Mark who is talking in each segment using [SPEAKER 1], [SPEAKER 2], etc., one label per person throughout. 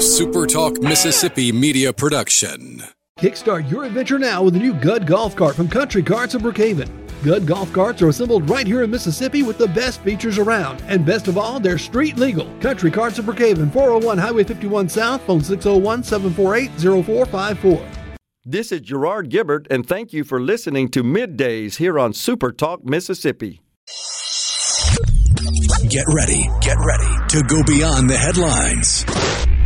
[SPEAKER 1] SuperTalk Mississippi media production.
[SPEAKER 2] Kickstart your adventure now with the new Gud Golf Cart from Country Carts of Brookhaven. Gud Golf Carts are assembled right here in Mississippi with the best features around. And best of all, they're street legal. Country Carts of Brookhaven, 401 Highway 51 South, phone 601 748 0454.
[SPEAKER 3] This is Gerard Gibbert, and thank you for listening to Middays here on Super Talk Mississippi.
[SPEAKER 4] Get ready, get ready to go beyond the headlines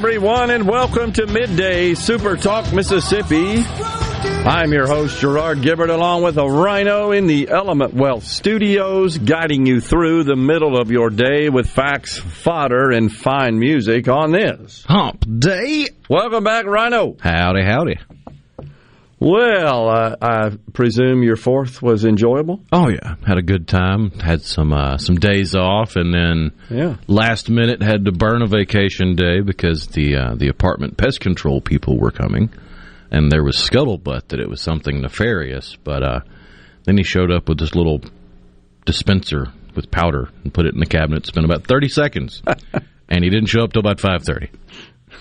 [SPEAKER 3] Everyone, and welcome to Midday Super Talk Mississippi. I'm your host, Gerard Gibbert, along with a rhino in the Element Wealth studios, guiding you through the middle of your day with facts, fodder, and fine music on this.
[SPEAKER 5] Hump Day.
[SPEAKER 3] Welcome back, Rhino.
[SPEAKER 5] Howdy, howdy.
[SPEAKER 3] Well, uh, I presume your fourth was enjoyable?
[SPEAKER 5] Oh yeah, had a good time. Had some uh, some days off, and then
[SPEAKER 3] Yeah.
[SPEAKER 5] last minute had to burn a vacation day because the uh, the apartment pest control people were coming, and there was scuttlebutt that it was something nefarious. But uh, then he showed up with this little dispenser with powder and put it in the cabinet. Spent about thirty seconds, and he didn't show up till about five thirty.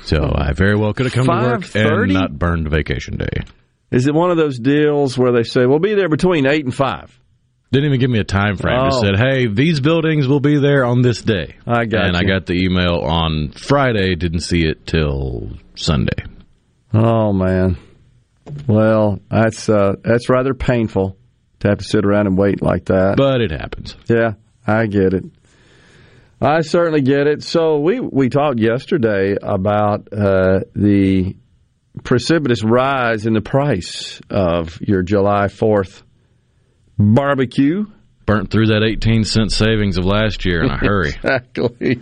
[SPEAKER 5] So I very well could have come to work and not burned vacation day.
[SPEAKER 3] Is it one of those deals where they say, we'll be there between 8 and 5?
[SPEAKER 5] Didn't even give me a time frame.
[SPEAKER 3] Oh.
[SPEAKER 5] Just said, "Hey, these buildings will be there on this day."
[SPEAKER 3] I got
[SPEAKER 5] and I got the email on Friday. Didn't see it till Sunday.
[SPEAKER 3] Oh man. Well, that's uh, that's rather painful to have to sit around and wait like that.
[SPEAKER 5] But it happens.
[SPEAKER 3] yeah, I get it. I certainly get it. So we we talked yesterday about uh, the precipitous rise in the price of your July Fourth barbecue.
[SPEAKER 5] Burnt through that eighteen cent savings of last year in a hurry.
[SPEAKER 3] Exactly.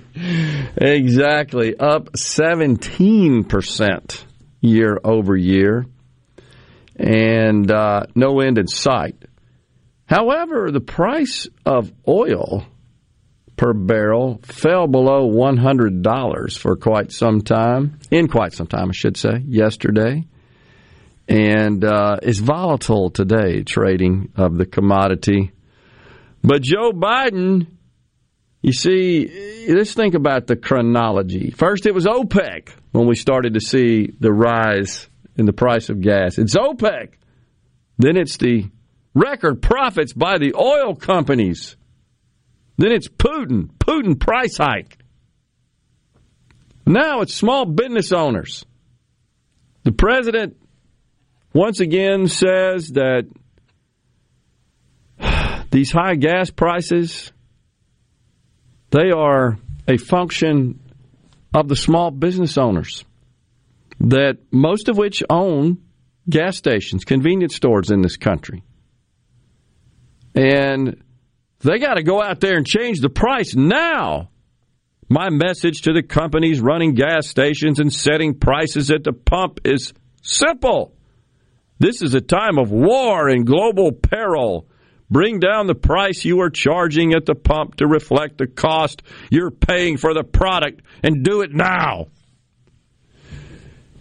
[SPEAKER 3] Exactly. Up 17% year over year. And uh, no end in sight. However, the price of oil per barrel fell below $100 for quite some time, in quite some time, I should say, yesterday. And uh, volatile today, trading of the commodity. But Joe Biden you see, let's think about the chronology. First, it was OPEC when we started to see the rise in the price of gas. It's OPEC. Then it's the record profits by the oil companies. Then it's Putin, Putin price hike. Now it's small business owners. The president once again says that these high gas prices they are a function of the small business owners that most of which own gas stations, convenience stores in this country. And they got to go out there and change the price now. My message to the companies running gas stations and setting prices at the pump is simple. This is a time of war and global peril. Bring down the price you are charging at the pump to reflect the cost you're paying for the product and do it now.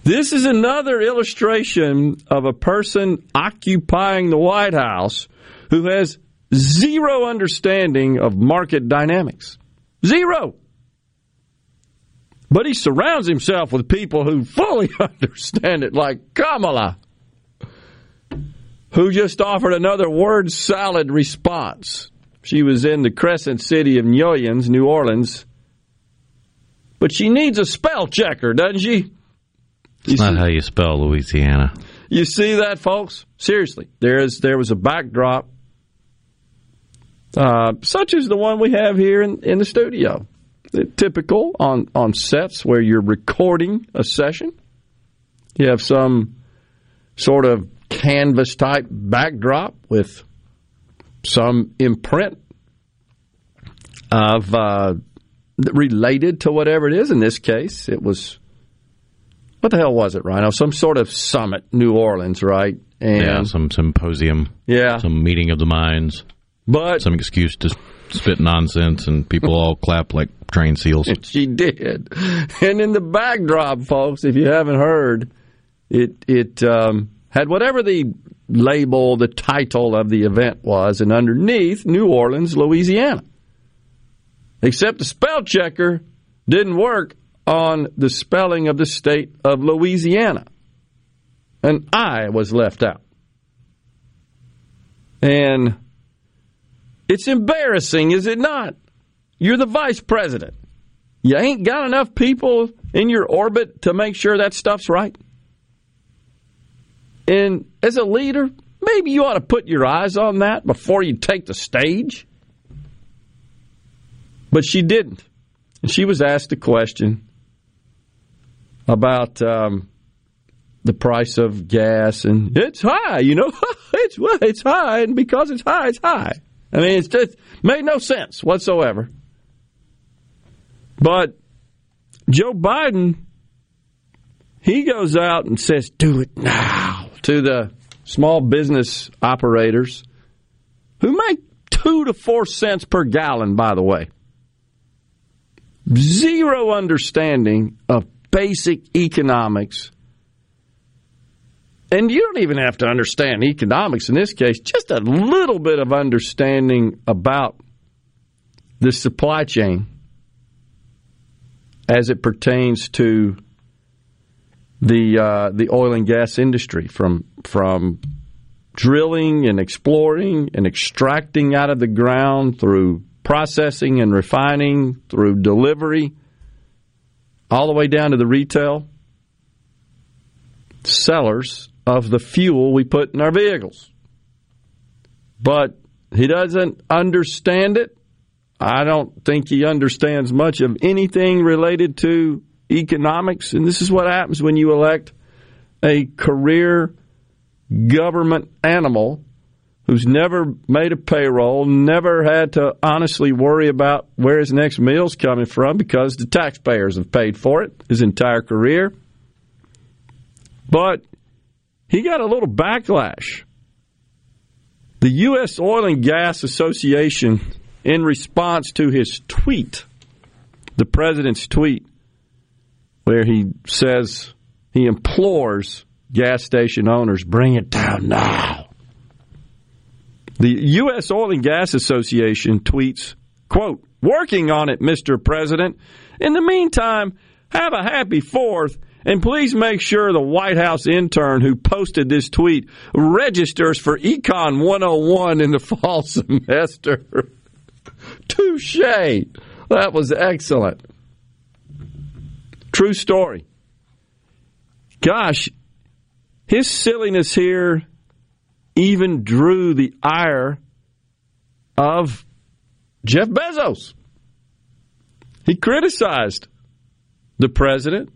[SPEAKER 3] This is another illustration of a person occupying the White House who has zero understanding of market dynamics. Zero. But he surrounds himself with people who fully understand it, like Kamala who just offered another word salad response. She was in the crescent city of New Orleans, New Orleans. But she needs a spell checker, doesn't she? You
[SPEAKER 5] It's not
[SPEAKER 3] see,
[SPEAKER 5] how you spell Louisiana.
[SPEAKER 3] you see that, folks? Seriously, there is there was a backdrop, uh, such as the one we have here in, in the studio. Typical on on sets where you're recording a session. You have some sort of canvas type backdrop with some imprint of uh, related to whatever it is. In this case, it was what the hell was it, Rhino? Some sort of summit, New Orleans, right?
[SPEAKER 5] And yeah, some symposium.
[SPEAKER 3] Yeah,
[SPEAKER 5] some meeting of the minds.
[SPEAKER 3] But
[SPEAKER 5] some excuse to spit nonsense, and people all clap like train seals.
[SPEAKER 3] She did. And in the backdrop, folks, if you haven't heard, it it um, had whatever the label, the title of the event was, and underneath New Orleans, Louisiana. Except the spell checker didn't work on the spelling of the state of Louisiana. And I was left out. And it's embarrassing, is it not? You're the vice president. You ain't got enough people in your orbit to make sure that stuff's right. And as a leader, maybe you ought to put your eyes on that before you take the stage. But she didn't. And she was asked a question about um, the price of gas, and it's high, you know, it's it's high, and because it's high, it's high. I mean, it's just made no sense whatsoever. But Joe Biden, he goes out and says, "Do it now." To the small business operators who make two to four cents per gallon, by the way. Zero understanding of basic economics. And you don't even have to understand economics in this case, just a little bit of understanding about the supply chain as it pertains to the uh, the oil and gas industry from from drilling and exploring and extracting out of the ground through processing and refining through delivery all the way down to the retail sellers of the fuel we put in our vehicles. But he doesn't understand it. I don't think he understands much of anything related to economics. And this is what happens when you elect a career government animal who's never made a payroll, never had to honestly worry about where his next meal's coming from because the taxpayers have paid for it his entire career. But he got a little backlash. The U.S. Oil and Gas Association, in response to his tweet, the president's tweet, where he says he implores gas station owners, bring it down now the U.S. Oil and Gas Association tweets, quote, working on it, Mr. President. In the meantime, have a happy fourth and please make sure the White House intern who posted this tweet registers for Econ 101 in the fall semester. Touche. That was excellent. True story. Gosh, his silliness here even drew the ire of Jeff Bezos. He criticized the president.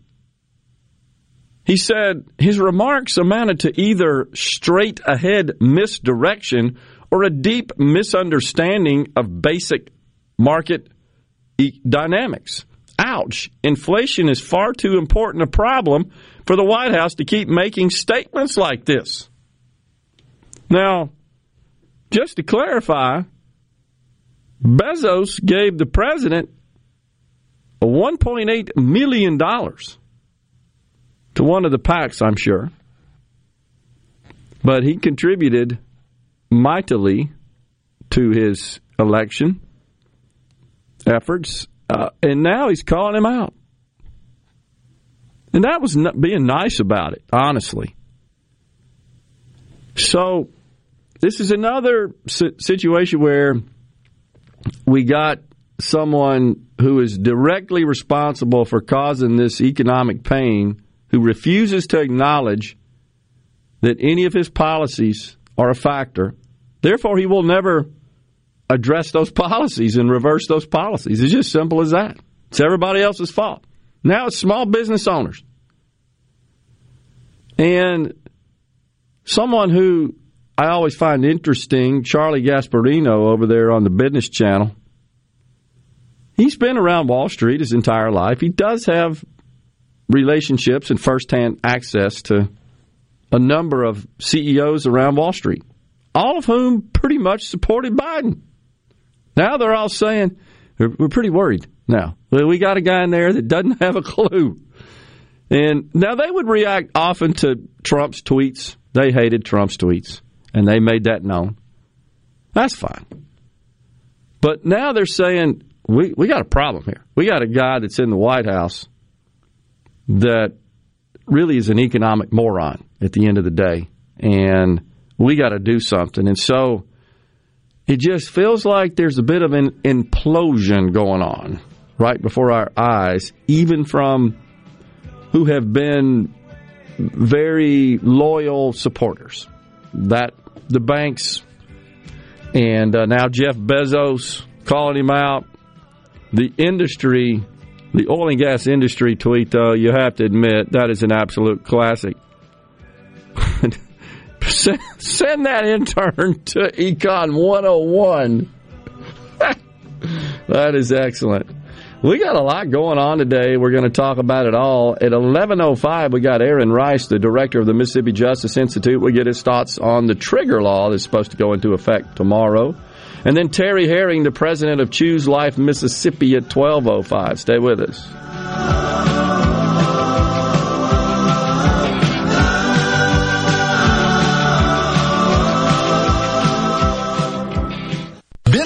[SPEAKER 3] He said his remarks amounted to either straight ahead misdirection or a deep misunderstanding of basic market dynamics. Ouch. Inflation is far too important a problem for the White House to keep making statements like this. Now, just to clarify, Bezos gave the president $1.8 million to one of the PACs, I'm sure. But he contributed mightily to his election efforts, uh, and now he's calling him out. And that was being nice about it, honestly. So this is another situation where we got someone who is directly responsible for causing this economic pain who refuses to acknowledge that any of his policies are a factor. Therefore, he will never address those policies and reverse those policies. It's just simple as that. It's everybody else's fault. Now it's small business owners. And someone who I always find interesting Charlie Gasparino over there on the Business Channel. he's been around Wall Street his entire life. He does have relationships and firsthand access to a number of CEOs around Wall Street, all of whom pretty much supported Biden. Now they're all saying, we're pretty worried now. We got a guy in there that doesn't have a clue. And now they would react often to Trump's tweets. They hated Trump's tweets, and they made that known. That's fine. But now they're saying, we, we got a problem here. We got a guy that's in the White House that really is an economic moron at the end of the day. And we got to do something. And so it just feels like there's a bit of an implosion going on right before our eyes, even from who have been very loyal supporters. That the banks and uh, now Jeff Bezos calling him out. The industry, the oil and gas industry tweet, though, you have to admit that is an absolute classic. send, that intern to Econ 101. that is excellent. We got a lot going on today. We're going to talk about it all. At 11.05, we got Aaron Rice, the director of the Mississippi Justice Institute. We get his thoughts on the trigger law that's supposed to go into effect tomorrow. And then Terry Herring, the president of Choose Life Mississippi at 12.05. Stay with us.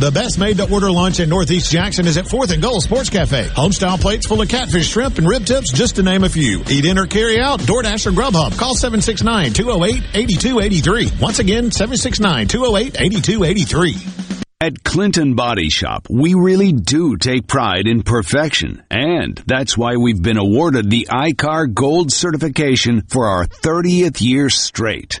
[SPEAKER 6] The best made to order lunch in Northeast Jackson is at 4th and Goal Sports Cafe. Homestyle plates full of catfish, shrimp, and rib tips, just to name a few. Eat in or carry out, DoorDash or Grubhub. Call 769-208-8283. Once again, 769-208-8283.
[SPEAKER 7] At Clinton Body Shop, we really do take pride in perfection, and that's why we've been awarded the ICAR Gold certification for our 30th year straight.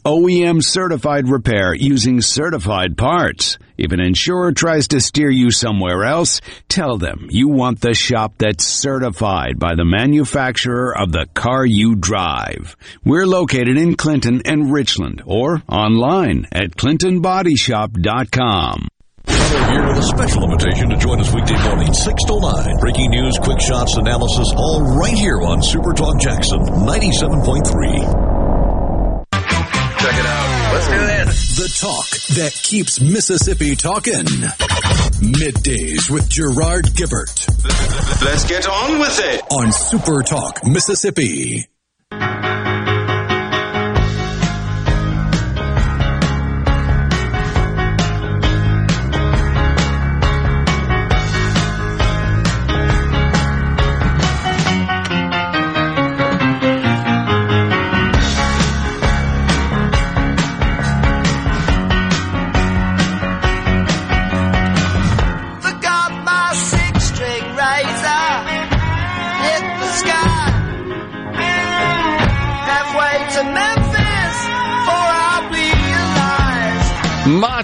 [SPEAKER 7] OEM certified repair using certified parts? If an insurer tries to steer you somewhere else, tell them you want the shop that's certified by the manufacturer of the car you drive. We're located in Clinton and Richland or online at clintonbodyshop.com.
[SPEAKER 8] Here with a special invitation to join us weekday morning, 6 to 9. Breaking news, quick shots, analysis, all right here on Super Talk Jackson 97.3.
[SPEAKER 9] Check it out. Let's do this.
[SPEAKER 4] The talk that keeps Mississippi talking. Middays with Gerard Gibbert.
[SPEAKER 9] Let's get on with it.
[SPEAKER 4] On Super Talk, Mississippi.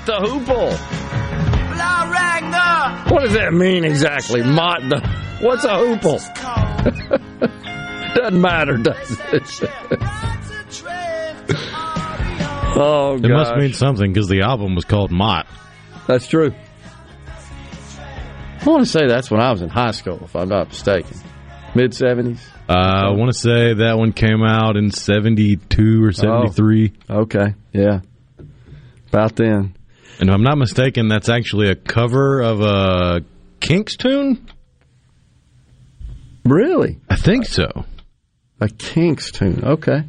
[SPEAKER 10] The
[SPEAKER 3] Hoople.
[SPEAKER 10] Well, I rang the
[SPEAKER 3] What does that mean exactly? Mott the. What's a hoople? Doesn't matter, does it? oh,
[SPEAKER 5] It must mean something because the album was called Mott.
[SPEAKER 3] That's true. I want to say that's when I was in high school, if I'm not mistaken. Mid 70s?
[SPEAKER 5] Uh, I want to say that one came out in 72 or 73.
[SPEAKER 3] okay, yeah. About then.
[SPEAKER 5] And if I'm not mistaken, that's actually a cover of a Kinks tune?
[SPEAKER 3] Really?
[SPEAKER 5] I think so.
[SPEAKER 3] A Kinks tune. Okay.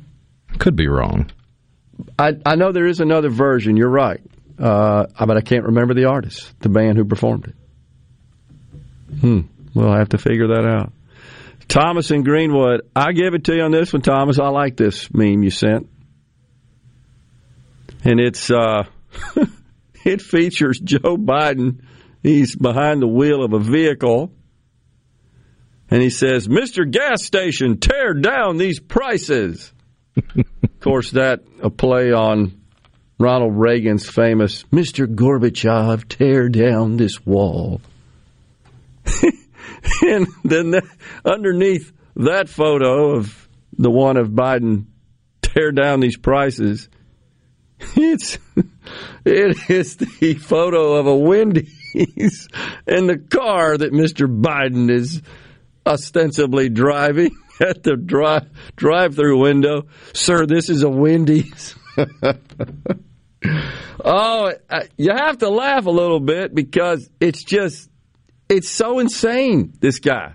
[SPEAKER 5] Could be wrong.
[SPEAKER 3] I, I know there is another version. You're right. Uh, but I can't remember the artist, the band who performed it. Hmm. We'll have to figure that out. Thomas in Greenwood. I give it to you on this one, Thomas. I like this meme you sent. And it's uh it features Joe Biden. He's behind the wheel of a vehicle. And he says, Mr. Gas Station, tear down these prices. of course, that a play on Ronald Reagan's famous Mr. Gorbachev, tear down this wall. and then the, underneath that photo of the one of Biden tear down these prices, it's it is the photo of a Wendy's and the car that Mr. Biden is ostensibly driving at the drive drive-through window. Sir, this is a Wendy's. oh, you have to laugh a little bit because it's just it's so insane. This guy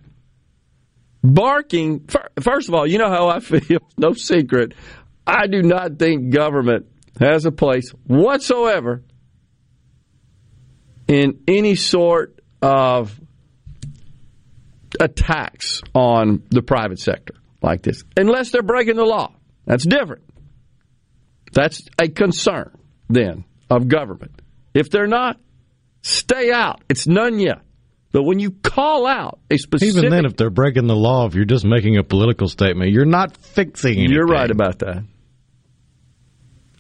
[SPEAKER 3] barking. First of all, you know how I feel. No secret. I do not think government has a place whatsoever in any sort of attacks on the private sector like this, unless they're breaking the law. That's different. That's a concern then of government. If they're not, stay out. It's none yet. But when you call out a specific,
[SPEAKER 5] Even then, if they're breaking the law, if you're just making a political statement, you're not fixing anything.
[SPEAKER 3] You're right about that.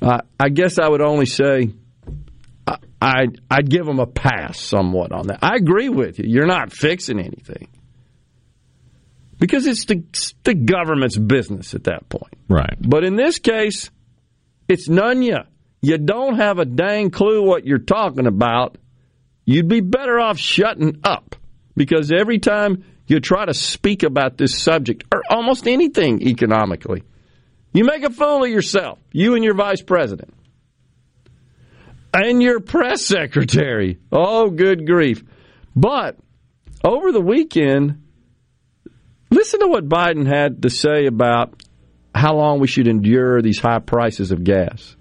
[SPEAKER 3] I, I guess I would only say I, I'd, I'd give them a pass somewhat on that. I agree with you. You're not fixing anything because it's the, it's the government's business at that point.
[SPEAKER 5] Right.
[SPEAKER 3] But in this case, it's none ya. You don't have a dang clue what you're talking about. You'd be better off shutting up because every time you try to speak about this subject or almost anything economically, you make a fool of yourself, you and your vice president. And your press secretary. Oh, good grief. But over the weekend, listen to what Biden had to say about how long we should endure these high prices of gas.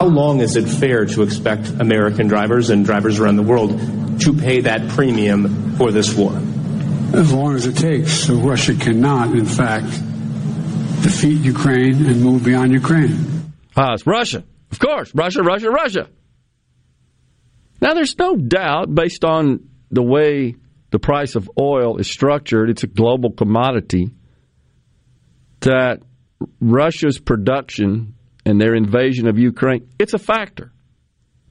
[SPEAKER 11] How long is it fair to expect American drivers and drivers around the world to pay that premium for this war?
[SPEAKER 12] As long as it takes. So Russia cannot, in fact, defeat Ukraine and move beyond Ukraine.
[SPEAKER 3] Ah, it's Russia. Of course, Russia, Russia, Russia. Now, there's no doubt, based on the way the price of oil is structured, it's a global commodity, that Russia's production and their invasion of Ukraine, it's a factor.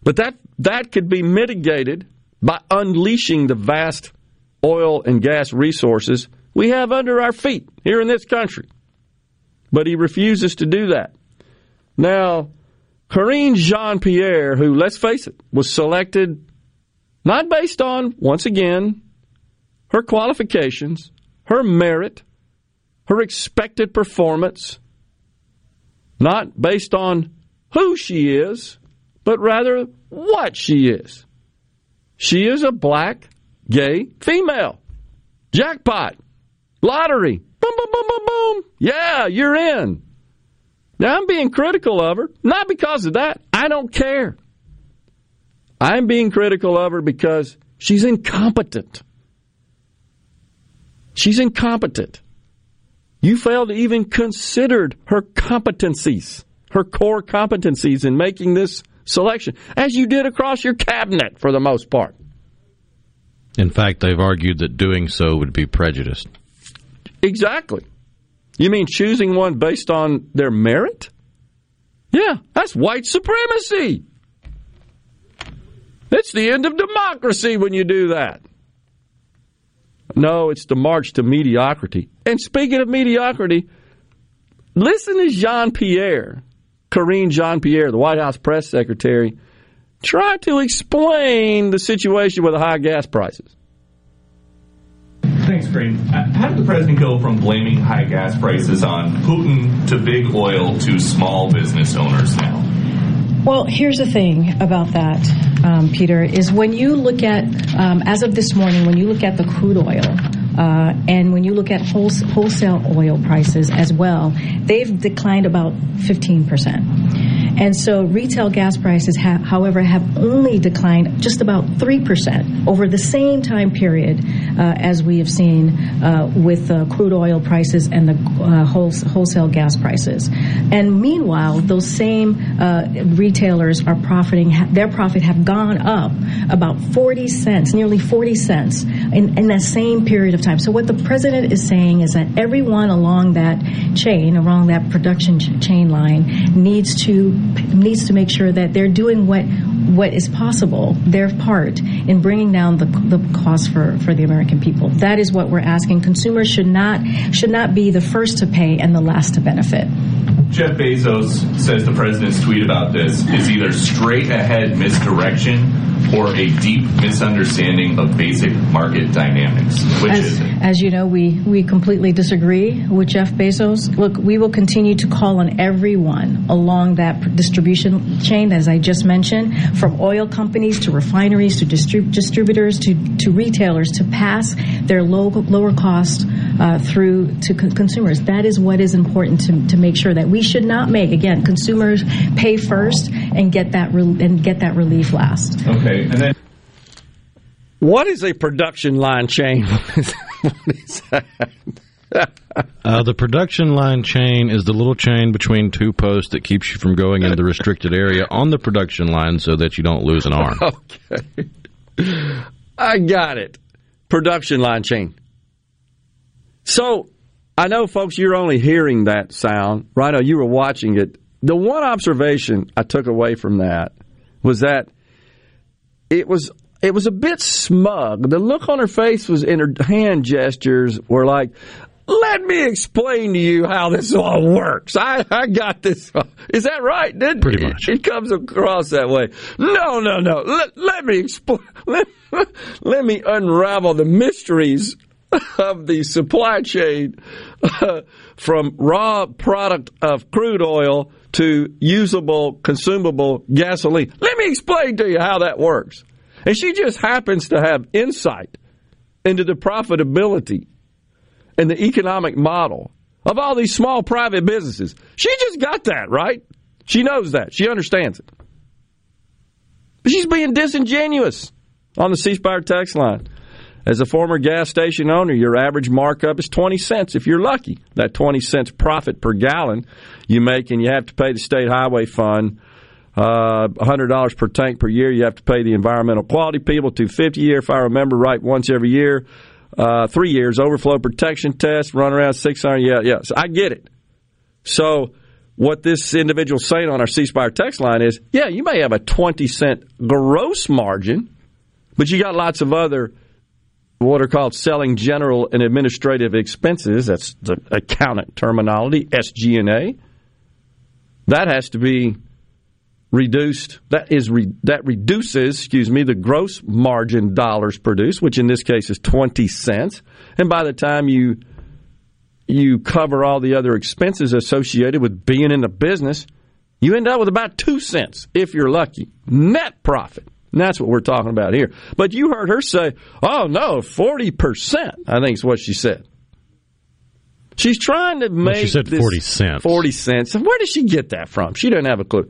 [SPEAKER 3] But that, that could be mitigated by unleashing the vast oil and gas resources we have under our feet here in this country. But he refuses to do that. Now, Karine Jean Pierre, who, let's face it, was selected not based on, once again, her qualifications, her merit, her expected performance, not based on who she is but rather what she is. She is a black, gay female. Jackpot. Lottery. Boom, boom, boom, boom, boom. Yeah, you're in. Now, I'm being critical of her, not because of that. I don't care. I'm being critical of her because she's incompetent. She's incompetent. You failed to even consider her competencies, her core competencies in making this selection, as you did across your cabinet for the most part.
[SPEAKER 5] In fact, they've argued that doing so would be prejudiced.
[SPEAKER 3] Exactly. You mean choosing one based on their merit? Yeah, that's white supremacy. It's the end of democracy when you do that. No, it's the march to mediocrity. And speaking of mediocrity, listen to Jean Pierre, Karine Jean Pierre, the White House press secretary, try to explain the situation with the high gas prices.
[SPEAKER 13] Thanks, Karine. Uh, how did the president go from blaming high gas prices on Putin to big oil to small business owners now?
[SPEAKER 14] Well, here's the thing about that, um, Peter, is when you look at, um, as of this morning, when you look at the crude oil, uh, and when you look at wholesale oil prices as well, they've declined about 15%. And so retail gas prices, have, however, have only declined just about 3% over the same time period uh, as we have seen uh, with uh, crude oil prices and the uh, wholesale gas prices. And meanwhile, those same uh, retailers are profiting, their profit have gone up about 40 cents, nearly 40 cents in, in that same period of time. So what the president is saying is that everyone along that chain, along that production chain line, needs to needs to make sure that they're doing what what is possible, their part in bringing down the, the cost for, for the American people. That is what we're asking. Consumers should not should not be the first to pay and the last to benefit.
[SPEAKER 13] Jeff Bezos says the president's tweet about this is either straight ahead misdirection or a deep misunderstanding of basic market dynamics. Which
[SPEAKER 14] as,
[SPEAKER 13] is it?
[SPEAKER 14] As you know, we, we completely disagree with Jeff Bezos. Look, we will continue to call on everyone along that distribution chain, as I just mentioned, from oil companies to refineries to distrib- distributors to, to retailers to pass their low, lower cost uh, through to con- consumers. That is what is important to, to make sure that we should not make, again, consumers pay first and get that, re- and get that relief last.
[SPEAKER 13] Okay. And then,
[SPEAKER 3] what is a production line chain? what is that?
[SPEAKER 5] uh, the production line chain is the little chain between two posts that keeps you from going into the restricted area on the production line so that you don't lose an arm.
[SPEAKER 3] Okay. I got it. Production line chain. So, I know, folks, you're only hearing that sound. Right? You were watching it. The one observation I took away from that was that it was it was a bit smug. The look on her face was in her hand gestures were like, let me explain to you how this all works. I, I got this. Is that right? Did,
[SPEAKER 5] Pretty much.
[SPEAKER 3] It, it comes across that way. No, no, no. Let, let me explain. Let, let me unravel the mysteries of the supply chain uh, from raw product of crude oil to usable, consumable gasoline. Let me explain to you how that works. And she just happens to have insight into the profitability and the economic model of all these small private businesses. She just got that, right? She knows that. She understands it. But she's being disingenuous on the C Spire text line. As a former gas station owner, your average markup is 20 cents if you're lucky. That 20 cents profit per gallon you make, and you have to pay the state highway fund uh, $100 per tank per year. You have to pay the environmental quality people 250 a year, if I remember right, once every year. Uh, three years overflow protection test, run around 600. Yeah, yeah. So I get it. So what this individual saying on our C Spire text line is, yeah, you may have a 20 cent gross margin, but you got lots of other what are called selling general and administrative expenses. That's the accountant terminology, SG&A. That has to be reduced. That is re, that reduces, excuse me, the gross margin dollars produced, which in this case is twenty cents. And by the time you you cover all the other expenses associated with being in the business, You end up with about two cents if you're lucky. Net profit. And that's what we're talking about here. But you heard her say, oh no, 40%, I think is what she said. She's trying to make.
[SPEAKER 5] Well, she said
[SPEAKER 3] this-
[SPEAKER 5] 40 cents.
[SPEAKER 3] 40 cents. Where did she get that from? She doesn't have a clue.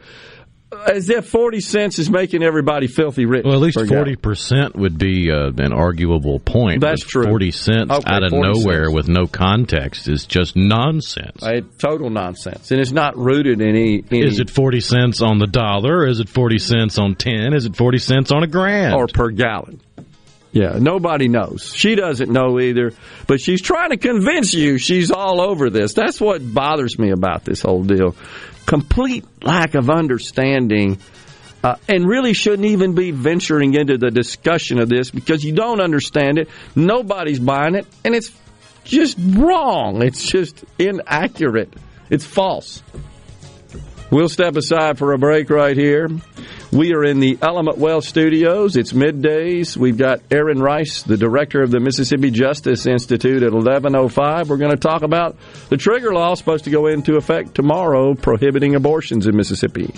[SPEAKER 3] As if 40 cents is making everybody filthy rich.
[SPEAKER 5] Well, at least forty percent would be uh, an arguable point.
[SPEAKER 3] That's true.
[SPEAKER 5] Forty cents
[SPEAKER 3] Okay,
[SPEAKER 5] out of nowhere
[SPEAKER 3] cents.
[SPEAKER 5] with no context is just nonsense.
[SPEAKER 3] A total nonsense. And it's not rooted in any. any
[SPEAKER 5] Is it forty cents on the dollar? Is it forty cents on ten? Is it forty cents on a grand?
[SPEAKER 3] or per gallon. Yeah, nobody knows. She doesn't know either, but she's trying to convince you she's all over this. That's what bothers me about this whole deal. Complete lack of understanding. Uh, and really shouldn't even be venturing into the discussion of this because you don't understand it. Nobody's buying it, and it's just wrong. It's just inaccurate. It's false. We'll step aside for a break right here. We are in the Element Wealth Studios. It's middays. We've got Aaron Rice, the director of the Mississippi Justice Institute at 1105. We're going to talk about the trigger law supposed to go into effect tomorrow prohibiting abortions in Mississippi.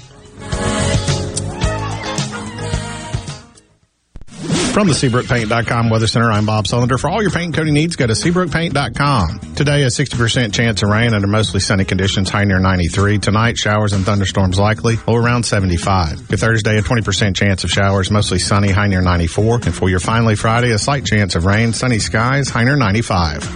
[SPEAKER 6] From the SeabrookPaint.com Weather Center, I'm Bob Sullender. For all your paint and coating needs, go to SeabrookPaint.com. Today, a 60% chance of rain under mostly sunny conditions, high near 93. Tonight, showers and thunderstorms likely, low around 75. Your Thursday, a 20% chance of showers, mostly sunny, high near 94. And for your finally Friday, a slight chance of rain, sunny skies, high near 95.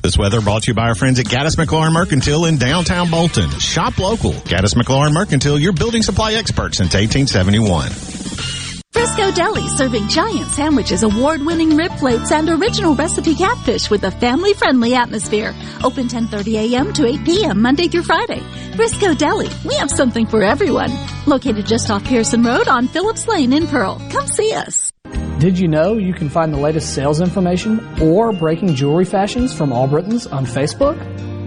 [SPEAKER 6] This weather brought to you by our friends at Gaddis McLaurin Mercantile in downtown Bolton. Shop local. Gaddis McLaurin Mercantile, your building supply expert since 1871.
[SPEAKER 15] Frisco Deli serving giant sandwiches, award-winning rib plates, and original recipe catfish with a family-friendly atmosphere. Open 10:30 a.m. to 8 p.m. Monday through Friday. Frisco Deli, we have something for everyone. Located just off Pearson Road on Phillips Lane in Pearl. Come see us.
[SPEAKER 16] Did you know you can find the latest sales information or breaking jewelry fashions from Albritton's on Facebook?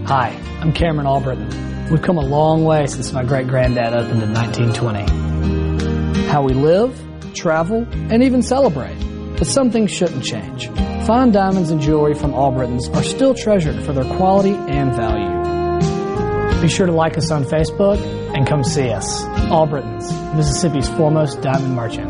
[SPEAKER 16] Hi, I'm Cameron Albritton. We've come a long way since my great granddad opened in 1920. How we live, travel, and even celebrate. But some things shouldn't change. Fine diamonds and jewelry from Albritton's are still treasured for their quality and value. Be sure to like us on Facebook and come see us. Albritton's, Mississippi's foremost diamond merchant.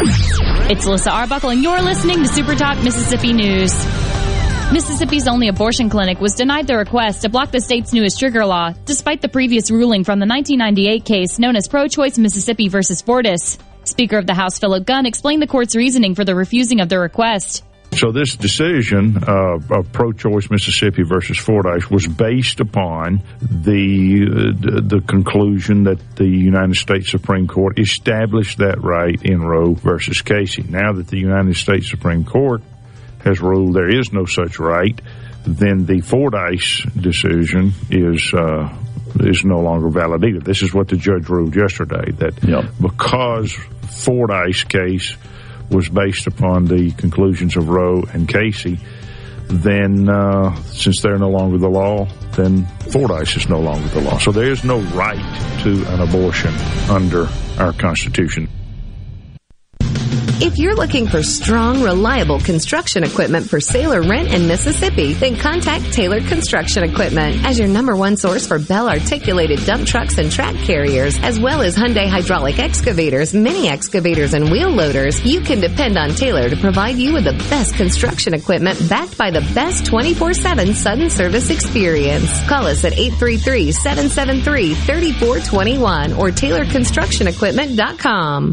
[SPEAKER 17] It's Alyssa Arbuckle, and you're listening to Super Talk Mississippi News. Mississippi's only abortion clinic was denied the request to block the state's newest trigger law, despite the previous ruling from the 1998 case known as Pro Choice Mississippi versus Fordice. Speaker of the House Philip Gunn explained the court's reasoning for the refusing of the request.
[SPEAKER 18] So this decision uh, of pro-choice Mississippi versus Fordice was based upon the uh, the conclusion that the United States Supreme Court established that right in Roe versus Casey. Now that the United States Supreme Court has ruled there is no such right, then the Fordice decision is uh, is no longer valid either. This is what the judge ruled yesterday that because Fordice case was based upon the conclusions of Roe and Casey, then uh, since they're no longer the law, then Fordice is no longer the law. So there is no right to an abortion under our Constitution.
[SPEAKER 19] If you're looking for strong, reliable construction equipment for sale or rent in Mississippi, then contact Taylor Construction Equipment as your number one source for Bell articulated dump trucks and track carriers, as well as Hyundai hydraulic excavators, mini excavators, and wheel loaders. You can depend on Taylor to provide you with the best construction equipment backed by the best 24-7 sudden service experience. Call us at 833-773-3421 or TaylorConstructionEquipment.com.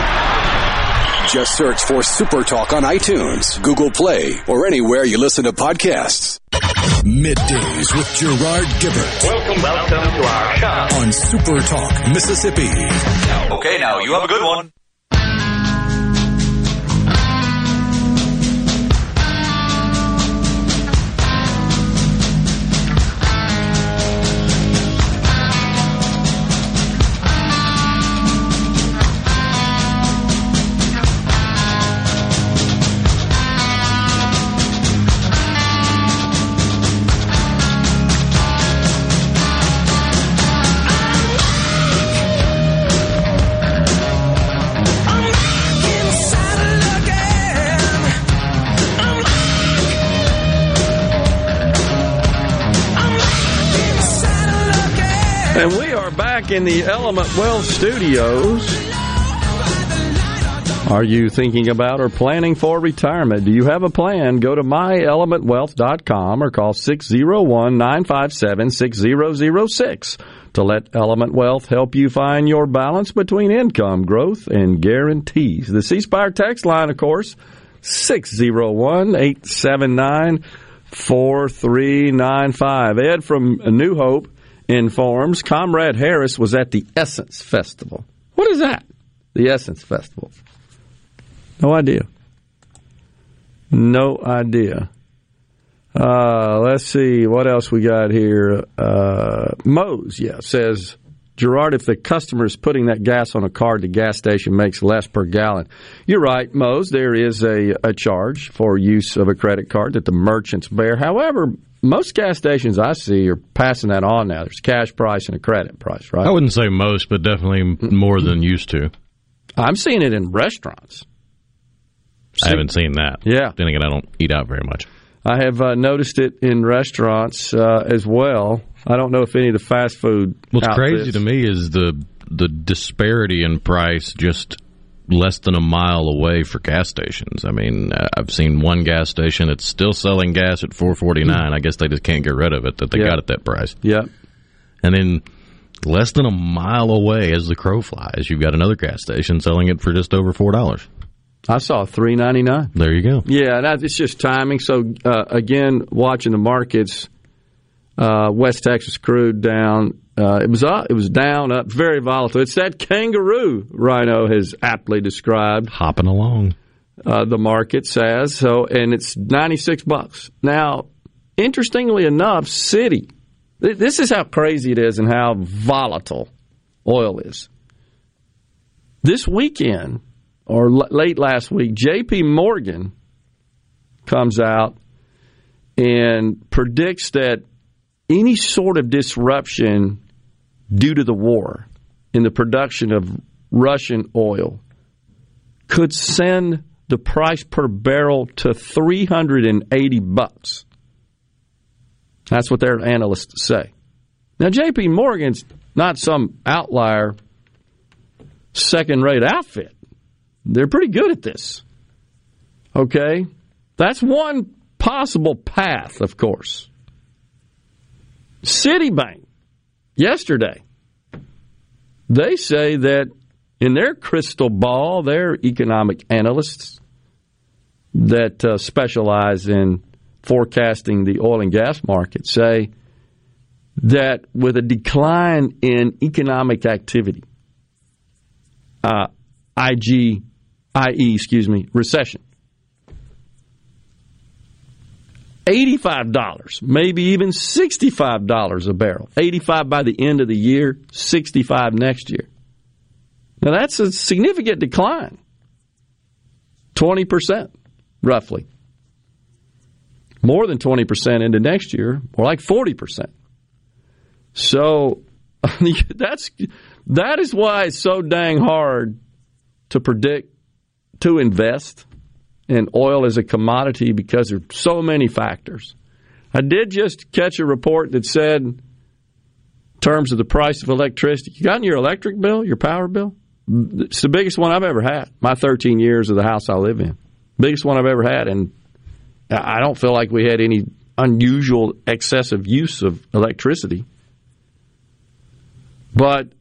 [SPEAKER 4] Just search for Super Talk on iTunes, Google Play, or anywhere you listen to podcasts. Middays with Gerard Gibbert.
[SPEAKER 20] Welcome, welcome to our show.
[SPEAKER 4] On Super Talk, Mississippi.
[SPEAKER 20] Okay, now you have a good one.
[SPEAKER 3] Back in the Element Wealth Studios. Are you thinking about or planning for retirement? Do you have a plan? Go to myelementwealth.com or call 601 957 6006 to let Element Wealth help you find your balance between income growth and guarantees. The C Spire text line, of course, 601 879 4395. Ed from New Hope informs Comrade Harris was at the Essence Festival. What is that? The Essence Festival. No idea. No idea. Uh, let's see what else we got here. Uh, Mose, yeah, says Gerard, if the customer is putting that gas on a card, the gas station makes less per gallon. You're right, Mose. There is a, a charge for use of a credit card that the merchants bear. However, most gas stations I see are passing that on now. There's a cash price and a credit price, right?
[SPEAKER 5] I wouldn't say most, but definitely more than used to.
[SPEAKER 3] I'm seeing it in restaurants.
[SPEAKER 5] I haven't seen that.
[SPEAKER 3] Yeah.
[SPEAKER 5] Then again, I don't eat out very much.
[SPEAKER 3] I have uh, noticed it in restaurants uh, as well. I don't know if any of the fast food.
[SPEAKER 5] What's
[SPEAKER 3] outfits-
[SPEAKER 5] crazy to me is the the disparity in price just less than a mile away for gas stations. I mean, uh, I've seen one gas station that's still selling gas at 4.49. I guess they just can't get rid of it that they
[SPEAKER 3] Yeah.
[SPEAKER 5] got at that price.
[SPEAKER 3] Yep.
[SPEAKER 5] And then less than a mile away as the crow flies, you've got another gas station selling it for just over $4.
[SPEAKER 3] I saw three ninety nine.
[SPEAKER 5] There you go.
[SPEAKER 3] Yeah, that, it's just timing. So uh, again, watching the markets, uh, West Texas crude down. Uh, it was up. It was down, up, very volatile. It's that kangaroo. Rhino has aptly described
[SPEAKER 5] hopping along.
[SPEAKER 3] Uh, the market says so, and it's ninety six bucks now. Interestingly enough, City. th- This is how crazy it is and how volatile oil is. This weekend, or l- late last week, J.P. Morgan comes out and predicts that any sort of disruption due to the war in the production of Russian oil could send the price per barrel to 380 bucks. That's what their analysts say. Now, JP Morgan's not some outlier, second rate outfit. They're pretty good at this. Okay? That's one possible path, of course. Citibank, yesterday, they say that in their crystal ball, their economic analysts that uh, specialize in forecasting the oil and gas market say that with a decline in economic activity, uh, IG, IE, excuse me, recession, $85, maybe even $65 a barrel. 85 by the end of the year, 65 next year. Now that's a significant decline. 20%, roughly. More than 20% into next year, more like 40%. So that's that is why it's so dang hard to predict to invest in oil as a commodity because there's so many factors. I did just catch a report that said in terms of the price of electricity, you got in your electric bill, your power bill? It's the biggest one I've ever had. My 13 years of the house I live in. Biggest one I've ever had and I don't feel like we had any unusual excessive use of electricity. But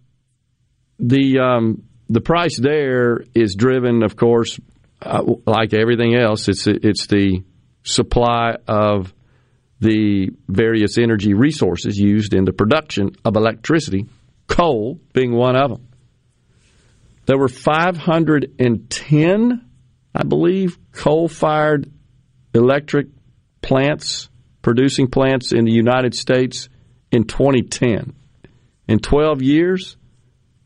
[SPEAKER 3] the um, the price there is driven, of course, uh, like everything else. It's it's the supply of the various energy resources used in the production of electricity, coal being one of them. There were 510, I believe, coal fired electric plants, producing plants in the United States in 2010. In 12 years,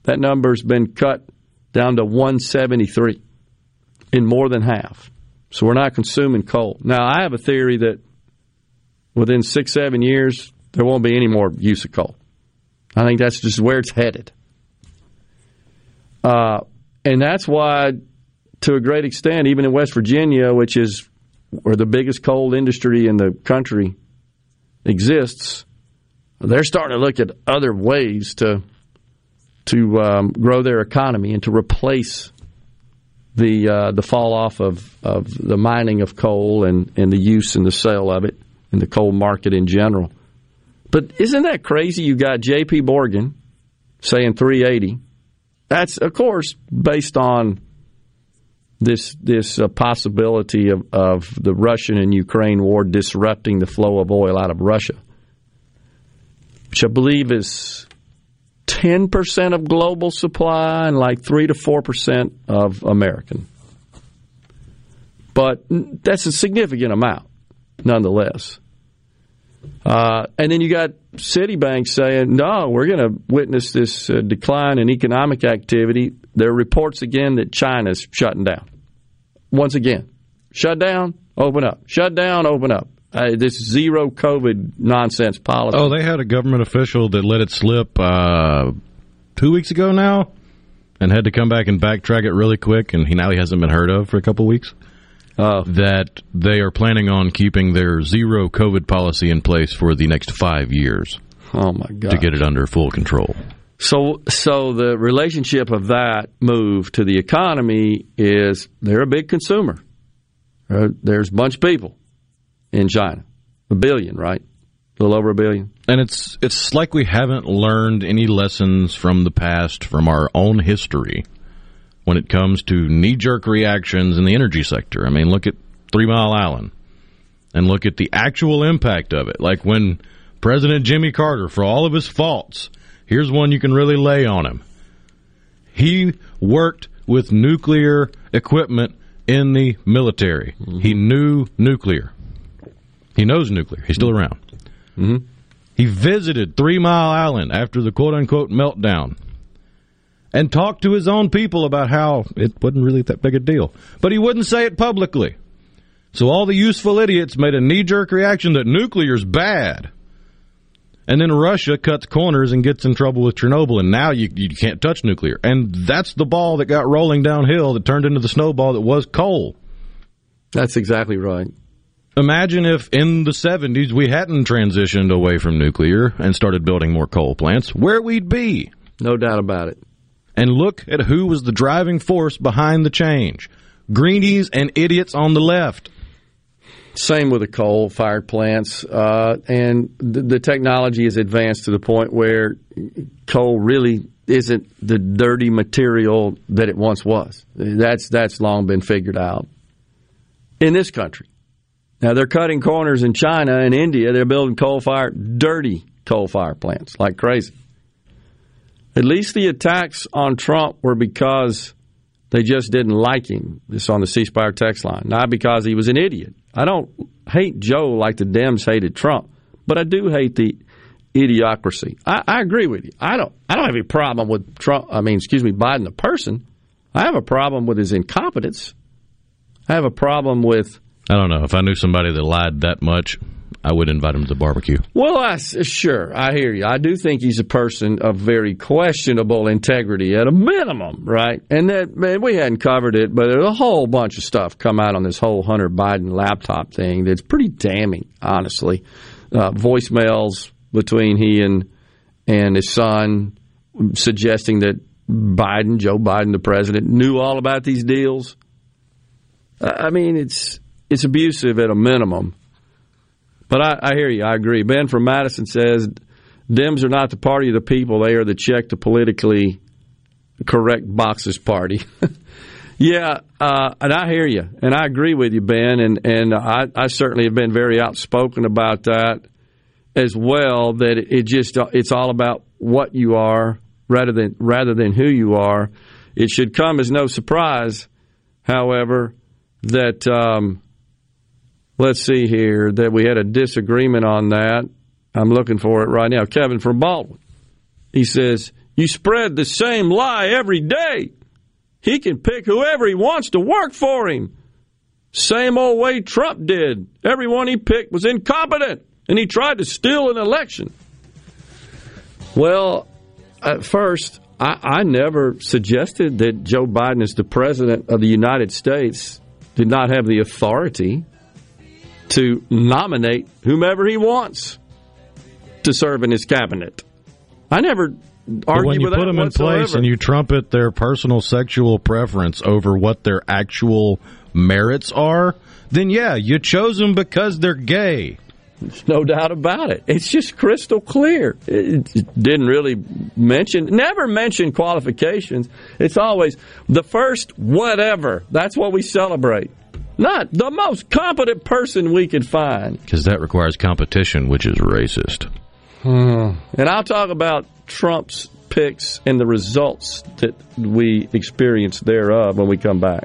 [SPEAKER 3] that number's been cut down to 173 in more than half. So we're not consuming coal. Now, I have a theory that within six, seven years, there won't be any more use of coal. I think that's just where it's headed. Uh, and that's why, to a great extent, even in West Virginia, which is where the biggest coal industry in the country exists, they're starting to look at other ways to to um, grow their economy and to replace the uh, the fall off of, of the mining of coal and, and the use and the sale of it in the coal market in general. But isn't that crazy? You got J.P. Morgan saying 380. That's of course based on this this uh, possibility of, of the Russian and Ukraine war disrupting the flow of oil out of Russia, which I believe is 10% of global supply and like 3 to 4% of American. But that's a significant amount, nonetheless. Uh, and then you got Citibank saying, no, we're going to witness this uh, decline in economic activity. There are reports again that China's shutting down. Once again, shut down, open up. Shut down, open up. Uh, this zero COVID nonsense policy.
[SPEAKER 5] Oh, they had a government official that let it slip uh, two weeks ago now, and had to come back and backtrack it really quick. And he now he hasn't been heard of for a couple weeks.
[SPEAKER 3] Uh,
[SPEAKER 5] that they are planning on keeping their zero COVID policy in place for the next five years.
[SPEAKER 3] Oh my god!
[SPEAKER 5] To get it under full control.
[SPEAKER 3] So, so the relationship of that move to the economy is they're a big consumer. Uh, there's a bunch of people in China, a billion, right? A little over a billion.
[SPEAKER 5] And it's it's like we haven't learned any lessons from the past, from our own history, when it comes to knee jerk reactions in the energy sector. I mean, look at Three Mile Island, and look at the actual impact of it. Like when President Jimmy Carter, for all of his faults, here's one you can really lay on him. He worked with nuclear equipment in the military. Mm-hmm. He knew nuclear. He knows nuclear. He's still around.
[SPEAKER 3] Mm-hmm.
[SPEAKER 5] He visited Three Mile Island after the quote unquote meltdown and talked to his own people about how it wasn't really that big a deal. But he wouldn't say it publicly. So all the useful idiots made a knee jerk reaction that nuclear's bad. And then Russia cuts corners and gets in trouble with Chernobyl, and now you, you can't touch nuclear. And that's the ball that got rolling downhill that turned into the snowball that was coal.
[SPEAKER 3] That's exactly right.
[SPEAKER 5] Imagine if in the 70s we hadn't transitioned away from nuclear and started building more coal plants, where we'd be.
[SPEAKER 3] No doubt about it.
[SPEAKER 5] And look at who was the driving force behind the change greenies and idiots on the left.
[SPEAKER 3] Same with the coal fired plants. Uh, and the, the technology has advanced to the point where coal really isn't the dirty material that it once was. That's, that's long been figured out in this country. Now they're cutting corners in China and India. They're building coal fired, dirty coal fire plants like crazy. At least the attacks on Trump were because they just didn't like him. This on the C Spire text line, not because he was an idiot. I don't hate Joe like the Dems hated Trump, but I do hate the idiocracy. I, I agree with you. I don't. I don't have any problem with Trump. I mean, excuse me, Biden the person. I have a problem with his incompetence. I have a problem with.
[SPEAKER 5] I don't know if I knew somebody that lied that much. I would invite him to the barbecue.
[SPEAKER 3] Well, I, sure, I hear you. I do think he's a person of very questionable integrity at a minimum, right? And that man, we hadn't covered it, but there's a whole bunch of stuff come out on this whole Hunter Biden laptop thing that's pretty damning, honestly. Uh, voicemails between he and and his son suggesting that Biden, Joe Biden, the president, knew all about these deals. I mean, it's it's abusive at a minimum. But I, I hear you. I agree. Ben from Madison says Dems are not the party of the people. They are the check the politically correct boxes party. yeah, uh, and I hear you, and I agree with you, Ben. And and I, I certainly have been very outspoken about that as well. That it just it's all about what you are rather than rather than who you are. It should come as no surprise, however, that um, let's see here that we had a disagreement on that. I'm looking for it right now. Kevin from Baldwin. He says, You spread the same lie every day. He can pick whoever he wants to work for him. Same old way Trump did. Everyone he picked was incompetent, and he tried to steal an election. Well, at first, I, I never suggested that Joe Biden, as the president of the United States, did not have the authority to nominate whomever he wants to serve in his cabinet. I never argue
[SPEAKER 5] when you
[SPEAKER 3] with
[SPEAKER 5] put them in place and you trumpet their personal sexual preference over what their actual merits are, then yeah, you chose them because they're gay.
[SPEAKER 3] There's no doubt about it. It's just crystal clear. It didn't really mention, never mention qualifications. It's always the first whatever. That's what we celebrate. Not the most competent person we could find.
[SPEAKER 5] Because that requires competition, which is racist. Hmm.
[SPEAKER 3] And I'll talk about Trump's picks and the results that we experience thereof when we come back.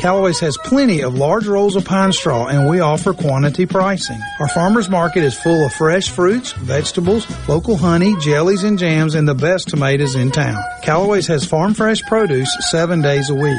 [SPEAKER 21] Callaway's has plenty of large rolls of pine straw and we offer quantity pricing. Our farmer's market is full of fresh fruits, vegetables, local honey, jellies and jams, and the best tomatoes in town. Callaway's has farm fresh produce seven days a week.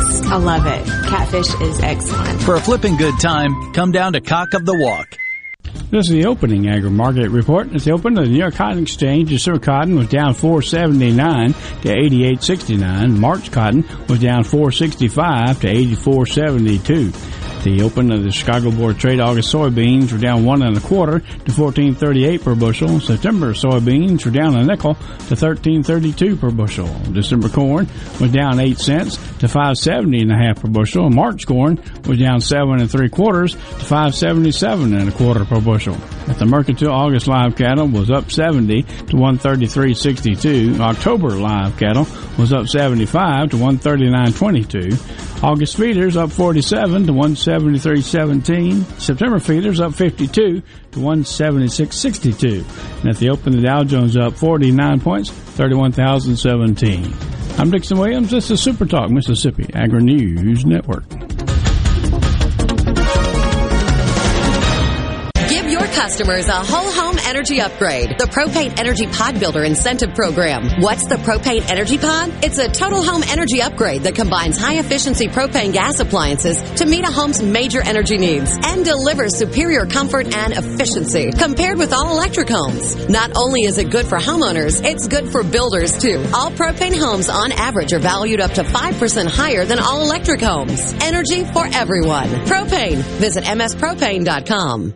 [SPEAKER 22] I love it. Catfish is excellent.
[SPEAKER 23] For a flipping good time, come down to Cock of the Walk.
[SPEAKER 24] This is the opening agri-market report. At the open of the New York Cotton Exchange, December cotton was down 479 to 88.69. March cotton was down 465 to 84.72. The open of the Chicago Board Trade August soybeans were down one and a quarter to 14.38 per bushel. September soybeans were down a nickel to 13.32 per bushel. December corn was down eight cents to 5.70 and a half per bushel. March corn was down seven and three quarters to 5.77 and a quarter per bushel. At the Mercantile, August live cattle was up 70 to 133.62. October live cattle was up 75 to 139.22. August feeders up 47 to 173.17. September feeders up 52 to 176.62. And at the open, the Dow Jones up 49 points, 31,017. I'm Dixon Williams. This is Super Talk Mississippi Agri News Network.
[SPEAKER 25] Customers a whole home energy upgrade. The Propane Energy Pod Builder Incentive Program. What's the Propane Energy Pod? It's a total home energy upgrade that combines high efficiency propane gas appliances to meet a home's major energy needs and delivers superior comfort and efficiency compared with all electric homes. Not only is it good for homeowners, it's good for builders too. All propane homes on average are valued up to 5% higher than all electric homes. Energy for everyone. Propane. Visit mspropane.com.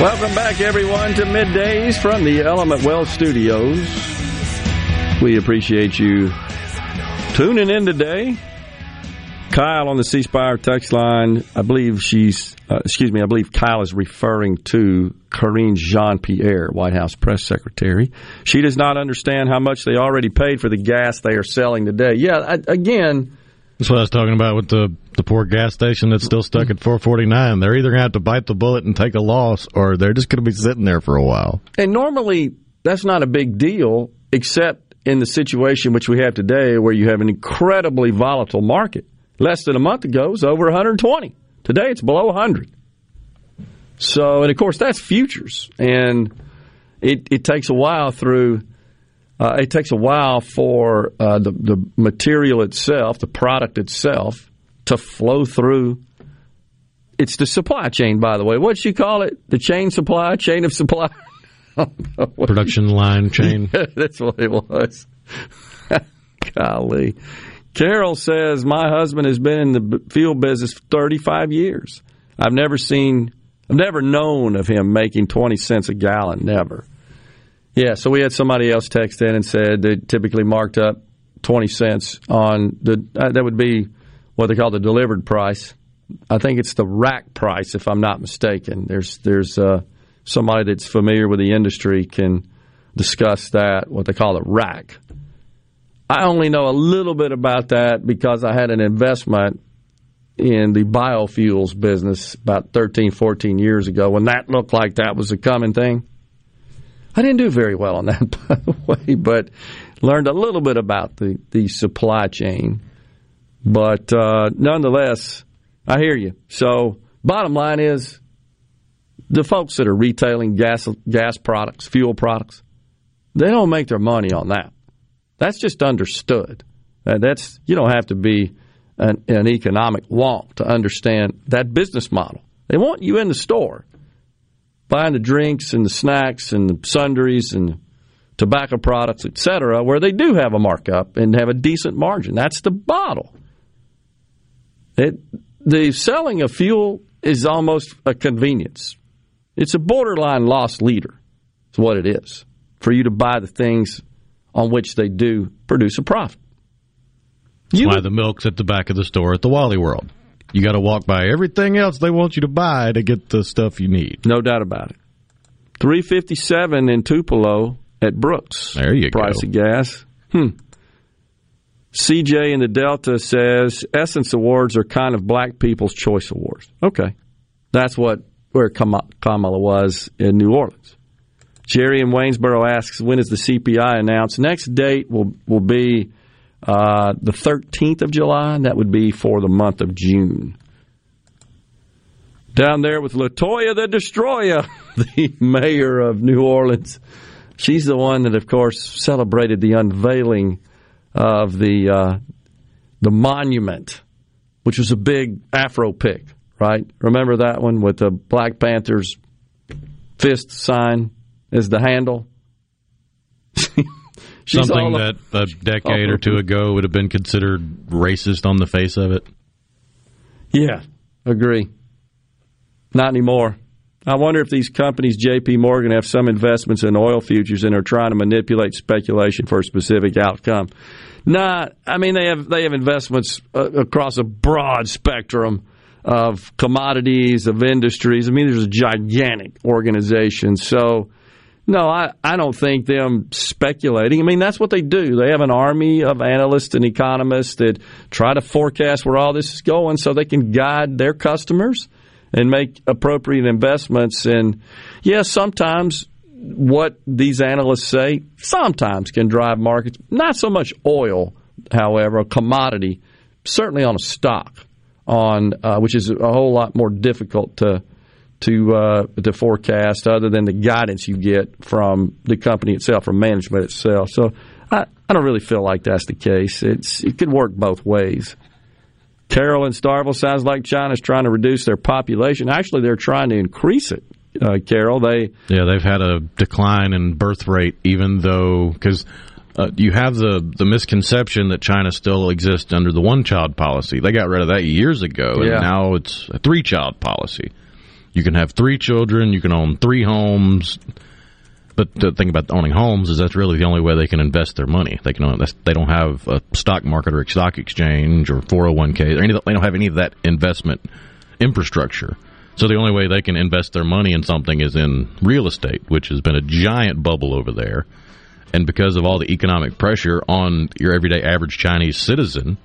[SPEAKER 3] Welcome back, everyone, to middays from the Element Wealth Studios. We appreciate you tuning in today. Kyle on the C Spire text line, I believe she's, uh, excuse me, I believe Kyle is referring to Karine Jean Pierre, White House press secretary. She does not understand how much they already paid for the gas they are selling today. Yeah, I, again,
[SPEAKER 5] That's what I was talking about with the the poor gas station that's still stuck at 449. They're either going to have to bite the bullet and take a loss, or they're just going to be sitting there for a while.
[SPEAKER 3] And normally that's not a big deal, except in the situation which we have today, where you have an incredibly volatile market. Less than a month ago, it was over 120. Today, it's below 100. So, and of course, that's futures, and it, it takes a while through. Uh, it takes a while for uh, the the material itself, the product itself, to flow through. It's the supply chain, by the way. What'd she call it? The chain supply, chain of supply.
[SPEAKER 5] Production line chain.
[SPEAKER 3] That's what it was. Golly. Carol says, My husband has been in the field business for 35 years. I've never seen, I've never known of him making 20 cents a gallon. Never. Yeah, so we had somebody else text in and said they typically marked up 20 cents on the, uh, that would be what they call the delivered price. I think it's the rack price, if I'm not mistaken. There's, there's, uh, somebody that's familiar with the industry can discuss that, what they call a rack. I only know a little bit about that because I had an investment in the biofuels business about 13, 14 years ago when that looked like that was a common thing. I didn't do very well on that, by the way, but learned a little bit about the, the supply chain. But uh, nonetheless, I hear you. So, bottom line is the folks that are retailing gas gas products, fuel products, they don't make their money on that. That's just understood. Uh, that's you don't have to be an, an economic wonk to understand that business model. They want you in the store buying the drinks and the snacks and the sundries and tobacco products, etc., where they do have a markup and have a decent margin. That's the bottle. It, the selling of fuel is almost a convenience. It's a borderline loss leader. It's what it is for you to buy the things on which they do produce a profit.
[SPEAKER 5] You why the milk's at the back of the store at the Wally World. You got to walk by everything else they want you to buy to get the stuff you need.
[SPEAKER 3] No doubt about it. Three fifty seven in Tupelo at Brooks.
[SPEAKER 5] There you
[SPEAKER 3] Price
[SPEAKER 5] go.
[SPEAKER 3] of gas. Hmm. CJ in the Delta says Essence Awards are kind of black people's choice awards. Okay. That's what where Kamala was in New Orleans. Jerry in Waynesboro asks, when is the CPI announced? Next date will will be uh, the 13th of July, that would be for the month of June. Down there with Latoya the Destroyer, the mayor of New Orleans. She's the one that, of course, celebrated the unveiling of the uh, the monument, which was a big Afro pick, right? Remember that one with the Black Panthers fist sign as the handle?
[SPEAKER 5] Something that a decade or two ago would have been considered racist on the face of it.
[SPEAKER 3] Yeah, agree. Not anymore. I wonder if these companies, J.P. Morgan, have some investments in oil futures and are trying to manipulate speculation for a specific outcome. Nah, I mean they have they have investments uh, across a broad spectrum of commodities, of industries. I mean, there's a gigantic organization. So no, I, I don't think them speculating. I mean, that's what they do. They have an army of analysts and economists that try to forecast where all this is going so they can guide their customers and make appropriate investments. And yes, sometimes what these analysts say sometimes can drive markets. Not so much oil, however, a commodity, certainly on a stock, on uh, which is a whole lot more difficult to to uh, to forecast other than the guidance you get from the company itself, from management itself. So I, I don't really feel like that's the case. It's it could work both ways. Carol in Starkville sounds like China's trying to reduce their population. Actually, they're trying to increase it. Uh, Carol, they
[SPEAKER 5] yeah they've had a decline in birth rate, even though because. Uh, you have the, the misconception that China still exists under the one child policy. They got rid of that years ago, and
[SPEAKER 3] Yeah.
[SPEAKER 5] now it's a three child policy. You can have three children. You can own three homes. But the thing about owning homes is that's really the only way they can invest their money. They can own, they don't have a stock market or a stock exchange or 401k or any. They don't have any of that investment infrastructure. So the only way they can invest their money in something is in real estate, which has been a giant bubble over there. And because of all the economic pressure on your everyday average Chinese citizen,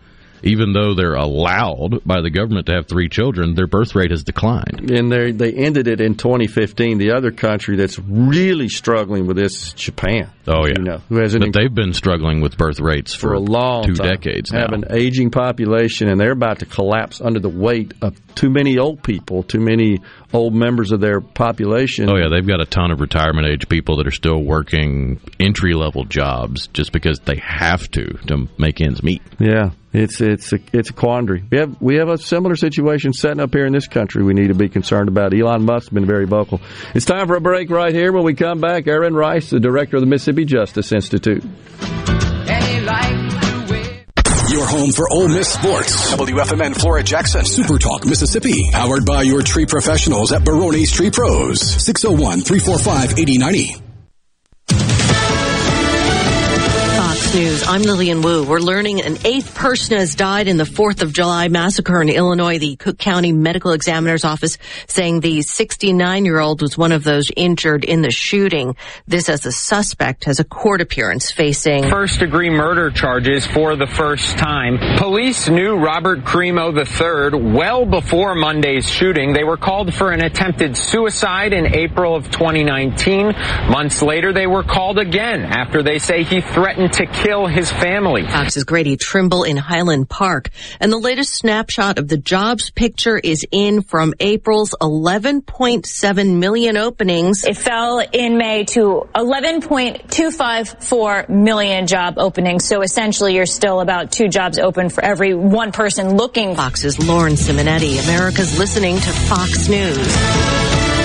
[SPEAKER 5] even though they're allowed by the government to have three children, their birth rate has declined.
[SPEAKER 3] and they they ended it in 2015. The other country that's really struggling with this is Japan.
[SPEAKER 5] Oh yeah,
[SPEAKER 3] You know, who has an
[SPEAKER 5] but they've been struggling with birth rates for,
[SPEAKER 3] for a long
[SPEAKER 5] two
[SPEAKER 3] time.
[SPEAKER 5] decades now.
[SPEAKER 3] Have an aging population, and they're about to collapse under the weight of too many old people, too many old members of their population.
[SPEAKER 5] Oh yeah, they've got a ton of retirement age people that are still working entry level jobs just because they have to to make ends meet.
[SPEAKER 3] Yeah, it's it's a, it's a quandary. We have we have a similar situation setting up here in this country. We need to be concerned about. Elon Musk's been very vocal. It's time for a break right here. When we come back, Aaron Rice, the director of the Mississippi Justice Institute.
[SPEAKER 4] Your home for Ole Miss sports. WFMN Flora Jackson. Super Talk Mississippi. Powered by your tree professionals at Barone's Tree Pros. 601 345 8090.
[SPEAKER 25] News. I'm Lillian Wu. We're learning an eighth person has died in the 4th of July massacre in Illinois. The Cook County Medical Examiner's Office saying the 69 year old was one of those injured in the shooting. This as a suspect has a court appearance facing
[SPEAKER 26] first degree murder charges for the first time. Police knew Robert Crimo III well before Monday's shooting. They were called for an attempted suicide in April of 2019. Months later, they were called again after they say he threatened to kill his family.
[SPEAKER 25] Fox's Grady Trimble in Highland Park. And the latest snapshot of the jobs picture is in from April's 11.7 million openings.
[SPEAKER 27] It fell in May to 11.254 million job openings. So essentially, you're still about two jobs open for every one person looking.
[SPEAKER 25] Fox's Lauren Simonetti. America's listening to Fox News.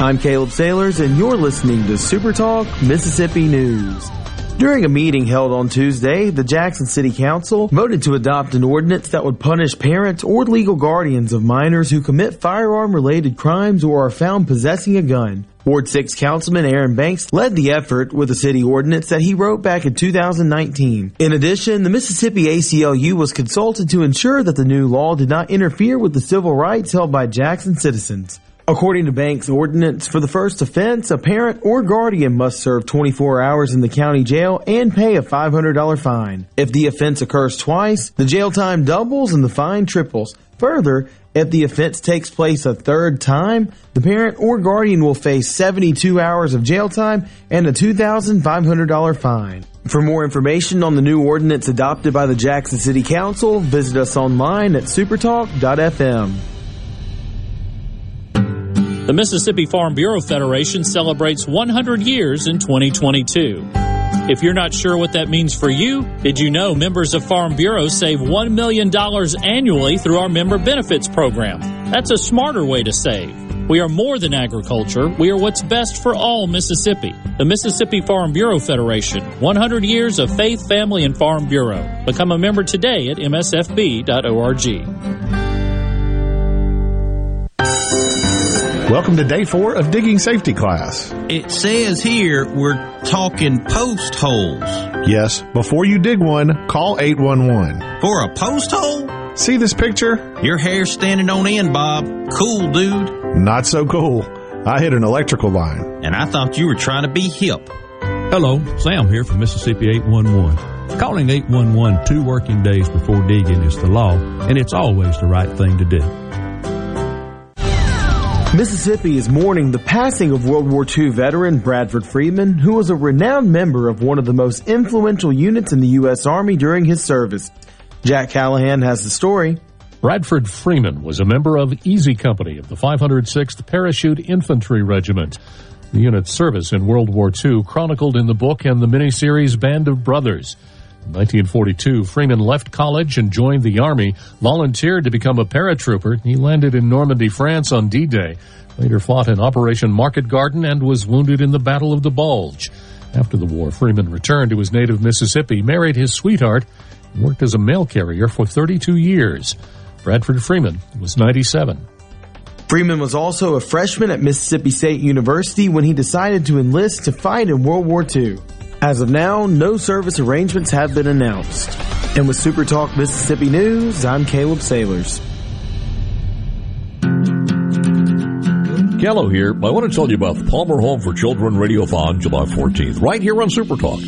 [SPEAKER 28] I'm Caleb Sailors, and you're listening to Super Talk Mississippi News. During a meeting held on Tuesday, the Jackson City Council voted to adopt an ordinance that would punish parents or legal guardians of minors who commit firearm related crimes or are found possessing a gun. Ward 6 Councilman Aaron Banks led the effort with a city ordinance that he wrote back in 2019. In addition, the Mississippi ACLU was consulted to ensure that the new law did not interfere with the civil rights held by Jackson citizens. According to Banks' ordinance, for the first offense, a parent or guardian must serve 24 hours in the county jail and pay a $500 fine. If the offense occurs twice, the jail time doubles and the fine triples. Further, if the offense takes place a third time, the parent or guardian will face 72 hours of jail time and a $2,500 fine. For more information on the new ordinance adopted by the Jackson City Council, visit us online at supertalk.fm.
[SPEAKER 29] The Mississippi Farm Bureau Federation celebrates 100 years in 2022. If you're not sure what that means for you, did you know members of Farm Bureau save $1 million annually through our member benefits program? That's a smarter way to save. We are more than agriculture. We are what's best for all Mississippi. The Mississippi Farm Bureau Federation. 100 years of faith, family, and Farm Bureau. Become a member today at msfb.org.
[SPEAKER 6] Welcome to day four of digging safety class.
[SPEAKER 30] It says here we're talking post holes.
[SPEAKER 6] Yes, before you dig one, call 811.
[SPEAKER 30] For a post hole?
[SPEAKER 6] See this picture?
[SPEAKER 30] Your hair's standing on end, Bob. Cool, dude.
[SPEAKER 6] Not so cool. I hit an electrical line.
[SPEAKER 30] And I thought you were trying to be hip.
[SPEAKER 31] Hello, Sam here from Mississippi 811. Calling 811 two working days before digging is the law, and it's always the right thing to do.
[SPEAKER 28] Mississippi is mourning the passing of World War II veteran Bradford Freeman, who was a renowned member of one of the most influential units in the U.S. Army during his service. Jack Callahan has the story.
[SPEAKER 32] Bradford Freeman was a member of Easy Company of the 506th Parachute Infantry Regiment. The unit's service in World War II chronicled in the book and the miniseries Band of Brothers. In 1942, Freeman left college and joined the Army, volunteered to become a paratrooper. He landed in Normandy, France on D-Day, later fought in Operation Market Garden and was wounded in the Battle of the Bulge. After the war, Freeman returned to his native Mississippi, married his sweetheart, and worked as a mail carrier for 32 years. Bradford Freeman was 97.
[SPEAKER 28] Freeman was also a freshman at Mississippi State University when he decided to enlist to fight in World War II. As of now, no service arrangements have been announced. And with Super Talk Mississippi News, I'm Caleb Sailors.
[SPEAKER 31] Gallo here. I want to tell you about the Palmer Home for Children Radiothon July 14th, right here on Super Talk.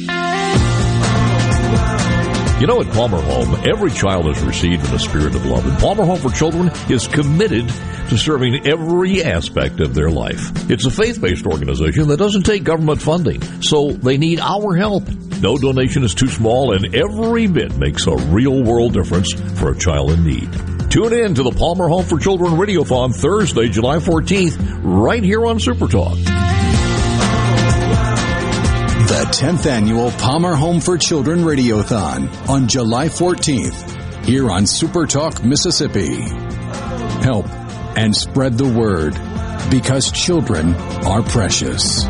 [SPEAKER 31] You know, at Palmer Home, every child is received in a spirit of love, and Palmer Home for Children is committed to serving every aspect of their life. It's a faith-based organization that doesn't take government funding, so they need our help. No donation is too small, and every bit makes a real-world difference for a child in need. Tune in to the Palmer Home for Children Radiothon Thursday, July 14th, right here on Super Talk.
[SPEAKER 4] The 10th annual Palmer Home for Children Radiothon on July 14th, here on Super Talk, Mississippi. Help and spread the word because children are precious.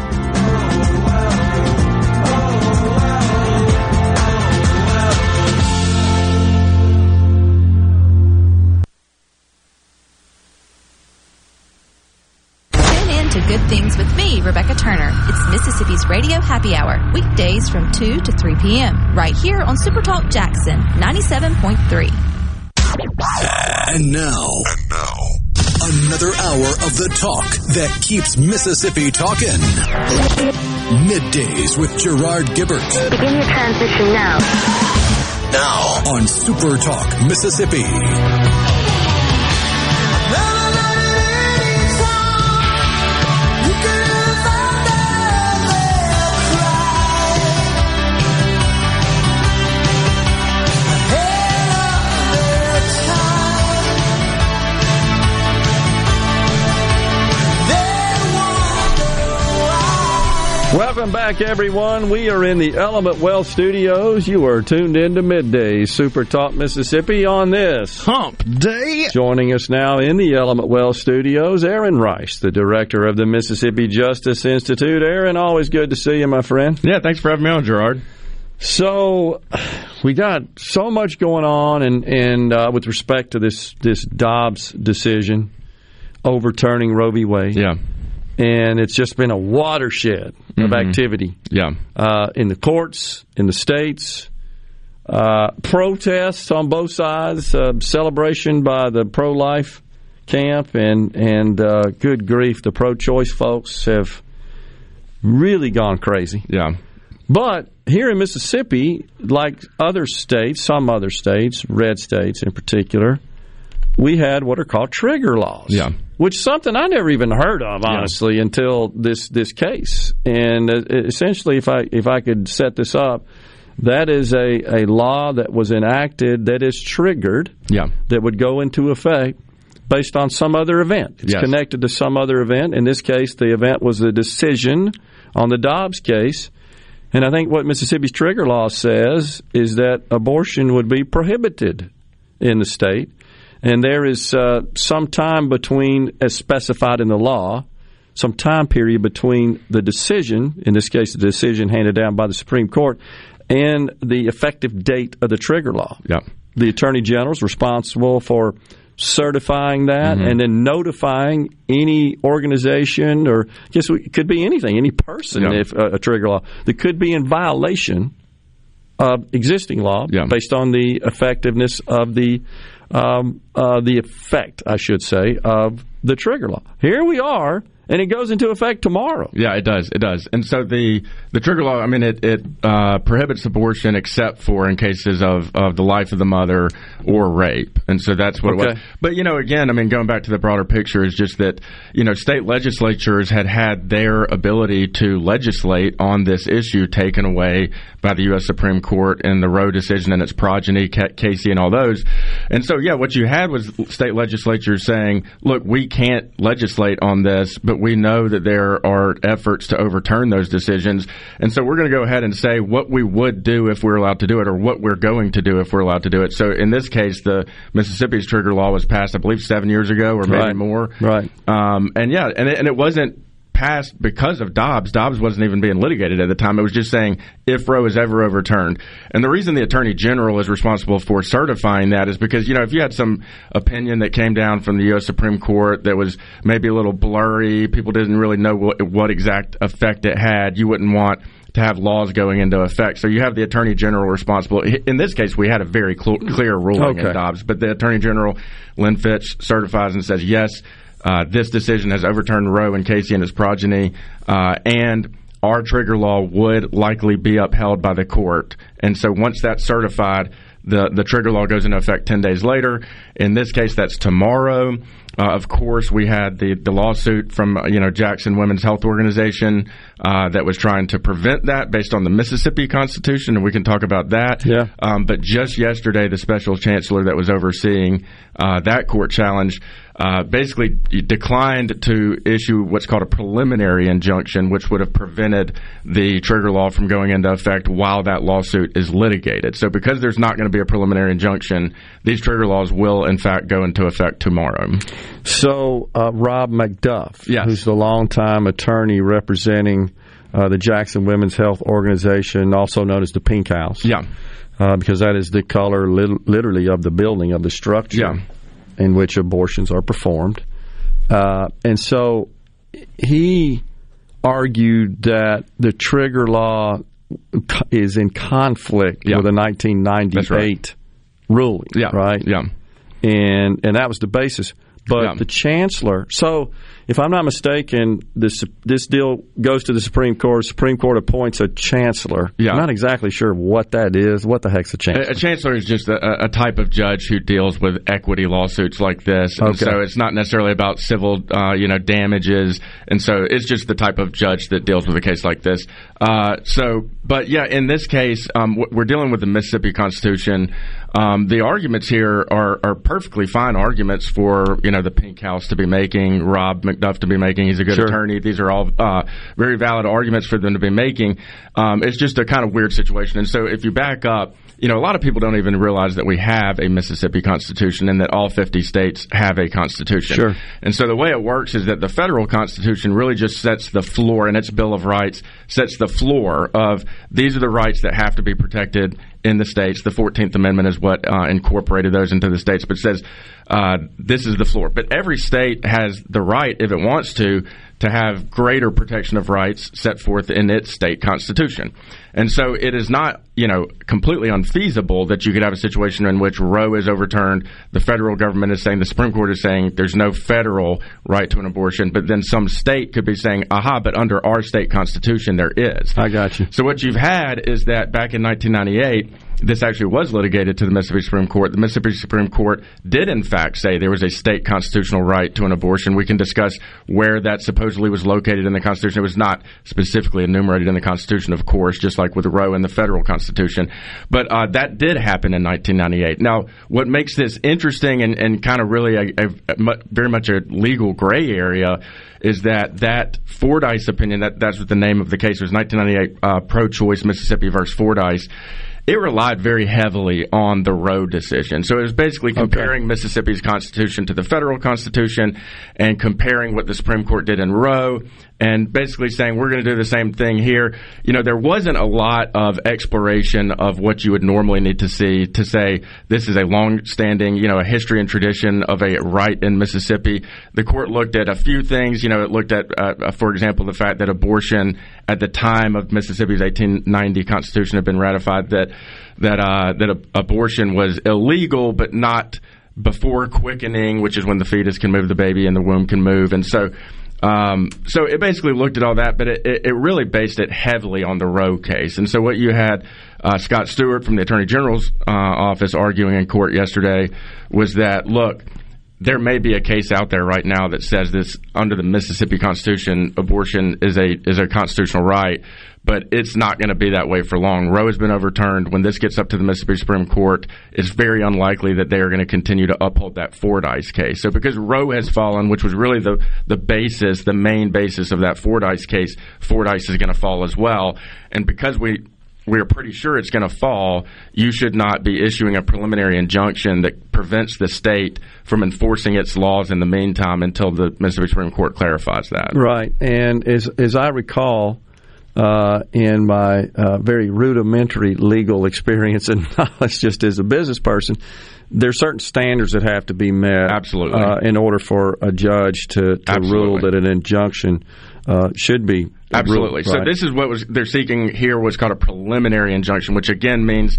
[SPEAKER 29] Mississippi's Radio Happy Hour, weekdays from 2 to 3 p.m., right here on Super Talk Jackson 97.3.
[SPEAKER 4] And now, and now, another hour of the talk that keeps Mississippi talking. Middays with Gerard Gibbert.
[SPEAKER 33] Begin your transition now.
[SPEAKER 4] Now on Super Talk Mississippi.
[SPEAKER 3] Welcome back, everyone. We are in the Element Wealth Studios. You are tuned in to Midday Super Talk Mississippi on this
[SPEAKER 34] Hump Day.
[SPEAKER 3] Joining us now in the Element Wealth Studios, Aaron Rice, the director of the Mississippi Justice Institute. Aaron, always good to see you, my friend.
[SPEAKER 34] Yeah, thanks for having me on, Gerard.
[SPEAKER 3] So, we got so much going on, and and uh, with respect to this this Dobbs decision overturning Roe v. Wade.
[SPEAKER 34] Yeah
[SPEAKER 3] and it's just been a watershed of
[SPEAKER 34] Mhm.
[SPEAKER 3] activity.
[SPEAKER 34] Yeah.
[SPEAKER 3] Uh, in the courts, in the states, uh, protests on both sides, uh, celebration by the pro-life camp, and and uh, good grief, the pro-choice folks have really gone crazy.
[SPEAKER 34] Yeah.
[SPEAKER 3] But here in Mississippi, like other states, some other states, red states in particular, we had what are called trigger laws.
[SPEAKER 34] Yeah.
[SPEAKER 3] Which is something I never even heard of, honestly, until this this case. And uh, essentially, if I if I could set this up, that is a, a law that was enacted that is triggered.
[SPEAKER 34] Yeah.
[SPEAKER 3] That would go into effect based on some other event. It's
[SPEAKER 34] Yes.
[SPEAKER 3] connected to some other event. In this case, the event was the decision on the Dobbs case. And I think what Mississippi's trigger law says is that abortion would be prohibited in the state. And there is uh, some time between, as specified in the law, some time period between the decision, in this case, the decision handed down by the Supreme Court, and the effective date of the trigger law.
[SPEAKER 34] Yeah.
[SPEAKER 3] The Attorney General is responsible for certifying that
[SPEAKER 34] Mhm.
[SPEAKER 3] and then notifying any organization or I guess it could be anything, any person, if uh, a trigger law that could be in violation of existing law based on the effectiveness of the um, uh, the effect, I should say, of the trigger law. Here we are, and it goes into effect tomorrow.
[SPEAKER 34] Yeah, it does. It does. And so the the trigger law, I mean, it, it uh, prohibits abortion except for in cases of, of the life of the mother or rape. And so that's what it
[SPEAKER 3] Okay.
[SPEAKER 34] was. But, you know, again, I mean, going back to the broader picture is just that, you know, state legislatures had had their ability to legislate on this issue taken away by the U.S. Supreme Court in the Roe decision and its progeny, Casey and all those. And so, yeah, what you had was state legislatures saying, look, we can't legislate on this, but we know that there are efforts to overturn those decisions. And so we're going to go ahead and say what we would do if we're allowed to do it or what we're going to do if we're allowed to do it. So in this case, the Mississippi's trigger law was passed, I believe, seven years ago or maybe
[SPEAKER 3] Right.
[SPEAKER 34] more.
[SPEAKER 3] Right.
[SPEAKER 34] Um, and yeah, and it, and it wasn't passed because of Dobbs. Dobbs wasn't even being litigated at the time. It was just saying if Roe is ever overturned. And the reason the Attorney General is responsible for certifying that is because, you know, if you had some opinion that came down from the U.S. Supreme Court that was maybe a little blurry, people didn't really know what, what exact effect it had, you wouldn't want to have laws going into effect. So you have the Attorney General responsible. In this case, we had a very cl- clear ruling
[SPEAKER 3] Okay.
[SPEAKER 34] in Dobbs, but the Attorney General, Lynn Fitch, certifies and says, yes, uh, this decision has overturned Roe and Casey and his progeny, uh, and our trigger law would likely be upheld by the court. And so once that's certified, the, the trigger law goes into effect 10 days later. In this case, that's tomorrow. Uh, of course, we had the, the lawsuit from uh, you know Jackson Women's Health Organization uh, that was trying to prevent that based on the Mississippi Constitution, and we can talk about that.
[SPEAKER 3] Yeah.
[SPEAKER 34] Um, but just yesterday, the special chancellor that was overseeing uh, that court challenge uh, basically declined to issue what's called a preliminary injunction, which would have prevented the trigger law from going into effect while that lawsuit is litigated. So, because there's not going to be a preliminary injunction, these trigger laws will, in fact, go into effect tomorrow.
[SPEAKER 3] So, uh, Rob McDuff,
[SPEAKER 34] Yes.
[SPEAKER 3] who's the longtime attorney representing uh, the Jackson Women's Health Organization, also known as the Pink House.
[SPEAKER 34] Yeah.
[SPEAKER 3] Uh, because that is the color lit- literally of the building, of the structure
[SPEAKER 34] Yeah.
[SPEAKER 3] in which abortions are performed. Uh, and so he argued that the trigger law is in conflict with the 1998 ruling.
[SPEAKER 34] Yeah.
[SPEAKER 3] Right?
[SPEAKER 34] Yeah.
[SPEAKER 3] And, and that was the basis. But
[SPEAKER 34] Yeah.
[SPEAKER 3] the chancellor, so if I'm not mistaken, this this deal goes to the Supreme Court. Supreme Court appoints a chancellor.
[SPEAKER 34] Yeah.
[SPEAKER 3] I'm not exactly sure what that is. What the heck's a chancellor?
[SPEAKER 34] A, a chancellor is just a, a type of judge who deals with equity lawsuits like this, and
[SPEAKER 3] Okay.
[SPEAKER 34] so it's not necessarily about civil, uh, you know, damages, and so it's just the type of judge that deals with a case like this. Uh, so, but yeah, in this case, um, we're dealing with the Mississippi Constitution. Um, the arguments here are, are perfectly fine arguments for you know the Pink House to be making, Rob McDuff to be making. He's a good
[SPEAKER 3] Sure.
[SPEAKER 34] attorney. These are all uh, very valid arguments for them to be making. Um, it's just a kind of weird situation. And so if you back up, you know, a lot of people don't even realize that we have a Mississippi Constitution and that all 50 states have a Constitution.
[SPEAKER 3] Sure.
[SPEAKER 34] And so the way it works is that the federal Constitution really just sets the floor, and its Bill of Rights sets the floor of these are the rights that have to be protected in the states. The 14th Amendment is what uh, incorporated those into the states, but says uh, this is the floor. But every state has the right, if it wants to, to have greater protection of rights set forth in its state constitution. And so it is not, you know, completely unfeasible that you could have a situation in which Roe is overturned, the federal government is saying, the Supreme Court is saying there's no federal right to an abortion, but then some state could be saying, aha, but under our state constitution there is.
[SPEAKER 3] I got you.
[SPEAKER 34] So what you've had is that back in 1998, this actually was litigated to the Mississippi Supreme Court. The Mississippi Supreme Court did, in fact, say there was a state constitutional right to an abortion. We can discuss where that supposedly was located in the Constitution. It was not specifically enumerated in the Constitution, of course, just like with Roe in the federal Constitution. But uh, that did happen in 1998. Now, what makes this interesting and, and kind of really a, a, a very much a legal gray area is that that Fordice opinion, that, that's what the name of the case was, 1998 uh, pro-choice Mississippi versus Fordice it relied very heavily on the Roe decision. So it was basically comparing Mississippi's constitution to the federal constitution and comparing what the Supreme Court did in Roe and basically saying we're going to do the same thing here. You know, there wasn't a lot of exploration of what you would normally need to see to say this is a long-standing, you know, a history and tradition of a right in Mississippi. The court looked at a few things. You know, it looked at, uh, for example, the fact that abortion at the time of Mississippi's 1890 Constitution had been ratified that that uh, that abortion was illegal, but not before quickening, which is when the fetus can move the baby and the womb can move, and so. Um, so it basically looked at all that, but it, it, really based it heavily on the Roe case. And so what you had uh, Scott Stewart from the Attorney General's uh, office arguing in court yesterday was that look, there may be a case out there right now that says this under the Mississippi Constitution, abortion is a is a constitutional right, but it's not going to be that way for long. Roe has been overturned. When this gets up to the Mississippi Supreme Court, it's very unlikely that they are going to continue to uphold that Fordice case. So because Roe has fallen, which was really the the basis, the main basis of that Fordice case, Fordice is going to fall as well. And because we we're pretty sure it's going to fall, you should not be issuing a preliminary injunction that prevents the state from enforcing its laws in the meantime until the Mississippi Supreme Court clarifies that.
[SPEAKER 3] Right, and as as I recall, uh, in my uh, very rudimentary legal experience and knowledge, just as a business person, there's certain standards that have to be met.
[SPEAKER 34] Absolutely.
[SPEAKER 3] Uh, in order for a judge to, to rule that an injunction uh, should be
[SPEAKER 34] Absolutely.
[SPEAKER 3] ruled,
[SPEAKER 34] So this is what was they're seeking here was called a preliminary injunction, which again means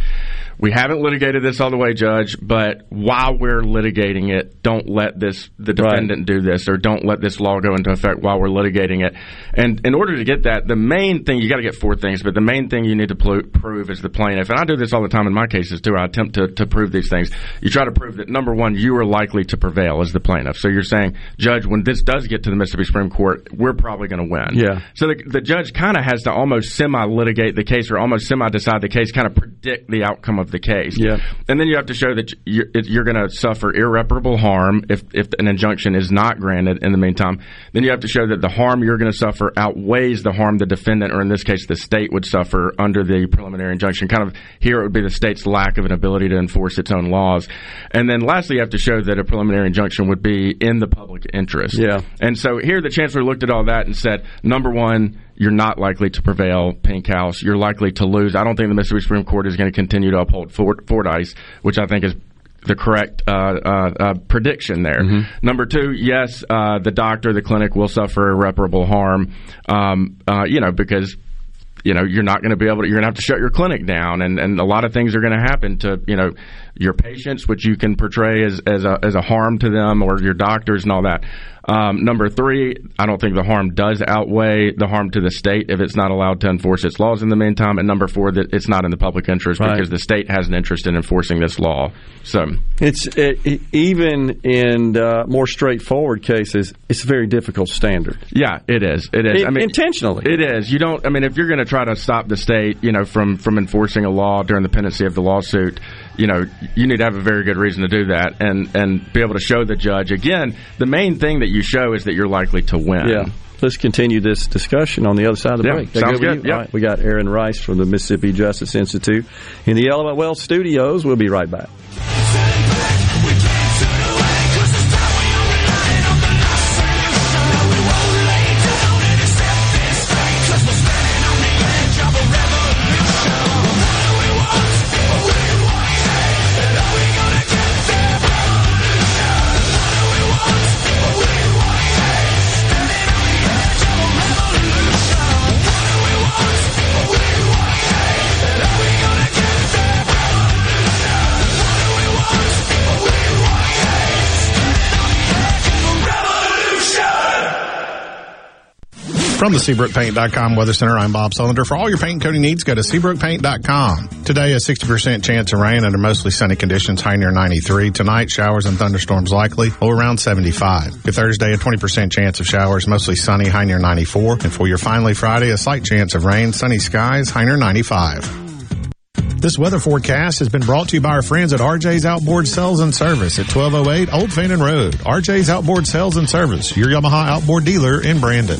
[SPEAKER 34] we haven't litigated this all the way, Judge, but while we're litigating it, don't let this the defendant do this or don't let this law go into effect while we're litigating it. And in order to get that, the main thing you got to get four things, but the main thing you need to pl- prove is the plaintiff. And I do this all the time in my cases too. I attempt to, to prove these things. You try to prove that number one, you are likely to prevail as the plaintiff. So you're saying, Judge, when this does get to the Mississippi Supreme Court, we're probably going to win.
[SPEAKER 3] Yeah.
[SPEAKER 34] So the, the judge kind of has to almost semi litigate the case or almost semi decide the case, kind of predict the outcome of the case.
[SPEAKER 3] Yeah.
[SPEAKER 34] And then you have to show that you're, you're going to suffer irreparable harm if, if an injunction is not granted in the meantime. Then you have to show that the harm you're going to suffer outweighs the harm the defendant, or in this case, the state, would suffer under the preliminary injunction. Kind of here it would be the state's lack of an ability to enforce its own laws. And then lastly, you have to show that a preliminary injunction would be in the public interest.
[SPEAKER 3] Yeah.
[SPEAKER 34] And so here the chancellor looked at all that and said, number one, you're not likely to prevail, Pink House. You're likely to lose. I don't think the Mississippi Supreme Court is going to continue to uphold Fort, Fordice, which I think is the correct uh, uh, uh, prediction there. Number two, yes, uh, the doctor, the clinic will suffer irreparable harm, um, uh, you know, because you know you're not going to be able to you're going to have to shut your clinic down and and a lot of things are going to happen to you know your patients which you can portray as as a as a harm to them or your doctors and all that um, number three, I don't think the harm does outweigh the harm to the state if it's not allowed to enforce its laws in the meantime. And number four, that it's not in the public interest
[SPEAKER 3] Right.
[SPEAKER 34] because the state has an interest in enforcing this law. So
[SPEAKER 3] It's it, it- even in uh, more straightforward cases, it's a very difficult standard.
[SPEAKER 34] Yeah, it is. It is.
[SPEAKER 3] In-
[SPEAKER 34] I mean,
[SPEAKER 3] intentionally.
[SPEAKER 34] It is. You don't. I mean, if you're going to try to stop the state, you know, from from enforcing a law during the pendency of the lawsuit, you know, you need to have a very good reason to do that, and and be able to show the judge. Again, the main thing that you show is that you're likely to win.
[SPEAKER 3] Yeah. Let's continue this discussion on the other side of the
[SPEAKER 34] Yeah,
[SPEAKER 3] break. That
[SPEAKER 34] sounds
[SPEAKER 3] with
[SPEAKER 34] good.
[SPEAKER 3] you?
[SPEAKER 34] Yeah.
[SPEAKER 3] We got Aaron Rice from the Mississippi Justice Institute in the Element Wealth Studios. We'll be right back.
[SPEAKER 6] From the SeabrookPaint.com Weather Center, I'm Bob Sullender. For all your paint and coating needs, go to SeabrookPaint.com. Today, a 60% chance of rain under mostly sunny conditions, high near 93. Tonight, showers and thunderstorms likely, low around 75. For Thursday, a 20% chance of showers, mostly sunny, high near 94. And for your finally Friday, a slight chance of rain, sunny skies, high near 95. This weather forecast has been brought to you by our friends at RJ's Outboard Sales and Service at 1208 Old Fannin Road. RJ's Outboard Sales and Service, your Yamaha outboard dealer in Brandon.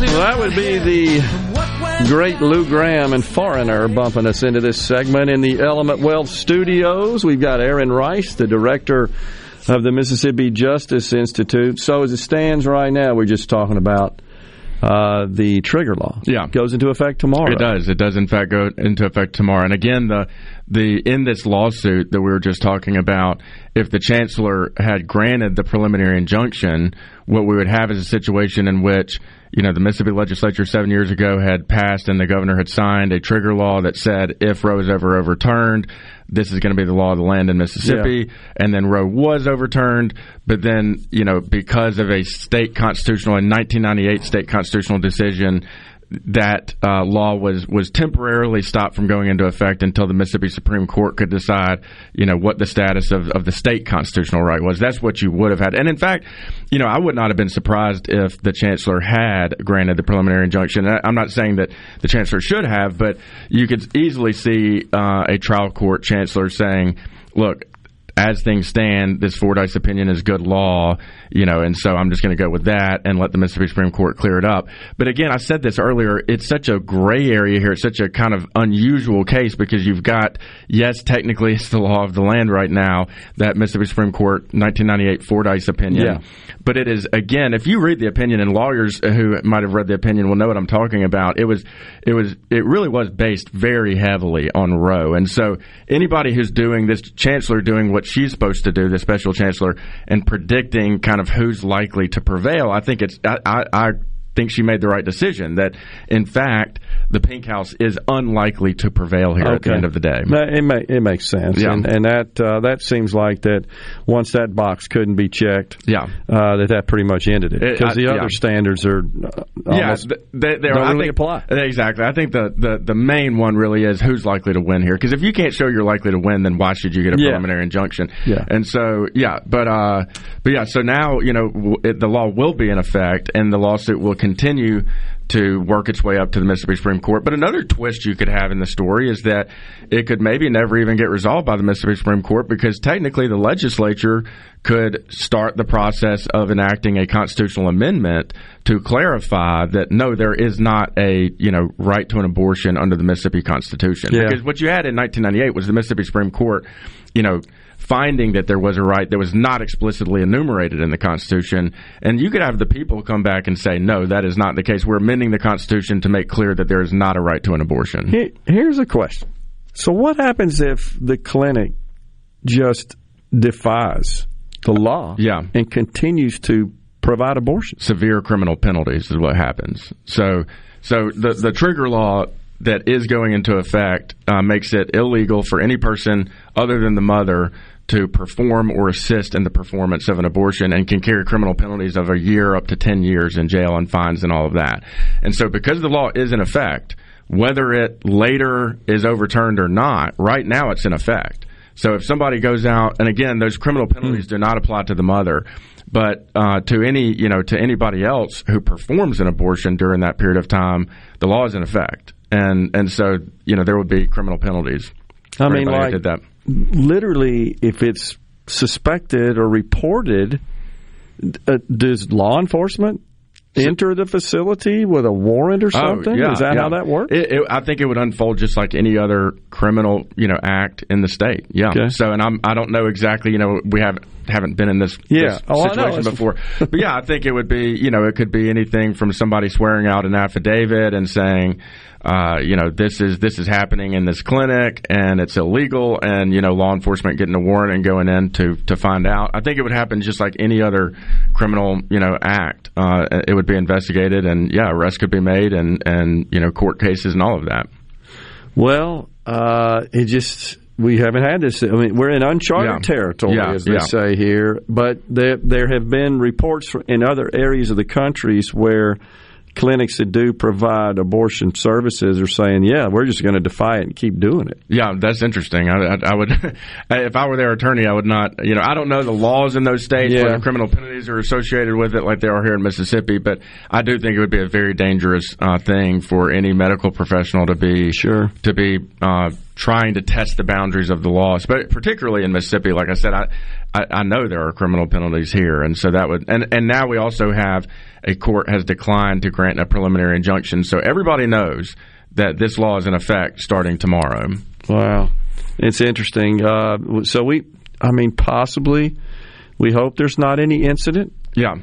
[SPEAKER 3] Well, that would be the great Lou Gramm and Foreigner bumping us into this segment in the Element Wealth Studios. We've got Aaron Rice, the director of the Mississippi Justice Institute. So as it stands right now, we're just talking about uh, the trigger law.
[SPEAKER 34] Yeah,
[SPEAKER 3] goes into effect tomorrow.
[SPEAKER 34] It does. It does in fact go into effect tomorrow. And again, the the in this lawsuit that we were just talking about, if the chancellor had granted the preliminary injunction, what we would have is a situation in which you know the Mississippi legislature seven years ago had passed and the governor had signed a trigger law that said if Roe is ever overturned, this is going to be the law of the land in Mississippi. And then Roe was overturned, but then you know because of a state constitutional in 1998 state constitutional decision that uh, law was was temporarily stopped from going into effect until the Mississippi Supreme Court could decide, you know, what the status of, of the state constitutional right was. That's what you would have had. And in fact, you know, I would not have been surprised if the chancellor had granted the preliminary injunction. I'm not saying that the chancellor should have, but you could easily see uh, a trial court chancellor saying, "Look." as things stand, this Fordice opinion is good law, you know, and so I'm just going to go with that and let the Mississippi Supreme Court clear it up. But again, I said this earlier, it's such a gray area here. It's such a kind of unusual case because you've got, yes, technically it's the law of the land right now, that Mississippi Supreme Court 1998 Fordice opinion.
[SPEAKER 3] Yeah.
[SPEAKER 34] But it is again, if you read the opinion, and lawyers who might have read the opinion will know what I'm talking about. It was, it was, it really was based very heavily on Roe, and so anybody who's doing this, chancellor doing what she's supposed to do, the special chancellor, and predicting kind of who's likely to prevail, I think it's, I, I, I think she made the right decision. That in fact, the Pink House is unlikely to prevail here at the end of the day.
[SPEAKER 3] It, ma- it makes sense,
[SPEAKER 34] Yeah.
[SPEAKER 3] and, and that uh, that seems like that once that box couldn't be checked,
[SPEAKER 34] yeah,
[SPEAKER 3] uh, that that pretty much ended it because the other
[SPEAKER 34] yeah.
[SPEAKER 3] standards are uh,
[SPEAKER 34] yeah, they, they
[SPEAKER 3] don't
[SPEAKER 34] I
[SPEAKER 3] really
[SPEAKER 34] think,
[SPEAKER 3] apply.
[SPEAKER 34] Exactly. I think the, the, the main one really is who's likely to win here. Because if you can't show you're likely to win, then why should you get a
[SPEAKER 3] Yeah.
[SPEAKER 34] preliminary injunction?
[SPEAKER 3] Yeah.
[SPEAKER 34] And so, yeah, but uh, but yeah, so now you know w- it, the law will be in effect, and the lawsuit will continue to work its way up to the Mississippi Supreme Court. But another twist you could have in the story is that it could maybe never even get resolved by the Mississippi Supreme Court because technically the legislature could start the process of enacting a constitutional amendment to clarify that no, there is not a you know right to an abortion under the Mississippi Constitution.
[SPEAKER 3] Yeah.
[SPEAKER 34] Because what you had in 1998 was the Mississippi Supreme Court, you know. Finding that there was a right that was not explicitly enumerated in the Constitution, and you could have the people come back and say, "No, that is not the case. We're amending the Constitution to make clear that there is not a right to an abortion."
[SPEAKER 3] Here's a question. So, what happens if the clinic just defies the law
[SPEAKER 34] yeah.
[SPEAKER 3] and continues to provide abortion?
[SPEAKER 34] Severe criminal penalties is what happens. So, so the the trigger law that is going into effect uh, makes it illegal for any person other than the mother to perform or assist in the performance of an abortion and can carry criminal penalties of a year up to 10 years in jail and fines and all of that. And so because the law is in effect, whether it later is overturned or not, right now it's in effect. So if somebody goes out, and again, those criminal penalties do not apply to the mother, but uh, to any you know to anybody else who performs an abortion during that period of time, the law is in effect, and and so you know there would be criminal penalties.
[SPEAKER 3] I mean, like
[SPEAKER 34] did that.
[SPEAKER 3] Literally, if it's suspected or reported, uh, does law enforcement enter the facility with a warrant or something?
[SPEAKER 34] Oh, yeah,
[SPEAKER 3] Is that
[SPEAKER 34] yeah.
[SPEAKER 3] how that works?
[SPEAKER 34] It, it, I think it would unfold just like any other criminal, you know, act in the state. Yeah.
[SPEAKER 3] Okay.
[SPEAKER 34] So, and I'm I don't know exactly. You know, we have haven't been in this,
[SPEAKER 3] Yeah.
[SPEAKER 34] this
[SPEAKER 3] Oh,
[SPEAKER 34] situation before, but yeah, I think it would be. You know, it could be anything from somebody swearing out an affidavit and saying. Uh, you know, this is this is happening in this clinic, and it's illegal, and you know, law enforcement getting a warrant and going in to to find out. I think it would happen just like any other criminal, you know, act. Uh, it would be investigated, and yeah, arrests could be made, and and you know, court cases and all of that.
[SPEAKER 3] Well, uh, it just we haven't had this. I mean, we're in uncharted
[SPEAKER 34] Yeah.
[SPEAKER 3] territory,
[SPEAKER 34] Yeah,
[SPEAKER 3] as they
[SPEAKER 34] yeah.
[SPEAKER 3] say here. But there there have been reports in other areas of the countries where clinics that do provide abortion services are saying, "Yeah, we're just going to defy it and keep doing it."
[SPEAKER 34] Yeah, that's interesting. I, I, I would, if I were their attorney, I would not. You know, I don't know the laws in those states
[SPEAKER 3] Yeah.
[SPEAKER 34] whether criminal penalties are associated with it, like they are here in Mississippi. But I do think it would be a very dangerous uh, thing for any medical professional to be
[SPEAKER 3] sure
[SPEAKER 34] to be uh, trying to test the boundaries of the laws, but particularly in Mississippi. Like I said, I, I I know there are criminal penalties here, and so that would and and now we also have a court has declined to grant a preliminary injunction, so everybody knows that this law is in effect starting tomorrow.
[SPEAKER 3] Wow, it's interesting. Uh, so we, I mean, possibly, we hope there's not any incident.
[SPEAKER 34] Yeah,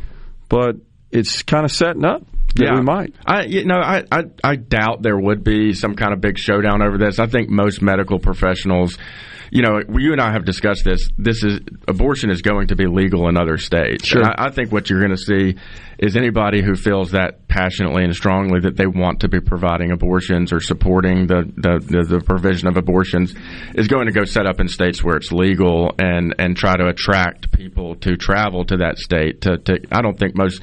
[SPEAKER 3] but it's kind of setting up that we might.
[SPEAKER 34] I you know I, I I doubt there would be some kind of big showdown over this. I think most medical professionals, you know, you and I have discussed this. This is abortion is going to be legal in other states.
[SPEAKER 3] Sure.
[SPEAKER 34] I, I think what you're going to see is anybody who feels that passionately and strongly that they want to be providing abortions or supporting the the, the, the provision of abortions is going to go set up in states where it's legal and and try to attract people to travel to that state. To, to I don't think most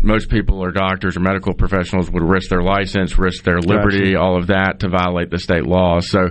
[SPEAKER 34] most people or doctors or medical professionals would risk their license, risk their liberty, all of that to violate the state law. So,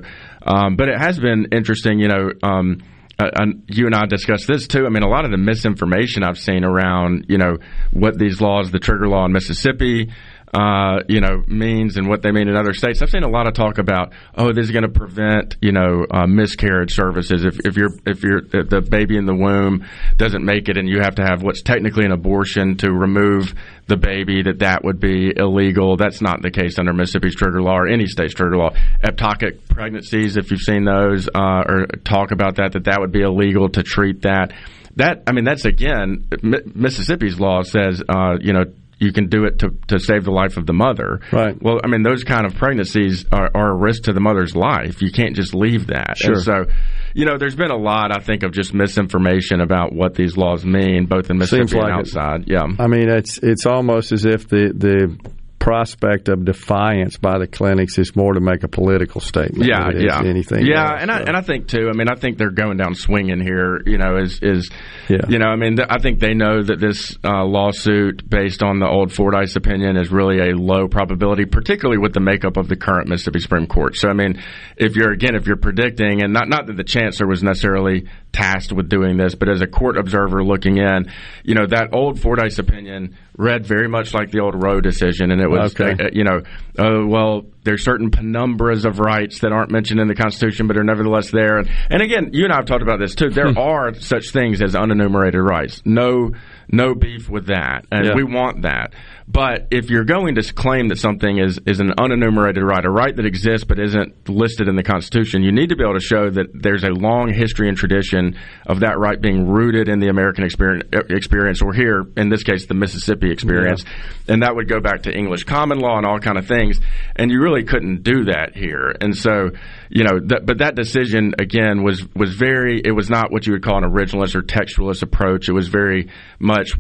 [SPEAKER 34] um, but it has been interesting, you know. Um, uh, you and I discussed this too. I mean, a lot of the misinformation I've seen around, you know, what these laws, the trigger law in Mississippi, uh, you know, means and what they mean in other states. I've seen a lot of talk about, oh, this is going to prevent, you know, uh, miscarriage services. If, if you're if you're if the baby in the womb doesn't make it, and you have to have what's technically an abortion to remove the baby, that that would be illegal. That's not the case under Mississippi's trigger law or any state's trigger law. Ectopic pregnancies, if you've seen those, uh, or talk about that, that that would be illegal to treat that. That I mean, that's again, Mississippi's law says, uh, you know, you can do it to, to save the life of the mother.
[SPEAKER 3] Right.
[SPEAKER 34] Well, I mean, those kind of pregnancies are, are a risk to the mother's life. You can't just leave that.
[SPEAKER 3] Sure.
[SPEAKER 34] And so, you know, there's been a lot, I think, of just misinformation about what these laws mean, both in Mississippi
[SPEAKER 3] like
[SPEAKER 34] and
[SPEAKER 3] it.
[SPEAKER 34] outside. Yeah.
[SPEAKER 3] I mean, it's it's almost as if the the prospect of defiance by the clinics is more to make a political statement.
[SPEAKER 34] Yeah,
[SPEAKER 3] than it is
[SPEAKER 34] yeah,
[SPEAKER 3] anything.
[SPEAKER 34] Yeah,
[SPEAKER 3] else.
[SPEAKER 34] and I and I think too. I mean, I think they're going down swinging here. You know, is is
[SPEAKER 3] Yeah.
[SPEAKER 34] you know, I mean, th- I think they know that this uh, lawsuit, based on the old Fordice opinion, is really a low probability, particularly with the makeup of the current Mississippi Supreme Court. So, I mean, if you're again, if you're predicting, and not not that the chancellor was necessarily tasked with doing this, but as a court observer looking in, you know, that old Fordice opinion read very much like the old Roe decision, and it was,
[SPEAKER 3] Okay.
[SPEAKER 34] uh, you know, oh well, there's certain penumbras of rights that aren't mentioned in the Constitution, but are nevertheless there. And, and again, you and I have talked about this too. There are such things as unenumerated rights. No, no beef with that, and
[SPEAKER 3] Yeah.
[SPEAKER 34] we want that. But if you're going to claim that something is, is an unenumerated right, a right that exists but isn't listed in the Constitution, you need to be able to show that there's a long history and tradition of that right being rooted in the American experience, experience or here, in this case, the Mississippi experience. And that would go back to English common law and all kind of things. And you really couldn't do that here. And so, you know, th- but that decision, again, was, was very, it was not what you would call an originalist or textualist approach. It was very much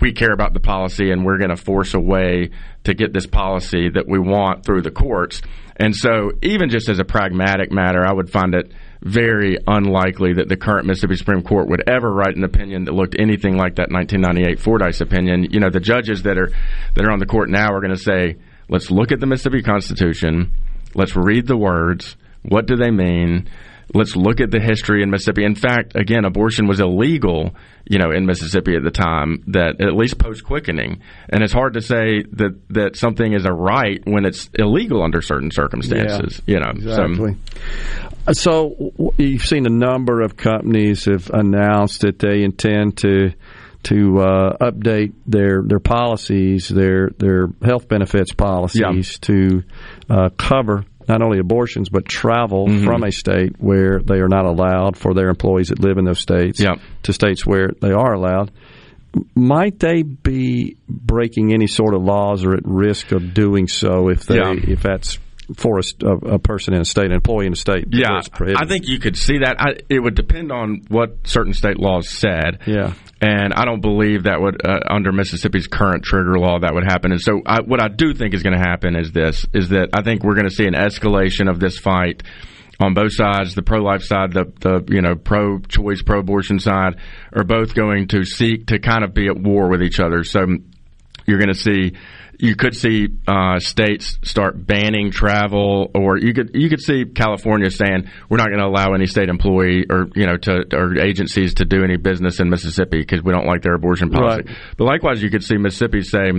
[SPEAKER 34] we care about the policy and we're going to force a way to get this policy that we want through the courts. And so, even just as a pragmatic matter, I would find it very unlikely that the current Mississippi Supreme Court would ever write an opinion that looked anything like that 1998 Fordice opinion. You know, the judges that are that are on the court now are going to say, let's look at the Mississippi Constitution, let's read the words, what do they mean? Let's look at the history in Mississippi. In fact, again, abortion was illegal, you know, in Mississippi at the time. That at least post quickening, and it's hard to say that that something is a right when it's illegal under certain circumstances.
[SPEAKER 3] Yeah,
[SPEAKER 34] you know,
[SPEAKER 3] exactly. So, so you've seen a number of companies have announced that they intend to to uh, update their their policies, their their health benefits policies yeah. to uh, cover not only abortions but travel mm-hmm. from a state where they are not allowed for their employees that live in those states
[SPEAKER 34] yeah.
[SPEAKER 3] to states where they are allowed. Might they be breaking any sort of laws or at risk of doing so if they
[SPEAKER 34] yeah.
[SPEAKER 3] if that's for a, a, person in a state, an employee in a state.
[SPEAKER 34] Yeah, I think you could see that. I, it would depend on what certain state laws said.
[SPEAKER 3] Yeah,
[SPEAKER 34] and I don't believe that would uh, under Mississippi's current trigger law that would happen. And so, I, what I do think is going to happen is this: is that I think we're going to see an escalation of this fight on both sides, the pro-life side, the the you know pro-choice, pro-abortion side, are both going to seek to kind of be at war with each other. So you're going to see you could see uh, states start banning travel, or you could you could see California saying we're not going to allow any state employee or you know to or agencies to do any business in Mississippi because we don't like their abortion policy.
[SPEAKER 3] Right.
[SPEAKER 34] But likewise, you could see Mississippi say,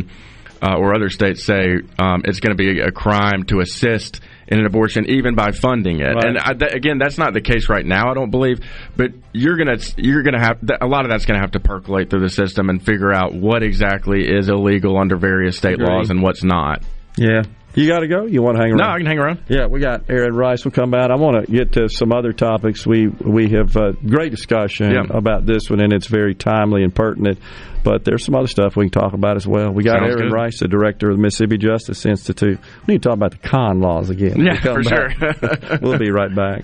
[SPEAKER 34] uh, or other states say, um, it's going to be a crime to assist in an abortion, even by funding it.
[SPEAKER 3] Right.
[SPEAKER 34] And I, th- again, that's not the case right now. I don't believe, but you're gonna you're gonna have a lot of that's gonna have to percolate through the system and figure out what exactly is illegal under various state laws and what's not.
[SPEAKER 3] Yeah. You got to go. You want to hang around?
[SPEAKER 34] No, I can hang around.
[SPEAKER 3] Yeah, we got Aaron Rice will come out. I want to get to some other topics. We we have a great discussion
[SPEAKER 34] Yeah.
[SPEAKER 3] about this one, and it's very timely and pertinent. But there's some other stuff we can talk about as well. We got
[SPEAKER 34] Sounds
[SPEAKER 3] Aaron
[SPEAKER 34] good.
[SPEAKER 3] Rice, the director of the Mississippi Justice Institute. We need to talk about the con laws again.
[SPEAKER 34] Yeah, for
[SPEAKER 3] back.
[SPEAKER 34] sure.
[SPEAKER 3] we'll be right back.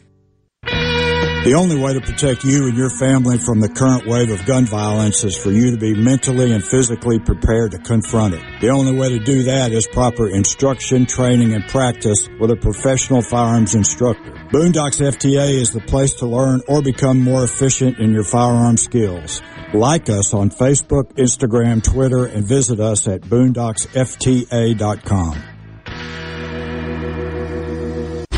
[SPEAKER 35] The only way to protect you and your family from the current wave of gun violence is for you to be mentally and physically prepared to confront it. The only way to do that is proper instruction, training, and practice with a professional firearms instructor. Boondocks FTA is the place to learn or become more efficient in your firearm skills. Like us on Facebook, Instagram, Twitter, and visit us at boondocksfta.com.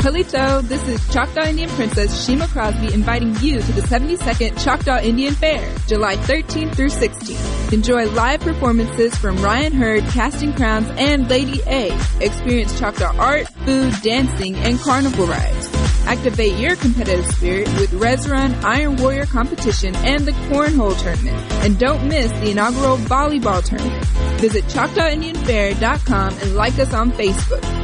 [SPEAKER 36] Halito, this is Choctaw Indian Princess Shima Crosby inviting you to the 72nd Choctaw Indian Fair, July 13th through 16th. Enjoy live performances from Ryan Hurd, Casting Crowns, and Lady A. Experience Choctaw art, food, dancing, and carnival rides. Activate your competitive spirit with Res Run, Iron Warrior competition, and the Cornhole tournament. And don't miss the inaugural volleyball tournament. Visit ChoctawIndianFair.com and like us on Facebook.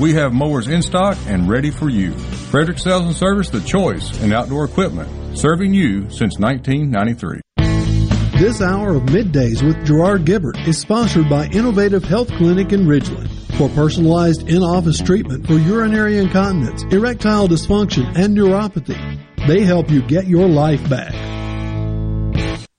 [SPEAKER 37] we have mowers in stock and ready for you. Frederick Sales and Service, the choice in outdoor equipment, serving you since 1993.
[SPEAKER 38] This hour of Middays with Gerard Gibbert is sponsored by Innovative Health Clinic in Ridgeland. For personalized in-office treatment for urinary incontinence, erectile dysfunction, and neuropathy, they help you get your life back.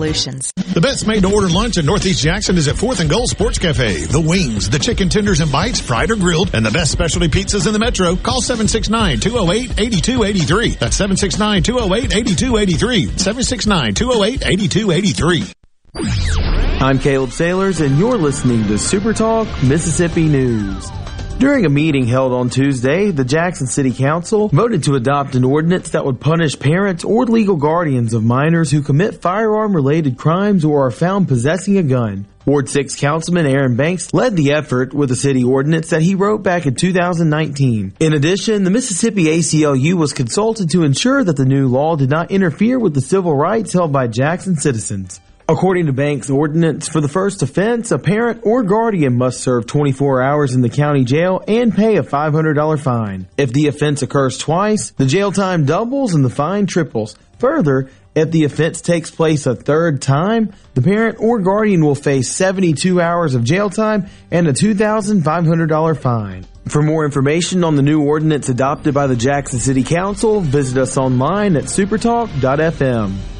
[SPEAKER 6] The best made to order lunch in Northeast Jackson is at 4th and Gold Sports Cafe. The wings, the chicken tenders and bites, fried or grilled, and the best specialty pizzas in the metro. Call 769-208-8283. That's 769-208-8283. 769-208-8283.
[SPEAKER 28] I'm Caleb Sailors and you're listening to Super Talk Mississippi News. During a meeting held on Tuesday, the Jackson City Council voted to adopt an ordinance that would punish parents or legal guardians of minors who commit firearm related crimes or are found possessing a gun. Ward 6 Councilman Aaron Banks led the effort with a city ordinance that he wrote back in 2019. In addition, the Mississippi ACLU was consulted to ensure that the new law did not interfere with the civil rights held by Jackson citizens. According to Banks' ordinance, for the first offense, a parent or guardian must serve 24 hours in the county jail and pay a $500 fine. If the offense occurs twice, the jail time doubles and the fine triples. Further, if the offense takes place a third time, the parent or guardian will face 72 hours of jail time and a $2,500 fine. For more information on the new ordinance adopted by the Jackson City Council, visit us online at supertalk.fm.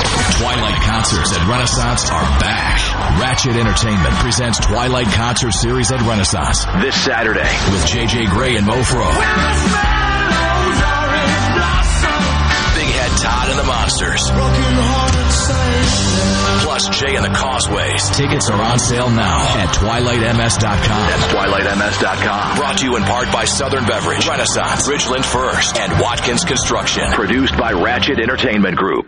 [SPEAKER 39] Twilight concerts at Renaissance are back. Ratchet Entertainment presents Twilight Concert Series at Renaissance this Saturday with JJ Grey and Mofro. Big Head Todd and the Monsters. Plus Jay and the Causeways. Tickets are on sale now at twilightms.com. That's twilightms.com. Brought to you in part by Southern Beverage, Renaissance, Ridgeland First, and Watkins Construction. Produced by Ratchet Entertainment Group.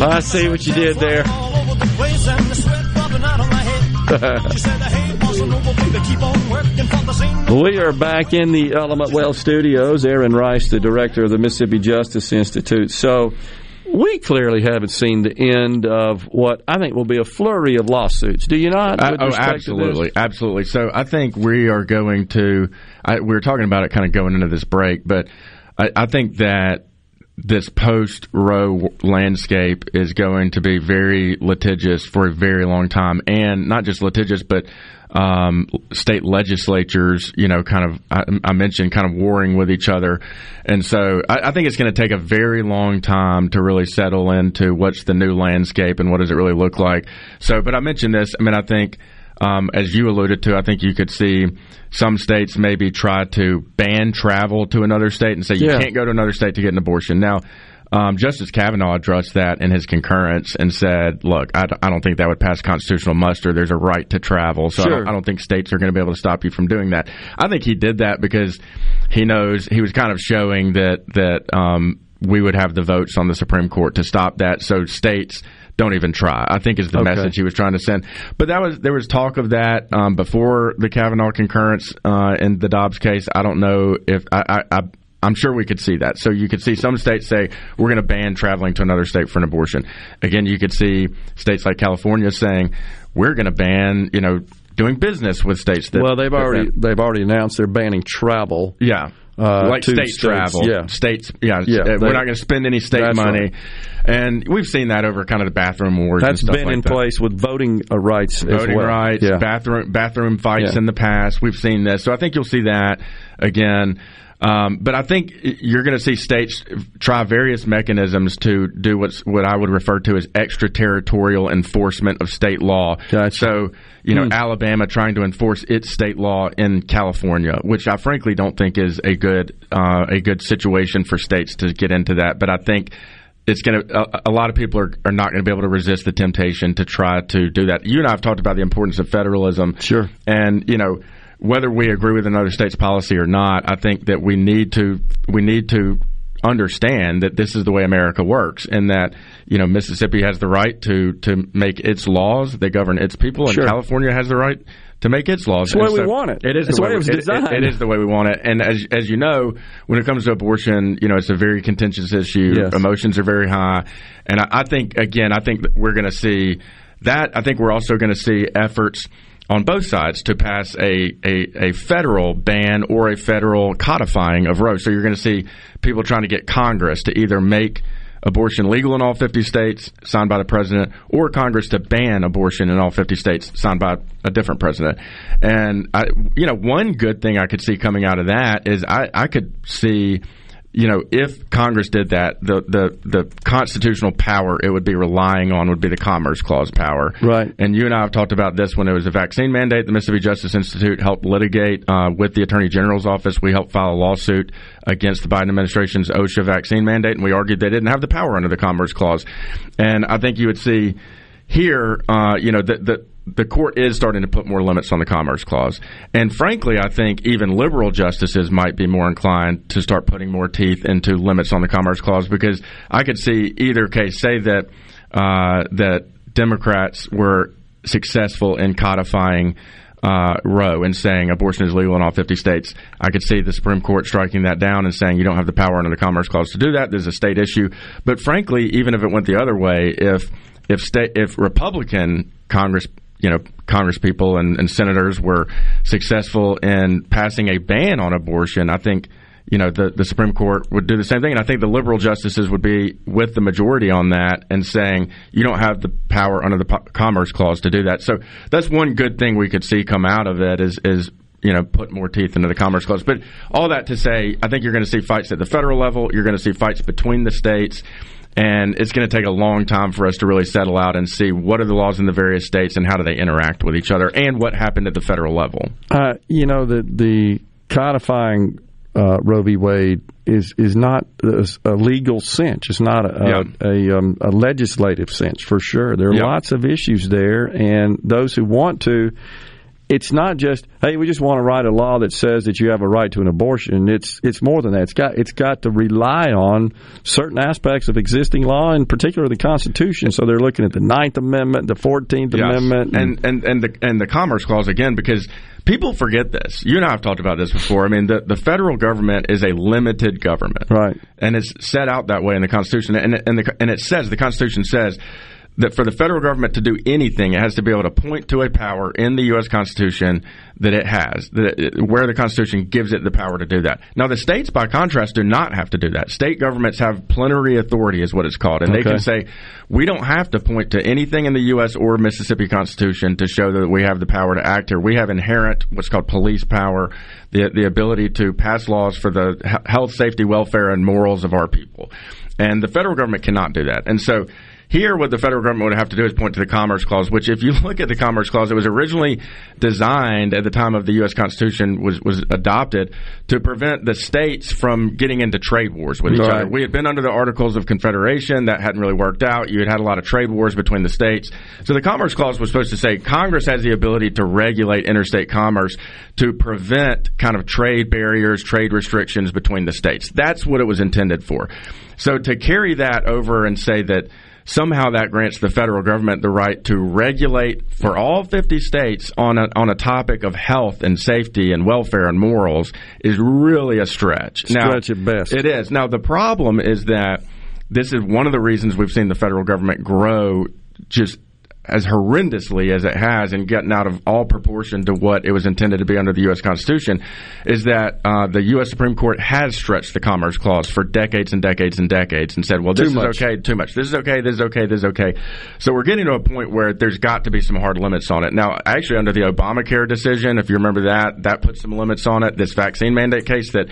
[SPEAKER 3] I see what you did there. we are back in the Element Wealth studios. Aaron Rice, the director of the Mississippi Justice Institute. So, we clearly haven't seen the end of what I think will be a flurry of lawsuits. Do you not?
[SPEAKER 34] Uh, oh, absolutely, absolutely. So I think we are going to. I, we were talking about it kind of going into this break, but I, I think that this post Roe landscape is going to be very litigious for a very long time, and not just litigious, but um, state legislatures, you know, kind of I, I, mentioned kind of warring with each other, and so I, I think it's going to take a very long time to really settle into what's the new landscape and what does it really look like. So, but I mentioned this. I mean, I think. Um, as you alluded to, I think you could see some states maybe try to ban travel to another state and say you
[SPEAKER 3] Yeah.
[SPEAKER 34] can't go to another state to get an abortion. Now, um, Justice Kavanaugh addressed that in his concurrence and said, "Look, I, d- I don't think that would pass constitutional muster. There's a right to travel, so I, don't, I don't think states are going to be able to stop you from doing that." I think he did that because he knows he was kind of showing that that um, we would have the votes on the Supreme Court to stop that, so states don't even try. I think is the
[SPEAKER 3] Okay.
[SPEAKER 34] message he was trying to send. But that was there was talk of that um, before the Kavanaugh concurrence uh, in the Dobbs case. I don't know if I. I, I I'm sure we could see that. So you could see some states say we're going to ban traveling to another state for an abortion. Again, you could see states like California saying we're going to ban, you know, doing business with states that
[SPEAKER 3] well, they've already they've already announced they're banning travel.
[SPEAKER 34] yeah.
[SPEAKER 3] Uh,
[SPEAKER 34] like state
[SPEAKER 3] states,
[SPEAKER 34] travel,
[SPEAKER 3] yeah.
[SPEAKER 34] states, yeah,
[SPEAKER 3] Yeah,
[SPEAKER 34] uh,
[SPEAKER 3] they-
[SPEAKER 34] we're not going to spend any state money,
[SPEAKER 3] right.
[SPEAKER 34] and we've seen that over kind of the bathroom wars. and
[SPEAKER 3] That's been
[SPEAKER 34] like
[SPEAKER 3] in
[SPEAKER 34] that.
[SPEAKER 3] place with voting uh, rights as
[SPEAKER 34] voting
[SPEAKER 3] well.
[SPEAKER 34] rights,
[SPEAKER 3] Yeah.
[SPEAKER 34] bathroom bathroom fights
[SPEAKER 3] Yeah.
[SPEAKER 34] in the past. We've seen this, so I think you'll see that again. Um, but I think you're going to see states try various mechanisms to do what's what I would refer to as extraterritorial enforcement of state law. So, you know,
[SPEAKER 3] Hmm.
[SPEAKER 34] Alabama trying to enforce its state law in California, which I frankly don't think is a good uh, a good situation for states to get into that. But I think it's going to a, a lot of people are, are not going to be able to resist the temptation to try to do that. You and I have talked about the importance of federalism.
[SPEAKER 3] Sure.
[SPEAKER 34] And you know whether we agree with another state's policy or not, I think that we need to we need to understand that this is the way America works, and that you know Mississippi has the right to to make its laws that govern its people, and
[SPEAKER 3] Sure.
[SPEAKER 34] California has the right to make its laws.
[SPEAKER 3] It's the way
[SPEAKER 34] And
[SPEAKER 3] we want it.
[SPEAKER 34] It is
[SPEAKER 3] It's
[SPEAKER 34] the
[SPEAKER 3] way
[SPEAKER 34] way
[SPEAKER 3] it was
[SPEAKER 34] it- it-
[SPEAKER 3] designed.
[SPEAKER 34] it is the way we want it. And as as you know, when it comes to abortion, you know it's a very contentious issue.
[SPEAKER 3] Yes.
[SPEAKER 34] Emotions are very high, and I, I think again, I think that we're going to see that. I think we're also going to see efforts on both sides to pass a, a, a federal ban or a federal codifying of Roe. So you're going to see people trying to get Congress to either make abortion legal in all 50 states, signed by the president, or Congress to ban abortion in all 50 states, signed by a different president. And I, you know, one good thing I could see coming out of that is I, I could see you know, if Congress did that, the, the the constitutional power it would be relying on would be the Commerce Clause power.
[SPEAKER 3] Right.
[SPEAKER 34] And you and I have talked about this when it was a vaccine mandate. The Mississippi Justice Institute helped litigate uh, with the Attorney General's office. We helped file a lawsuit against the Biden administration's OSHA vaccine mandate, and we argued they didn't have the power under the Commerce Clause. And I think you would see here, uh, you know, that the the court is starting to put more limits on the Commerce Clause. And frankly, I think even liberal justices might be more inclined to start putting more teeth into limits on the Commerce Clause because I could see either case say that uh, that Democrats were successful in codifying uh, Roe and saying abortion is legal in all 50 states. I could see the Supreme Court striking that down and saying you don't have the power under the Commerce Clause to do that. There's a state issue. But frankly, even if it went the other way, if if state if Republican Congress you know Congress people and, and senators were successful in passing a ban on abortion, I think you know the the Supreme Court would do the same thing, and I think the liberal justices would be with the majority on that and saying you don't have the power under the po- Commerce Clause to do that. So that's one good thing we could see come out of it is is you know put more teeth into the Commerce Clause. But all that to say, I think you're going to see fights at the federal level. You're going to see fights between the states. And it's going to take a long time for us to really settle out and see what are the laws in the various states and how do they interact with each other and what happened at the federal level.
[SPEAKER 3] Uh, you know, the the codifying uh, Roe v. Wade is is not a, a legal cinch. It's not a a, a, um, a legislative cinch for sure. There are
[SPEAKER 34] Yeah.
[SPEAKER 3] lots of issues there, and those who want to. It's not just hey, we just want to write a law that says that you have a right to an abortion. It's it's more than that. It's got it's got to rely on certain aspects of existing law, in particular the Constitution. So they're looking at the Ninth Amendment, the Fourteenth
[SPEAKER 34] Yes.
[SPEAKER 3] Amendment,
[SPEAKER 34] and and and the and the Commerce Clause again because people forget this. You and I have talked about this before. I mean, the the federal government is a limited government,
[SPEAKER 3] right?
[SPEAKER 34] And it's set out that way in the Constitution, and and the and it says the Constitution says. That for the federal government to do anything, it has to be able to point to a power in the U.S. Constitution that it has, that it, where the Constitution gives it the power to do that. Now, the states, by contrast, do not have to do that. State governments have plenary authority, is what it's called, and they can say, we don't have to point to anything in the U.S. or Mississippi Constitution to show that we have the power to act here. We have inherent what's called police power, the the ability to pass laws for the health, safety, welfare, and morals of our people, and the federal government cannot do that. And so Here, what the federal government would have to do is point to the Commerce Clause, which, if you look at the Commerce Clause, it was originally designed at the time of the U.S. Constitution was was adopted to prevent the states from getting into trade wars with each
[SPEAKER 3] Right.
[SPEAKER 34] other. We had been under the Articles of Confederation that hadn't really worked out. You had had a lot of trade wars between the states. So the Commerce Clause was supposed to say Congress has the ability to regulate interstate commerce to prevent kind of trade barriers, trade restrictions between the states. That's what it was intended for. So to carry that over and say that somehow that grants the federal government the right to regulate for all 50 states on a, on a topic of health and safety and welfare and morals is really a stretch.
[SPEAKER 3] Stretch at best.
[SPEAKER 34] It is. Now, the problem is that this is one of the reasons we've seen the federal government grow just as horrendously as it has and getting out of all proportion to what it was intended to be under the U.S. Constitution is that uh, the U.S. Supreme Court has stretched the Commerce Clause for decades and decades and decades and said, well, this
[SPEAKER 3] Too
[SPEAKER 34] is
[SPEAKER 3] much.
[SPEAKER 34] okay, too much. This is okay, this is okay, this is okay. So we're getting to a point where there's got to be some hard limits on it. Now, actually, under the Obamacare decision, if you remember that, that put some limits on it. This vaccine mandate case that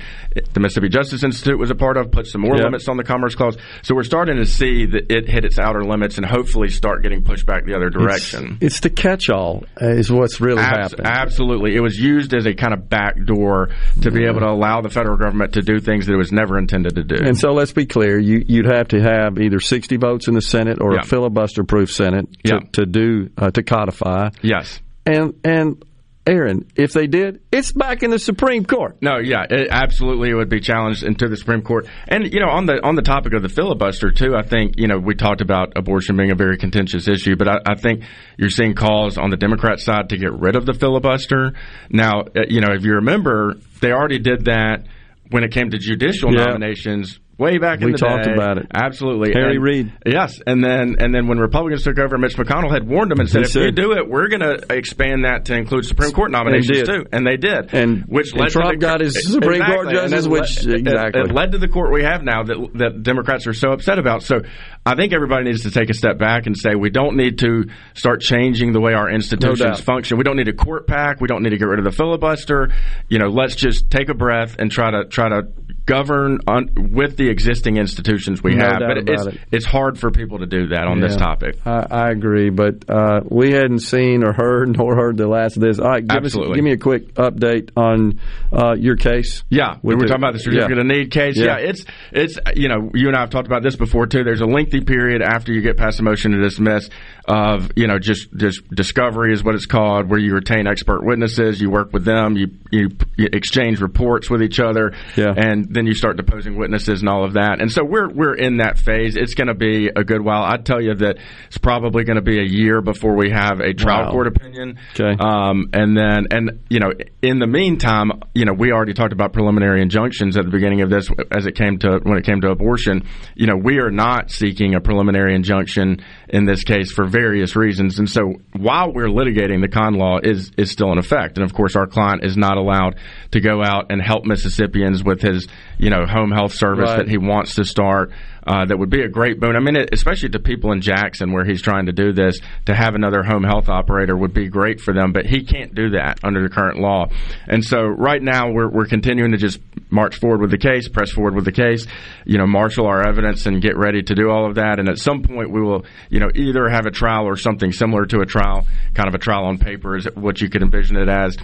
[SPEAKER 34] the Mississippi Justice Institute was a part of put some more
[SPEAKER 3] Yeah.
[SPEAKER 34] limits on the Commerce Clause. So we're starting to see that it hit its outer limits and hopefully start getting pushed back the other direction.
[SPEAKER 3] It's, it's the catch-all uh, is what's really
[SPEAKER 34] Abs-
[SPEAKER 3] happened.
[SPEAKER 34] Absolutely. It was used as a kind of backdoor to be able to allow the federal government to do things that it was never intended to do.
[SPEAKER 3] And so let's be clear: you, you'd have to have either 60 votes in the Senate or
[SPEAKER 34] Yeah.
[SPEAKER 3] a filibuster-proof Senate to,
[SPEAKER 34] Yeah.
[SPEAKER 3] to do uh, to codify.
[SPEAKER 34] yes.
[SPEAKER 3] And and Aaron, if they did, it's back in the Supreme Court.
[SPEAKER 34] No, yeah, it, absolutely, it would be challenged into the Supreme Court. And you know, on the on the topic of the filibuster too, I think you know we talked about abortion being a very contentious issue, but I, I think you're seeing calls on the Democrat side to get rid of the filibuster. Now, uh, you know, if you remember, they already did that when it came to judicial
[SPEAKER 3] Yeah.
[SPEAKER 34] nominations. Way back in
[SPEAKER 3] We
[SPEAKER 34] the
[SPEAKER 3] talked
[SPEAKER 34] day.
[SPEAKER 3] about it.
[SPEAKER 34] absolutely.
[SPEAKER 3] Harry
[SPEAKER 34] And-
[SPEAKER 3] Reid.
[SPEAKER 34] yes, and then and then when Republicans took over, Mitch McConnell had warned them and said,
[SPEAKER 3] He
[SPEAKER 34] if you do it, we're going to expand that to include Supreme Court nominations too, and they did.
[SPEAKER 3] And-
[SPEAKER 34] which
[SPEAKER 3] and
[SPEAKER 34] led to
[SPEAKER 3] Trump
[SPEAKER 34] the-
[SPEAKER 3] got his Supreme Court
[SPEAKER 34] Exactly.
[SPEAKER 3] justices,
[SPEAKER 34] And
[SPEAKER 3] which-
[SPEAKER 34] led- it-
[SPEAKER 3] exactly.
[SPEAKER 34] it led to the court we have now that that Democrats are so upset about. So I think everybody needs to take a step back and say we don't need to start changing the way our institutions
[SPEAKER 3] doubt.
[SPEAKER 34] function. We don't need a court pack. We don't need to get rid of the filibuster. You know, let's just take a breath and try to try to govern on, with the existing institutions we
[SPEAKER 3] No
[SPEAKER 34] have. but it's
[SPEAKER 3] it.
[SPEAKER 34] it's hard for people to do that on this topic.
[SPEAKER 3] I, I agree, but uh, we hadn't seen or heard nor heard the last of this. All right, give, us,
[SPEAKER 34] Absolutely.
[SPEAKER 3] give me a quick update on uh, your case.
[SPEAKER 34] Yeah, we were
[SPEAKER 3] the-
[SPEAKER 34] talking about the certificate
[SPEAKER 3] yeah.
[SPEAKER 34] of need case.
[SPEAKER 3] Yeah.
[SPEAKER 34] Yeah. it's it's you know you and I have talked about this before too. There's a lengthy period after you get past the motion to dismiss of you know just just discovery is what it's called, where you retain expert witnesses, you work with them, you you, you exchange reports with each other,
[SPEAKER 3] Yeah.
[SPEAKER 34] and then you start deposing witnesses and all of that. And so we're we're in that phase. It's going to be a good while. I'd tell you that it's probably going to be a year before we have a trial
[SPEAKER 3] Wow.
[SPEAKER 34] court opinion.
[SPEAKER 3] Okay.
[SPEAKER 34] Um, and then, and you know, in the meantime, you know, we already talked about preliminary injunctions at the beginning of this, as it came to when it came to abortion. You know, we are not seeking a preliminary injunction in this case for various reasons. And so, while we're litigating, the con law is is still in effect. And of course, our client is not allowed to go out and help Mississippians with his, you know, home health service
[SPEAKER 3] Right.
[SPEAKER 34] that he wants to start. Uh, that would be a great boon. I mean, it, especially to people in Jackson where he's trying to do this, to have another home health operator would be great for them. But he can't do that under the current law. And so right now we're, we're continuing to just march forward with the case, press forward with the case, you know, marshal our evidence and get ready to do all of that. And at some point we will, you know, either have a trial or something similar to a trial, kind of a trial on paper is what you could envision it as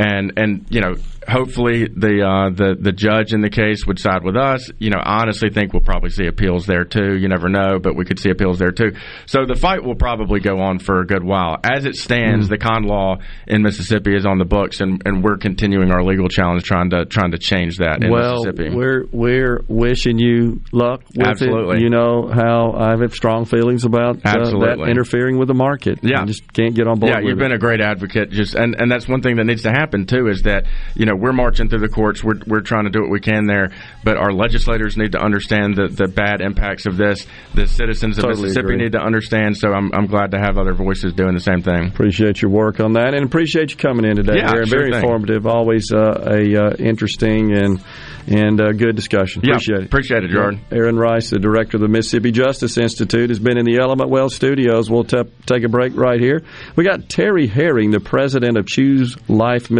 [SPEAKER 34] and and you know hopefully the uh, the the judge in the case would side with us. You know, I honestly think we'll probably see appeals there too. You never know, but we could see appeals there too. So the fight will probably go on for a good while. As it stands,
[SPEAKER 3] Mm.
[SPEAKER 34] the con law in Mississippi is on the books, and, and we're continuing our legal challenge trying to trying to change that in
[SPEAKER 3] well,
[SPEAKER 34] Mississippi.
[SPEAKER 3] we're we're wishing you luck with
[SPEAKER 34] Absolutely.
[SPEAKER 3] it. You know how I have strong feelings about uh, that interfering with the market.
[SPEAKER 34] Yeah.
[SPEAKER 3] I just can't get on board.
[SPEAKER 34] Yeah, you've
[SPEAKER 3] it.
[SPEAKER 34] been a great advocate. Just and, and that's one thing that needs to happen too is that you know we're marching through the courts. We're we're trying to do what we can there, but our legislators need to understand the, the bad impacts of this. The citizens of
[SPEAKER 3] Totally
[SPEAKER 34] Mississippi
[SPEAKER 3] agree.
[SPEAKER 34] need to understand. So I'm I'm glad to have other voices doing the same thing.
[SPEAKER 3] Appreciate your work on that, and appreciate you coming in today.
[SPEAKER 34] Yeah, sure
[SPEAKER 3] very
[SPEAKER 34] thing.
[SPEAKER 3] informative. Always uh, a uh, interesting and and uh, good discussion.
[SPEAKER 34] Yeah,
[SPEAKER 3] Appreciate it.
[SPEAKER 34] appreciate it, Jordan.
[SPEAKER 3] Aaron Rice, the director of the Mississippi Justice Institute, has been in the Element Wealth studios. We'll te- take a break right here. We got Terry Herring, the president of Choose Life Mississippi,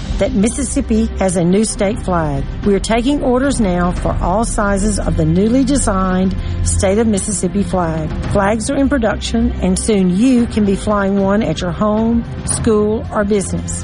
[SPEAKER 40] that Mississippi has a new state flag. We are taking orders now for all sizes of the newly designed state of Mississippi flag. Flags are in production and soon you can be flying one at your home, school, or business.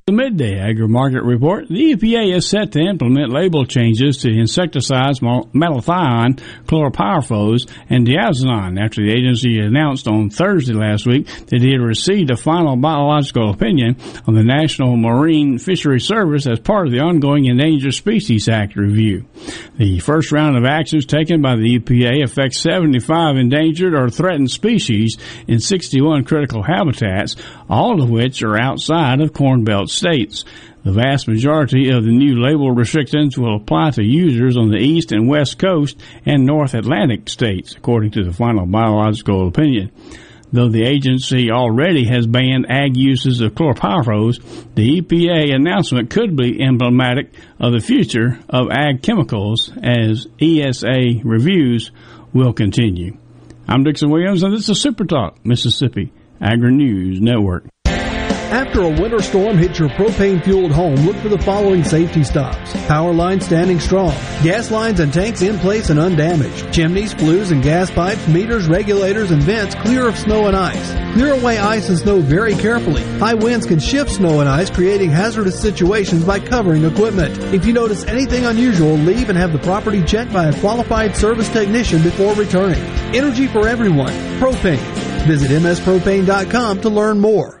[SPEAKER 24] The midday agri market report. The EPA is set to implement label changes to insecticides malathion, chlorpyrifos, and diazinon after the agency announced on Thursday last week that it had received a final biological opinion on the National Marine Fishery Service as part of the ongoing Endangered Species Act review. The first round of actions taken by the EPA affects 75 endangered or threatened species in 61 critical habitats, all of which are outside of Corn Belt states. The vast majority of the new label restrictions will apply to users on the east and west coast and North Atlantic states, according to the final biological opinion. Though the agency already has banned ag uses of chlorpyrifos, the EPA announcement could be emblematic of the future of ag chemicals as ESA reviews will continue. I'm Dixon Williams, and this is Super Talk, Mississippi Agri News Network.
[SPEAKER 38] After a winter storm hits your propane fueled home, look for the following safety stops. Power lines standing strong. Gas lines and tanks in place and undamaged. Chimneys, flues and gas pipes, meters, regulators, and vents clear of snow and ice. Clear away ice and snow very carefully. High winds can shift snow and ice, creating hazardous situations by covering equipment. If you notice anything unusual, leave and have the property checked by a qualified service technician before returning. Energy for everyone. Propane. Visit mspropane.com to learn more.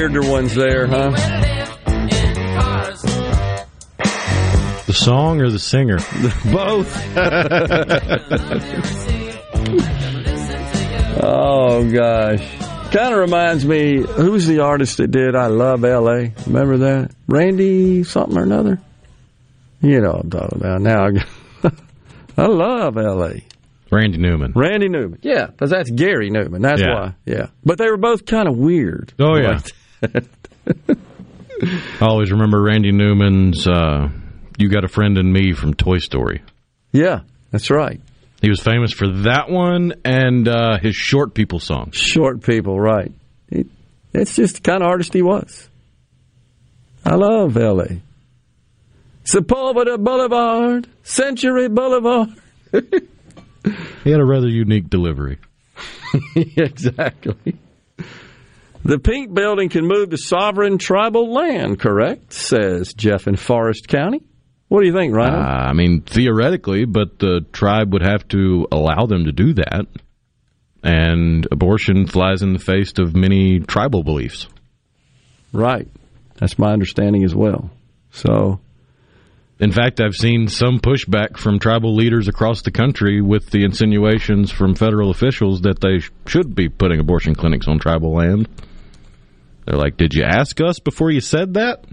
[SPEAKER 3] Weirder ones there, huh?
[SPEAKER 41] The song or the singer?
[SPEAKER 3] Both. oh gosh. Kind of reminds me, who's the artist that did I Love L.A.? Remember that? Randy something or another? You know what I'm talking about. Now, I love L.A.
[SPEAKER 5] Randy Newman.
[SPEAKER 3] Randy Newman. Yeah, because that's Gary Numan. That's
[SPEAKER 5] Yeah.
[SPEAKER 3] why. Yeah. But they were both kind of weird.
[SPEAKER 5] Oh, yeah. I always remember Randy Newman's uh, You Got a Friend in Me from Toy Story.
[SPEAKER 3] Yeah, that's right.
[SPEAKER 5] He was famous for that one and uh, his Short People song.
[SPEAKER 3] Short people, right. It, it's just the kind of artist he was. I love L.A. Sepulveda Boulevard, Century Boulevard.
[SPEAKER 5] He had a rather unique delivery.
[SPEAKER 3] exactly. The Pink Building can move to sovereign tribal land, correct? Says Jeff in Forest County. What do you think,
[SPEAKER 5] Uh,
[SPEAKER 3] Ryan?
[SPEAKER 5] I mean, theoretically, but the tribe would have to allow them to do that. And abortion flies in the face of many tribal beliefs.
[SPEAKER 3] right. That's my understanding as well. So,
[SPEAKER 5] In fact, I've seen some pushback from tribal leaders across the country with the insinuations from federal officials that they sh- should be putting abortion clinics on tribal land. They're like, "Did you ask us before you said that?"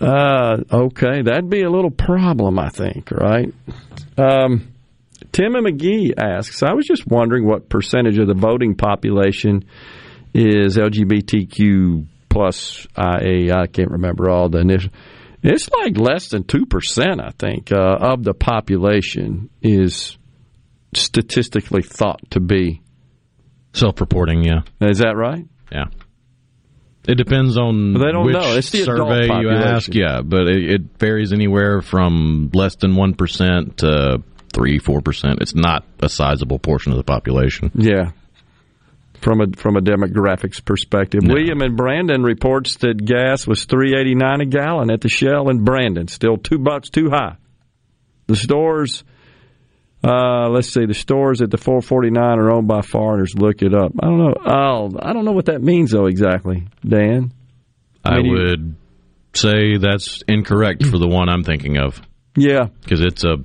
[SPEAKER 3] uh, okay, that'd be a little problem, I think, right? Um, Tim and McGee asks, I was just wondering what percentage of the voting population is LGBTQ plus IA. I can't remember all the initial. It's like less than 2%, I think, uh, of the population is statistically thought to be.
[SPEAKER 5] Self-reporting, yeah.
[SPEAKER 3] Is that right?
[SPEAKER 5] Yeah. It depends on
[SPEAKER 3] they don't
[SPEAKER 5] which
[SPEAKER 3] know. It's the
[SPEAKER 5] survey you ask. Yeah, but it, it varies anywhere from less than one percent to three, four percent. It's not a sizable portion of the population.
[SPEAKER 3] Yeah. From a from a demographics perspective, William and Brandon reports that gas was three eighty nine a gallon at the Shell in Brandon, still two bucks too high. The stores, uh, let's see, the stores at the four forty nine are owned by foreigners. Look it up. I don't know. Oh, I don't know what that means though exactly, Dan.
[SPEAKER 5] I,
[SPEAKER 3] mean, you-
[SPEAKER 5] would say that's incorrect for the one I'm thinking of
[SPEAKER 3] Yeah,
[SPEAKER 5] because it's a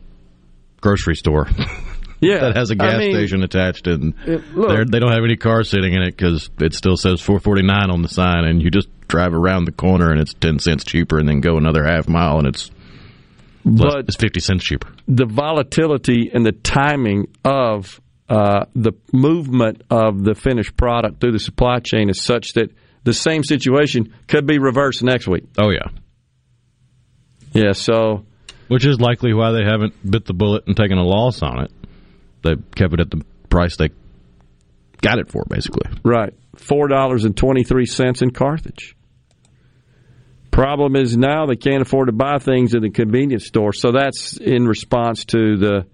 [SPEAKER 5] grocery store
[SPEAKER 3] yeah.
[SPEAKER 5] that has a gas
[SPEAKER 3] mean,
[SPEAKER 5] station attached, and
[SPEAKER 3] It- look.
[SPEAKER 5] they're- don't have any cars sitting in it because it still says 449 on the sign, and you just drive around the corner and it's 10 cents cheaper, and then go another half mile and it's
[SPEAKER 3] But-
[SPEAKER 5] it's 50 cents cheaper.
[SPEAKER 3] the volatility and the timing of uh, the movement of the finished product through the supply chain is such that the same situation could be reversed next week.
[SPEAKER 5] Oh yeah,
[SPEAKER 3] Yeah, so
[SPEAKER 5] which is likely why they haven't bit the bullet and taken a loss on it. They kept it at the price they got it for, basically.
[SPEAKER 3] right, four dollars and twenty three cents in Carthage. Problem is now they can't afford to buy things at the convenience store, so that's in response to the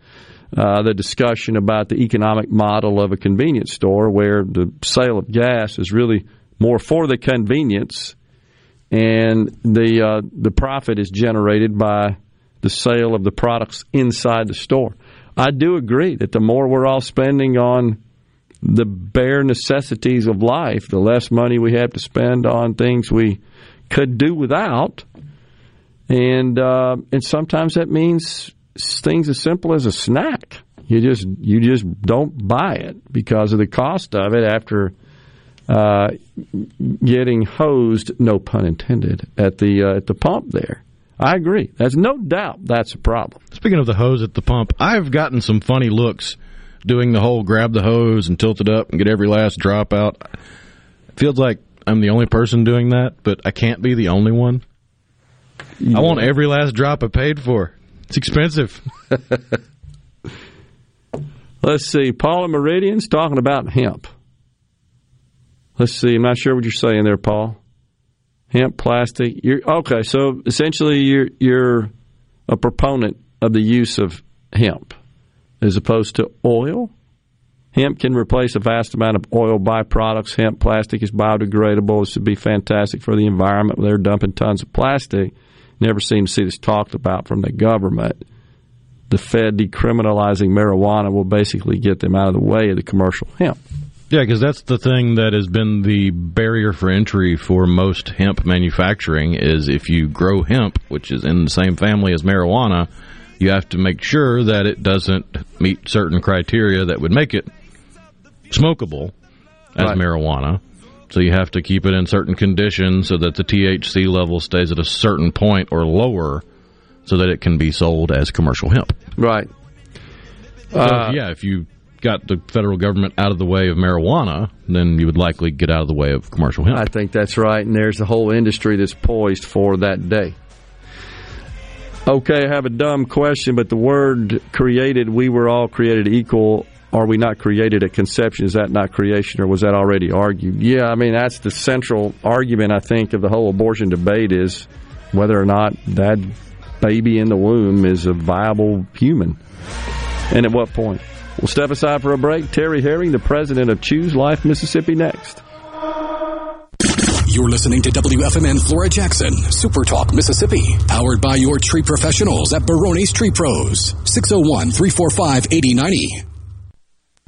[SPEAKER 3] uh, the discussion about the economic model of a convenience store, where the sale of gas is really more for the convenience, and the uh, the profit is generated by the sale of the products inside the store. I do agree that the more we're all spending on the bare necessities of life, the less money we have to spend on things we could do without, and uh, and sometimes that means things as simple as a snack. You just you just don't buy it because of the cost of it after uh, getting hosed, no pun intended, at the uh, at the pump there. I agree. There's no doubt that's a problem.
[SPEAKER 5] Speaking of the hose at the pump, I've gotten some funny looks doing the whole grab the hose and tilt it up and get every last drop out. It feels like I'm the only person doing that, but I can't be the only one. I want every last drop I paid for. It's expensive.
[SPEAKER 3] Let's see. Paul and Meridian's talking about hemp. Let's see. I'm not sure what you're saying there, Paul. Hemp, plastic. You're okay. So essentially, you're you're a proponent of the use of hemp as opposed to oil. Hemp can replace a vast amount of oil byproducts. Hemp plastic is biodegradable. This would be fantastic for the environment. They're dumping tons of plastic. Never seem to see this talked about from the government. The Fed decriminalizing marijuana will basically get them out of the way of the commercial hemp.
[SPEAKER 5] Yeah, because that's the thing that has been the barrier for entry for most hemp manufacturing is if you grow hemp, which is in the same family as marijuana, you have to make sure that it doesn't meet certain criteria that would make it
[SPEAKER 41] smokable as
[SPEAKER 3] Right.
[SPEAKER 41] marijuana. So you have to keep it in certain conditions so that the THC level stays at a certain point or lower so that it can be sold as commercial hemp.
[SPEAKER 3] Right.
[SPEAKER 41] So
[SPEAKER 3] Uh,
[SPEAKER 41] yeah, if you got the federal government out of the way of marijuana, then you would likely get out of the way of commercial hemp.
[SPEAKER 3] I think that's right, and there's a whole industry that's poised for that day. Okay, I have a dumb question, but the word created, we were all created equal. Are we not created at conception? Is that not creation, or was that already argued? Yeah, I mean, that's the central argument, I think, of the whole abortion debate is whether or not that baby in the womb is a viable human. And at what point? We'll step aside for a break. Terry Herring, the president of Choose Life Mississippi, next.
[SPEAKER 4] You're listening to WFMN Flora Jackson, Super Talk, Mississippi, powered by your tree professionals at Barone's Tree Pros, 601 345 8090.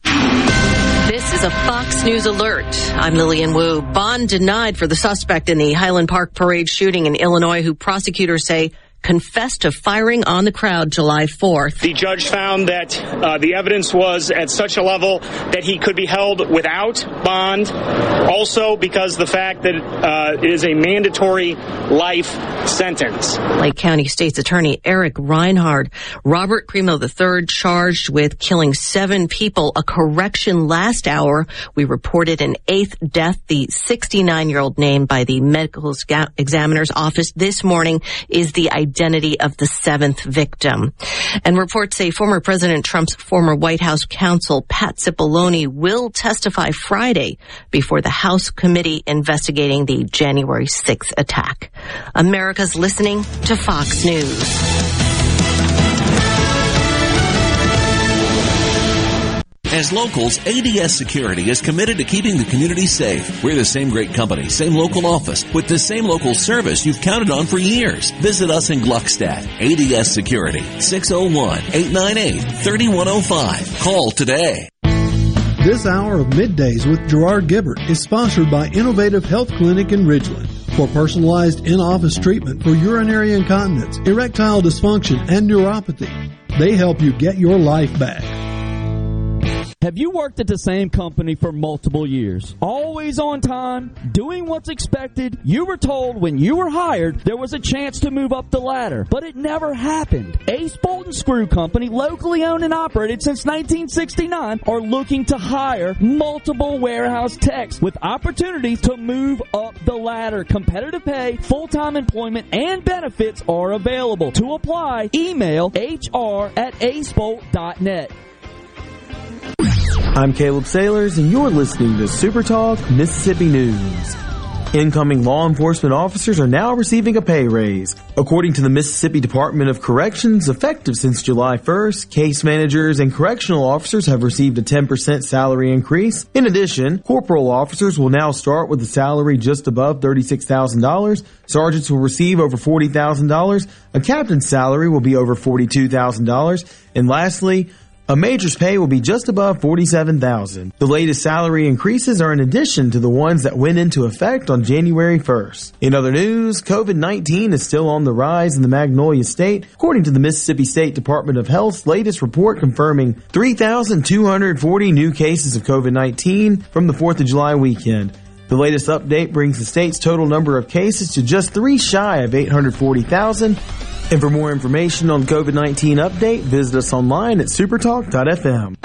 [SPEAKER 25] This is a Fox News alert. I'm Lillian Wu. Bond denied for the suspect in the Highland Park parade shooting in Illinois, who prosecutors say confessed to firing on the crowd July 4th.
[SPEAKER 42] The judge found that uh, the evidence was at such a level that he could be held without bond. Also, because the fact that uh, it is a mandatory life sentence.
[SPEAKER 25] Lake County State's Attorney Eric Rinehart, Robert Crimo III charged with killing seven people, a correction last hour. We reported an eighth death. The 69 year old named by the medical examiner's office this morning is the identity of the seventh victim. And reports say former President Trump's former White House counsel, Pat Cipollone, will testify Friday before the House committee investigating the January 6th attack. America's listening to Fox News.
[SPEAKER 43] As locals, ADS Security is committed to keeping the community safe. We're the same great company, same local office, with the same local service you've counted on for years. Visit us in Gluckstadt. ADS Security, 601-898-3105. Call today.
[SPEAKER 38] This hour of middays with Gerard Gibbert is sponsored by Innovative Health Clinic in Ridgeland. For personalized in-office treatment for urinary incontinence, erectile dysfunction, and neuropathy, they help you get your life back.
[SPEAKER 44] Have you worked at the same company for multiple years? Always on time, doing what's expected. You were told when you were hired there was a chance to move up the ladder, but it never happened. Ace Bolt and Screw Company, locally owned and operated since 1969, are looking to hire multiple warehouse techs with opportunities to move up the ladder. Competitive pay, full-time employment, and benefits are available. To apply, email hr at acebolt.net.
[SPEAKER 28] I'm Caleb Sailors, and you're listening to Super Talk Mississippi News. Incoming law enforcement officers are now receiving a pay raise. According to the Mississippi Department of Corrections, effective since July 1st, case managers and correctional officers have received a 10% salary increase. In addition, corporal officers will now start with a salary just above $36,000. Sergeants will receive over $40,000. A captain's salary will be over $42,000. And lastly, a major's pay will be just above 47,000. The latest salary increases are in addition to the ones that went into effect on January 1st. In other news, COVID-19 is still on the rise in the Magnolia State, according to the Mississippi State Department of Health's latest report confirming 3,240 new cases of COVID-19 from the 4th of July weekend. The latest update brings the state's total number of cases to just three shy of 840,000. And for more information on COVID-19 update, visit us online at supertalk.fm.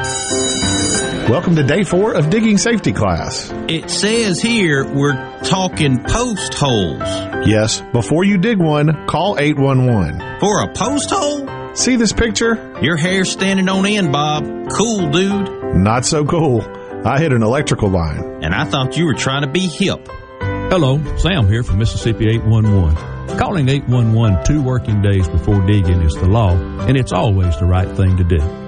[SPEAKER 45] Welcome to day four of digging safety class.
[SPEAKER 46] It says here we're talking post holes.
[SPEAKER 45] Yes, before you dig one, call 811.
[SPEAKER 46] For a post hole?
[SPEAKER 45] See this picture?
[SPEAKER 46] Your hair's standing on end, Bob. Cool, dude.
[SPEAKER 45] Not so cool. I hit an electrical line.
[SPEAKER 46] And I thought you were trying to be hip.
[SPEAKER 47] Hello, Sam here from Mississippi 811. Calling 811 two working days before digging is the law, and it's always the right thing to do.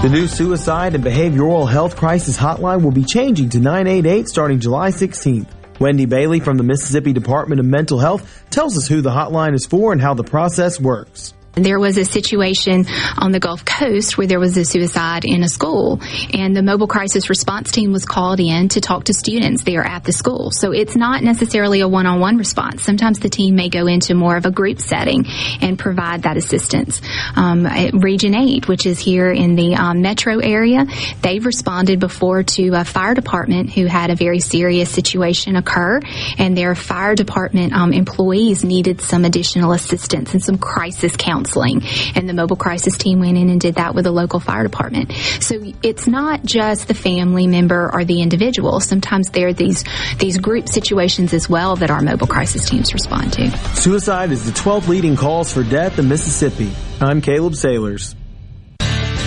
[SPEAKER 28] The new suicide and behavioral health crisis hotline will be changing to 988 starting July 16th. Wendy Bailey from the Mississippi Department of Mental Health tells us who the hotline is for and how the process works.
[SPEAKER 22] There was a situation on the Gulf Coast where there was a suicide in a school, and the mobile crisis response team was called in to talk to students there at the school. So it's not necessarily a one on one response. Sometimes the team may go into more of a group setting and provide that assistance. Um, Region 8, which is here in the um, metro area, they've responded before to a fire department who had a very serious situation occur, and their fire department um, employees needed some additional assistance and some crisis counseling counseling. And the mobile crisis team went in and did that with a local fire department. So it's not just the family member or the individual. Sometimes there are these, these group situations as well that our mobile crisis teams respond to.
[SPEAKER 28] Suicide is the 12th leading cause for death in Mississippi. I'm Caleb Sailors.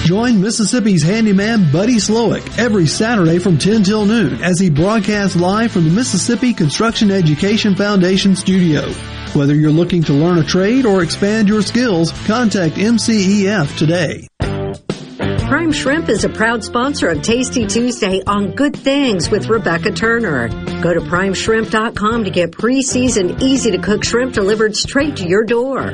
[SPEAKER 38] Join Mississippi's handyman Buddy Slowick every Saturday from 10 till noon as he broadcasts live from the Mississippi Construction Education Foundation studio. Whether you're looking to learn a trade or expand your skills, contact MCEF today.
[SPEAKER 48] Prime Shrimp is a proud sponsor of Tasty Tuesday on Good Things with Rebecca Turner. Go to primeshrimp.com to get pre-seasoned, easy to cook shrimp delivered straight to your door.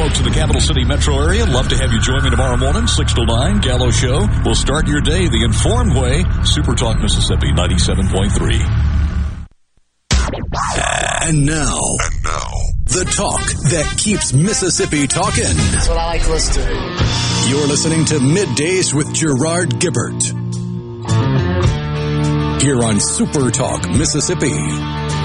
[SPEAKER 49] folks in the capital city metro area. Love to have you join me tomorrow morning, 6 to 9, Gallo Show. We'll start your day the informed way. Super Talk Mississippi 97.3.
[SPEAKER 4] And now, and now, the talk that keeps Mississippi talking.
[SPEAKER 50] That's what I like to listen to.
[SPEAKER 4] You're listening to Middays with Gerard Gibbert. Here on Super Talk Mississippi.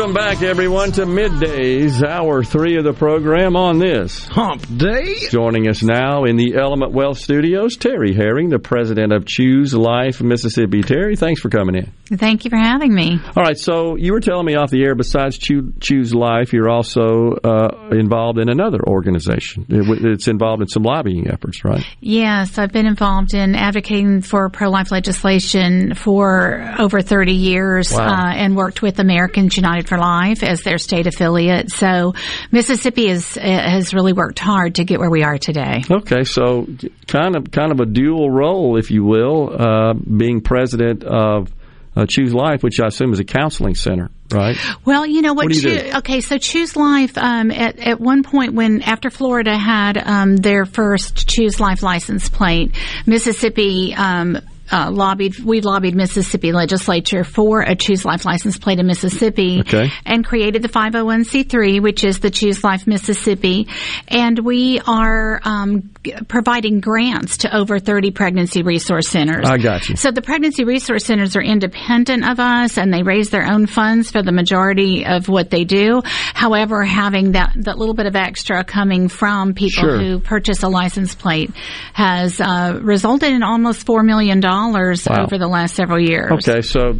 [SPEAKER 3] Welcome back, everyone, to Middays, hour three of the program on this
[SPEAKER 41] Hump Day.
[SPEAKER 3] Joining us now in the Element Wealth Studios, Terry Herring, the president of Choose Life Mississippi. Terry, thanks for coming in.
[SPEAKER 51] Thank you for having me.
[SPEAKER 3] All right, so you were telling me off the air, besides Choose Life, you're also uh, involved in another organization. It's involved in some lobbying efforts, right?
[SPEAKER 51] Yes, I've been involved in advocating for pro life legislation for over 30 years wow. uh, and worked with Americans United for Life as their state affiliate. So Mississippi is, has really worked hard to get where we are today.
[SPEAKER 3] Okay, so kind of kind of a dual role, if you will, uh, being president of uh, Choose Life, which I assume is a counseling center, right?
[SPEAKER 51] Well, you know what?
[SPEAKER 3] what
[SPEAKER 51] Choo- okay, so Choose Life. Um, at at one point, when after Florida had um, their first Choose Life license plate, Mississippi. Um, uh, lobbied, we lobbied Mississippi legislature for a Choose Life license plate in Mississippi
[SPEAKER 3] okay.
[SPEAKER 51] and created the 501c3, which is the Choose Life Mississippi. And we are um, providing grants to over 30 pregnancy resource centers.
[SPEAKER 3] I got you.
[SPEAKER 51] So the pregnancy resource centers are independent of us and they raise their own funds for the majority of what they do. However, having that, that little bit of extra coming from people
[SPEAKER 3] sure.
[SPEAKER 51] who purchase a license plate has uh, resulted in almost $4 million
[SPEAKER 3] wow.
[SPEAKER 51] over the last several years.
[SPEAKER 3] Okay, so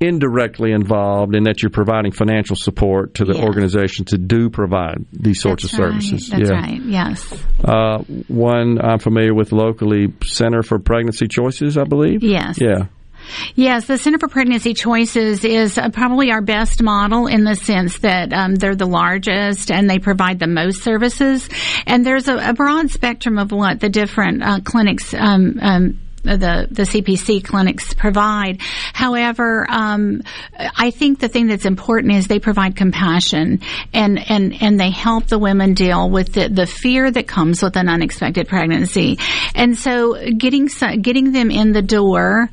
[SPEAKER 3] indirectly involved in that you're providing financial support to the
[SPEAKER 51] yes.
[SPEAKER 3] organization to do provide these sorts
[SPEAKER 51] That's
[SPEAKER 3] of services.
[SPEAKER 51] That's
[SPEAKER 3] yeah.
[SPEAKER 51] right. Yes.
[SPEAKER 3] Uh, one I'm familiar with locally, Center for Pregnancy Choices, I believe.
[SPEAKER 51] Yes.
[SPEAKER 3] Yeah.
[SPEAKER 51] Yes, the Center for Pregnancy Choices is uh, probably our best model in the sense that um, they're the largest and they provide the most services. And there's a, a broad spectrum of what the different uh, clinics um, um, the the CPC clinics provide. However, um, I think the thing that's important is they provide compassion and and and they help the women deal with the, the fear that comes with an unexpected pregnancy. And so, getting getting them in the door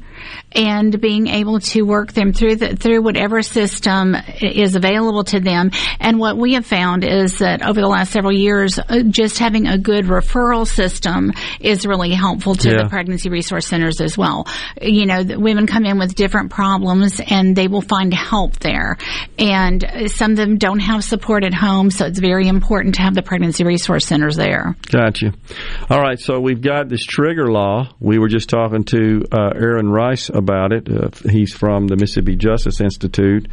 [SPEAKER 51] and being able to work them through the, through whatever system is available to them. And what we have found is that over the last several years, uh, just having a good referral system is really helpful to
[SPEAKER 3] Yeah.
[SPEAKER 51] the pregnancy resource centers as well. You know, the women come in with different problems and they will find help there. And uh, some of them don't have support at home, so it's very important to have the pregnancy resource centers there.
[SPEAKER 3] Gotcha. All right, so we've got this trigger law. We were just talking to uh, Aaron About it. Uh, he's from the Mississippi Justice Institute.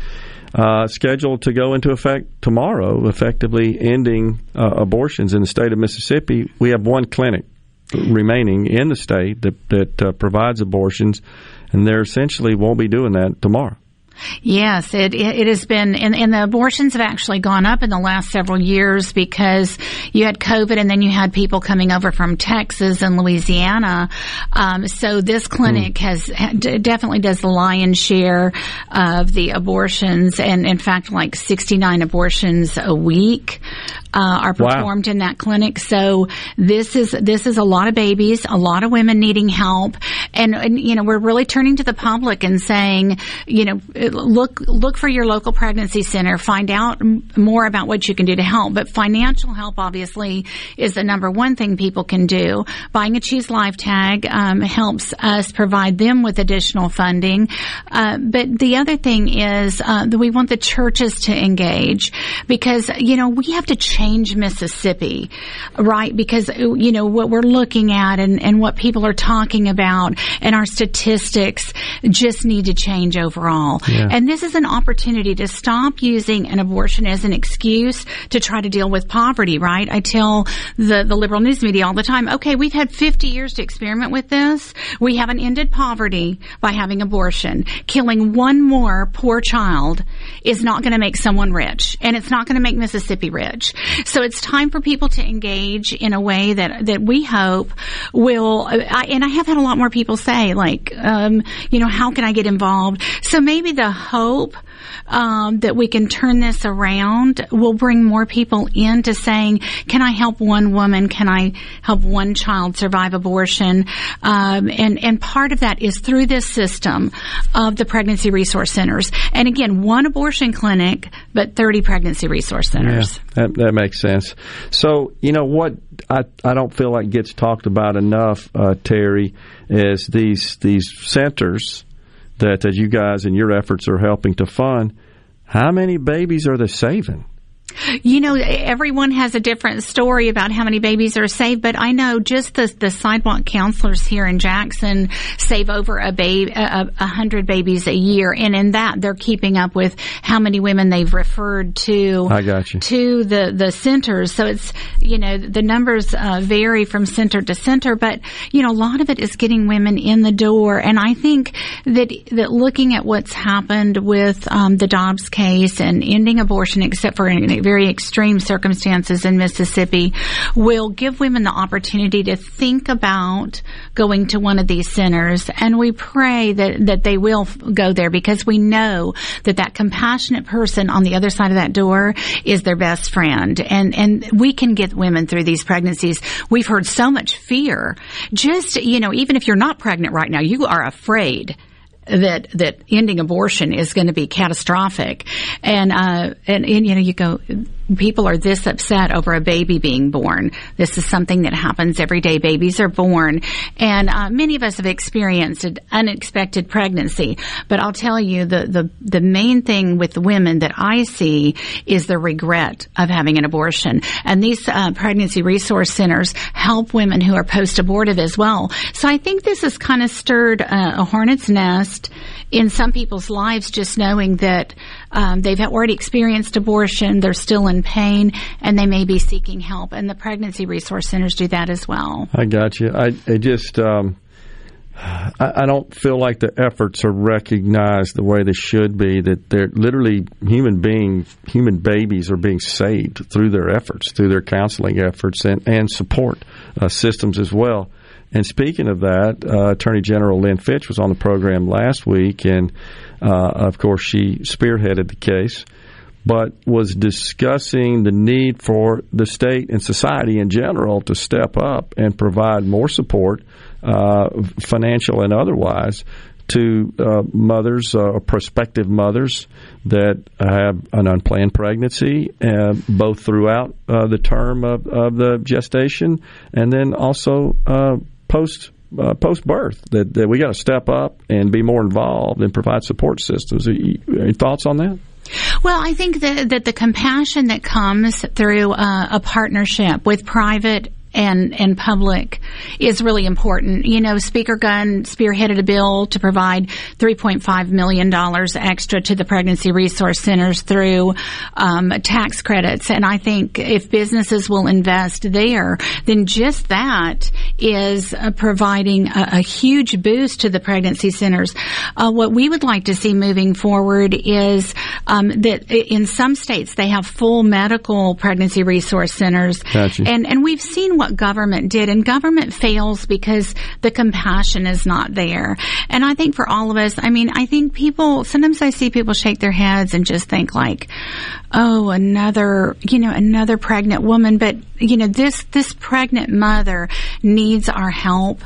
[SPEAKER 3] Uh, scheduled to go into effect tomorrow, effectively ending uh, abortions in the state of Mississippi. We have one clinic remaining in the state that, that uh, provides abortions, and they're essentially won't be doing that tomorrow.
[SPEAKER 51] Yes, it, it it has been, and, and the abortions have actually gone up in the last several years because you had COVID and then you had people coming over from Texas and Louisiana. Um, so this clinic has definitely does the lion's share of the abortions, and in fact, like 69 abortions a week. Uh, are
[SPEAKER 52] Wow.
[SPEAKER 51] performed in that clinic. So this is this is a lot of babies, a lot of women needing help, and, and you know we're really turning to the public and saying, you know, look look for your local pregnancy center, find out m- more about what you can do to help. But financial help, obviously, is the number one thing people can do. Buying a Choose Life tag um, helps us provide them with additional funding. Uh, but the other thing is uh, that we want the churches to engage because you know we have to change Mississippi, right? Because you know what we're looking at and, and what people are talking about and our statistics just need to change overall.
[SPEAKER 52] Yeah.
[SPEAKER 51] And this is an opportunity to stop using an abortion as an excuse to try to deal with poverty, right? I tell the, the liberal news media all the time, okay, we've had 50 years to experiment with this. We haven't ended poverty by having abortion. Killing one more poor child is not going to make someone rich and it's not going to make Mississippi rich. So it's time for people to engage in a way that, that we hope will, I, and I have had a lot more people say like, um, you know, how can I get involved? So maybe the hope um, that we can turn this around will bring more people into saying, "Can I help one woman? Can I help one child survive abortion?" Um, and and part of that is through this system of the pregnancy resource centers. And again, one abortion clinic, but thirty pregnancy resource centers.
[SPEAKER 3] Yeah, that, that makes sense. So, you know what I, I don't feel like gets talked about enough, uh, Terry, is these these centers that, that you guys and your efforts are helping to fund. How many babies are they saving?
[SPEAKER 51] You know, everyone has a different story about how many babies are saved, but I know just the the sidewalk counselors here in Jackson save over a baby, a, a hundred babies a year, and in that they're keeping up with how many women they've referred to.
[SPEAKER 3] I got you.
[SPEAKER 51] To the the centers, so it's you know the numbers uh, vary from center to center, but you know a lot of it is getting women in the door, and I think that that looking at what's happened with um, the Dobbs case and ending abortion, except for in very extreme circumstances in Mississippi, will give women the opportunity to think about going to one of these centers, and we pray that that they will go there because we know that that compassionate person on the other side of that door is their best friend, and and we can get women through these pregnancies. We've heard so much fear. Just you know, even if you're not pregnant right now, you are afraid that that ending abortion is going to be catastrophic, and uh, and, and you know you go. People are this upset over a baby being born. This is something that happens every day. Babies are born, and uh, many of us have experienced an unexpected pregnancy. But I'll tell you, the the the main thing with women that I see is the regret of having an abortion. And these uh, pregnancy resource centers help women who are post abortive as well. So I think this has kind of stirred uh, a hornet's nest in some people's lives, just knowing that um, they've already experienced abortion, they're still in pain, and they may be seeking help. And the pregnancy resource centers do that as well.
[SPEAKER 3] I got you. I, I just, um, I, don't feel like the efforts are recognized the way they should be. That they're literally human beings, human babies are being saved through their efforts, through their counseling efforts and and support uh, systems as well. And speaking of that, uh, Attorney General Lynn Fitch was on the program last week, and uh, of course she spearheaded the case but was discussing the need for the state and society in general to step up and provide more support, uh, financial and otherwise, to uh, mothers uh, or prospective mothers that have an unplanned pregnancy, uh, both throughout uh, the term of, of the gestation and then also uh, post. Uh, post birth, that, that we got to step up and be more involved and provide support systems. Any thoughts on that?
[SPEAKER 51] Well, I think that, that the compassion that comes through uh, a partnership with private and and public is really important. You know, Speaker Gunn spearheaded a bill to provide 3.5 million dollars extra to the pregnancy resource centers through um, tax credits, and I think if businesses will invest there, then just that is uh, providing a, a, huge boost to the pregnancy centers. Uh, what we would like to see moving forward is um, that in some states they have full medical pregnancy resource centers,
[SPEAKER 3] gotcha.
[SPEAKER 51] and and we've seen what government did, and government fails because the compassion is not there. And I think for all of us, I mean, I think people, sometimes I see people shake their heads and just think like, oh, another, you know, another pregnant woman. But, you know, this, this pregnant mother needs our help.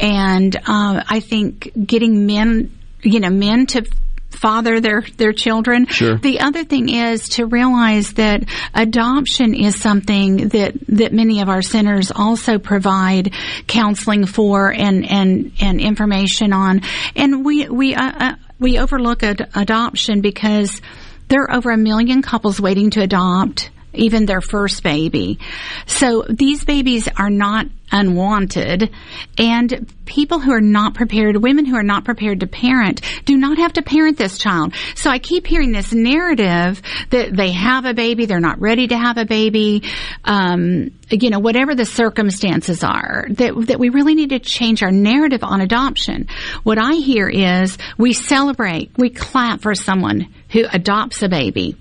[SPEAKER 51] And, uh, I think getting men, you know, men to father their their children.
[SPEAKER 3] Sure.
[SPEAKER 51] The other thing is to realize that adoption is something that that many of our centers also provide counseling for and and and information on. And we we uh, uh, we overlook ad- adoption because there are over a million couples waiting to adopt even their first baby. So these babies are not unwanted and people who are not prepared, women who are not prepared to parent do not have to parent this child. So I keep hearing this narrative that they have a baby, they're not ready to have a baby, um, you know, whatever the circumstances are, that, that we really need to change our narrative on adoption. What I hear is we celebrate, we clap for someone who adopts a baby.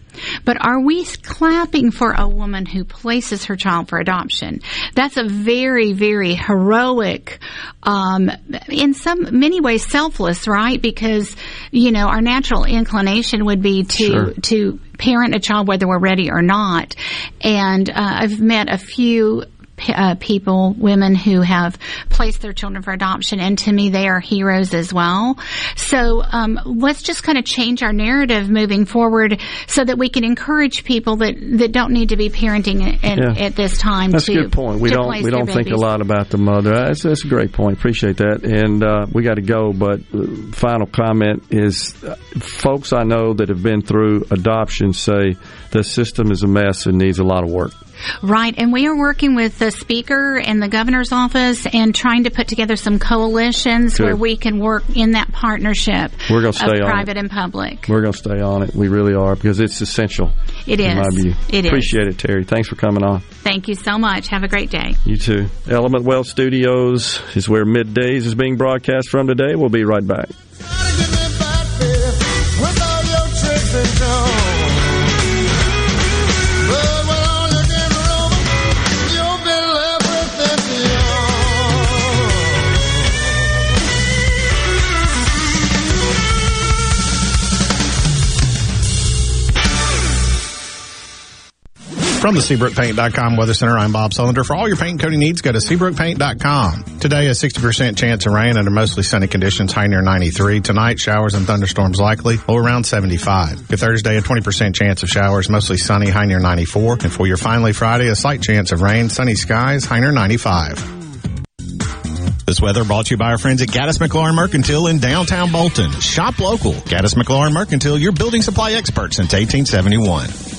[SPEAKER 51] But are we clapping for a woman who places her child for adoption? That's a very, very heroic, um, in some many ways selfless, right? Because you know our natural inclination would be to
[SPEAKER 3] Sure.
[SPEAKER 51] to parent a child whether we're ready or not. And uh, I've met a few uh, people, women who have placed their children for adoption, and to me, they are heroes as well. So um, let's just kind of change our narrative moving forward, so that we can encourage people that, that don't need to be parenting at,
[SPEAKER 3] Yeah.
[SPEAKER 51] at this time.
[SPEAKER 3] That's
[SPEAKER 51] to,
[SPEAKER 3] a good point. We don't we don't think a lot about the mother. That's, that's a great point. Appreciate that. And uh, we got to go. But uh, final comment is, uh, folks I know that have been through adoption say the system is a mess and needs a lot of work.
[SPEAKER 51] Right, and we are working with the speaker and the governor's office and trying to put together some coalitions
[SPEAKER 3] Good.
[SPEAKER 51] where we can work in that partnership
[SPEAKER 3] We're gonna stay on
[SPEAKER 51] private
[SPEAKER 3] it.
[SPEAKER 51] and public.
[SPEAKER 3] We're going to stay on it. We really are because it's essential.
[SPEAKER 51] It is.
[SPEAKER 3] in my view.
[SPEAKER 51] It is.
[SPEAKER 3] Appreciate it, Terry. Thanks for coming on.
[SPEAKER 51] Thank you so much. Have a great day.
[SPEAKER 3] You too. Element Wealth Studios is where Middays is being broadcast from today. We'll be right back.
[SPEAKER 53] From the SeabrookPaint.com Weather Center, I'm Bob Sullender. For all your paint coating needs, go to SeabrookPaint.com. Today, a 60% chance of rain under mostly sunny conditions, high near 93. Tonight, showers and thunderstorms likely, low around 75. For Thursday, a 20% chance of showers, mostly sunny, high near 94. And for your finally Friday, a slight chance of rain, sunny skies, high near 95. This weather brought to you by our friends at Gaddis McLaurin Mercantile in downtown Bolton. Shop local. Gaddis McLaurin Mercantile, your building supply expert since 1871.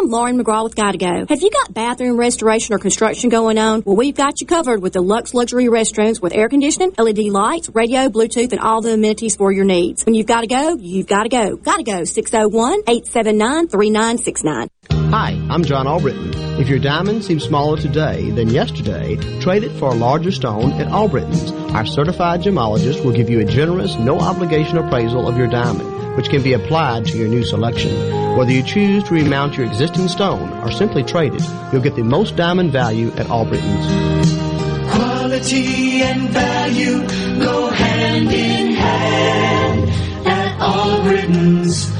[SPEAKER 54] I'm Lauren McGraw with Gotta Go. Have you got bathroom restoration or construction going on? Well, we've got you covered with the Lux Luxury Restrooms with air conditioning, LED lights, radio, Bluetooth, and all the amenities for your needs. When you've got to go, you've got to go. Gotta go. 601-879-3969.
[SPEAKER 55] Hi, I'm John Albritton. If your diamond seems smaller today than yesterday, trade it for a larger stone at Albritton's. Our certified gemologist will give you a generous, no obligation appraisal of your diamond, which can be applied to your new selection. Whether you choose to remount your existing stone or simply trade it, you'll get the most diamond value at Albritton's.
[SPEAKER 52] Quality and value go hand in hand at all Britons.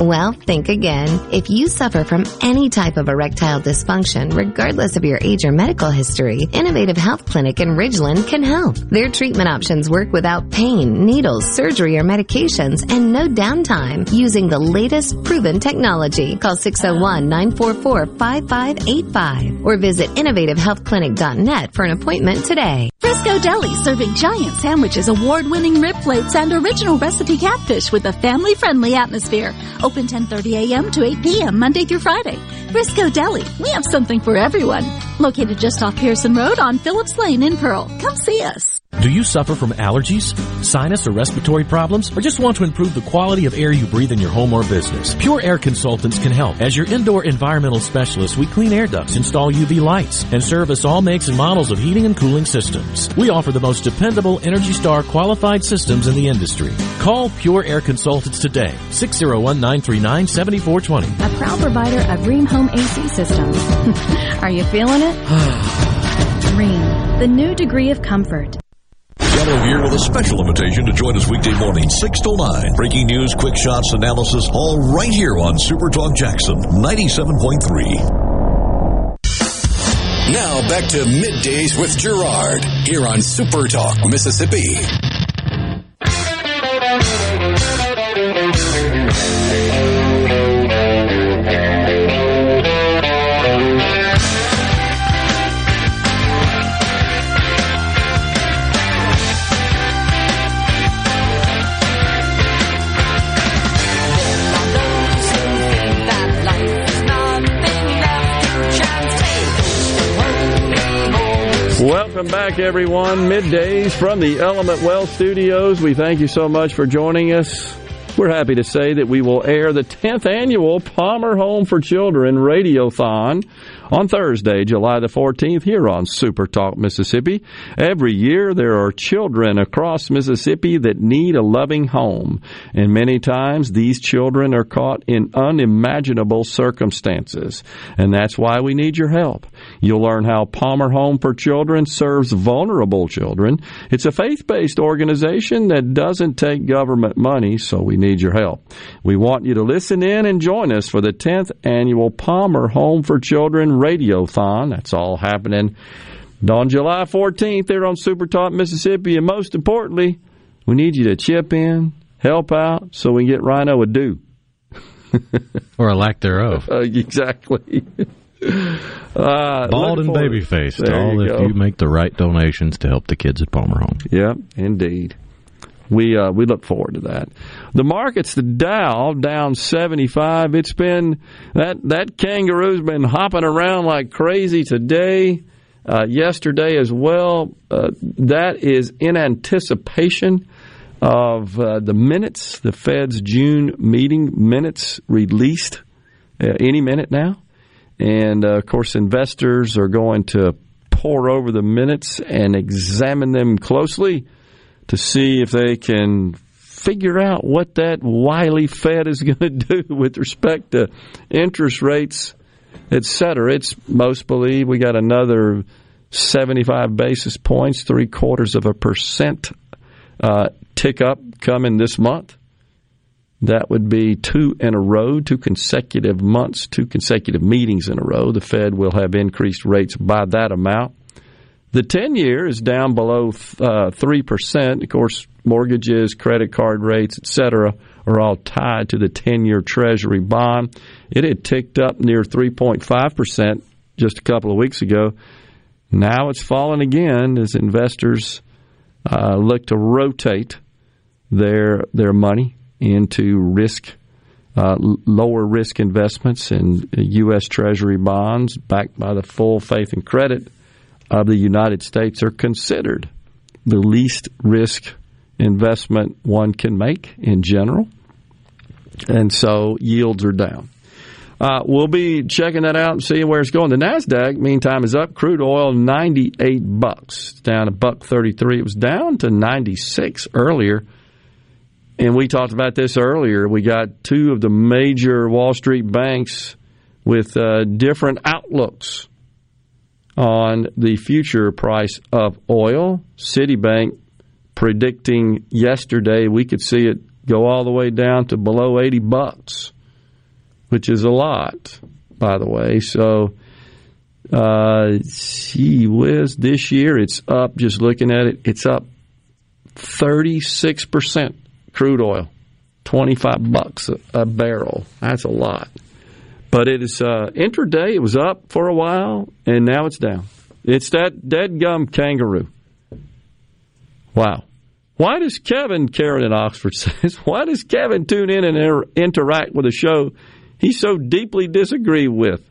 [SPEAKER 56] Well, think again. If you suffer from any type of erectile dysfunction, regardless of your age or medical history, Innovative Health Clinic in Ridgeland can help. Their treatment options work without pain, needles, surgery, or medications, and no downtime using the latest proven technology. Call 601-944-5585 or visit innovativehealthclinic.net for an appointment today.
[SPEAKER 57] Frisco Deli serving giant sandwiches, award-winning rib plates, and original recipe catfish with a family-friendly atmosphere. Open 10:30 a.m. to 8 p.m. Monday through Friday. Frisco Deli, we have something for everyone. Located just off Pearson Road on Phillips Lane in Pearl. Come see us.
[SPEAKER 58] Do you suffer from allergies, sinus or respiratory problems, or just want to improve the quality of air you breathe in your home or business? Pure Air Consultants can help. As your indoor environmental specialist, we clean air ducts, install UV lights, and service all makes and models of heating and cooling systems. We offer the most dependable Energy Star qualified systems in the industry. Call Pure Air Consultants today, 601-939-7420.
[SPEAKER 50] A proud provider of Rheem Home AC systems. Are you feeling it? Rheem, the new degree of comfort.
[SPEAKER 49] Gallo here with a special invitation to join us weekday morning, 6 to 9. Breaking news, quick shots, analysis, all right here on Super Talk Jackson 97.3.
[SPEAKER 4] Now back to middays with Gerard here on Super Talk, Mississippi.
[SPEAKER 3] Welcome back, everyone. Middays from the Element Wealth Studios. We thank you so much for joining us. We're happy to say that we will air the 10th annual Palmer Home for Children Radiothon on Thursday, July the 14th, here on Super Talk Mississippi. Every year, there are children across Mississippi that need a loving home, and many times these children are caught in unimaginable circumstances, and that's why we need your help. You'll learn how Palmer Home for Children serves vulnerable children. It's a faith based organization that doesn't take government money, so we need your help. We want you to listen in and join us for the 10th annual Palmer Home for Children Radiothon. That's all happening on July 14th there on Super Talk Mississippi. And most importantly, we need you to chip in, help out, so we can get Rhino a do.
[SPEAKER 41] or a lack thereof.
[SPEAKER 3] Uh, exactly. Uh,
[SPEAKER 41] Bald and baby faced, all if
[SPEAKER 3] go.
[SPEAKER 41] you make the right donations to help the kids at Palmer Home.
[SPEAKER 3] Yep, indeed. We uh, we look forward to that. The market's the Dow down seventy five. It's been that that kangaroo's been hopping around like crazy today, uh, yesterday as well. Uh, that is in anticipation of uh, the minutes, the Fed's June meeting minutes released uh, any minute now. And uh, of course, investors are going to pour over the minutes and examine them closely to see if they can figure out what that wily Fed is going to do with respect to interest rates, et cetera. It's most believe we got another 75 basis points, three quarters of a percent uh, tick up coming this month. That would be two in a row, two consecutive months, two consecutive meetings in a row. The Fed will have increased rates by that amount. The 10 year is down below uh, 3%. Of course, mortgages, credit card rates, et cetera, are all tied to the 10 year Treasury bond. It had ticked up near 3.5% just a couple of weeks ago. Now it's fallen again as investors uh, look to rotate their their money into risk uh, lower risk investments in U.S. Treasury bonds backed by the full faith and credit of the United States are considered the least risk investment one can make in general. And so yields are down. Uh, we'll be checking that out and seeing where it's going. The Nasdaq, meantime, is up. Crude oil ninety eight bucks, down a buck thirty three. It was down to ninety six earlier, and we talked about this earlier. We got two of the major Wall Street banks with uh, different outlooks on the future price of oil. Citibank predicting yesterday we could see it go all the way down to below 80 bucks, which is a lot, by the way. So, uh, gee whiz, this year it's up, just looking at it, it's up 36% crude oil, 25 bucks a, a barrel. That's a lot. But it is uh, intraday, it was up for a while, and now it's down. It's that dead gum kangaroo. Wow. Why does Kevin, Karen in Oxford says, why does Kevin tune in and inter- interact with a show he so deeply disagree with?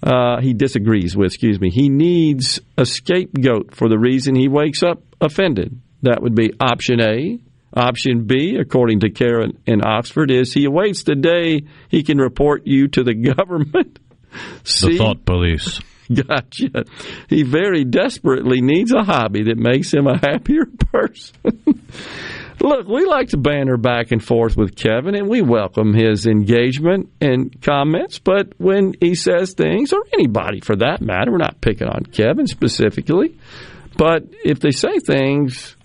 [SPEAKER 3] Uh, he disagrees with, excuse me. He needs a scapegoat for the reason he wakes up offended. That would be option A. Option B, according to Karen in Oxford, is he awaits the day he can report you to the government.
[SPEAKER 41] The thought police.
[SPEAKER 3] Gotcha. He very desperately needs a hobby that makes him a happier person. Look, we like to banter back and forth with Kevin, and we welcome his engagement and comments. But when he says things, or anybody for that matter, we're not picking on Kevin specifically, but if they say things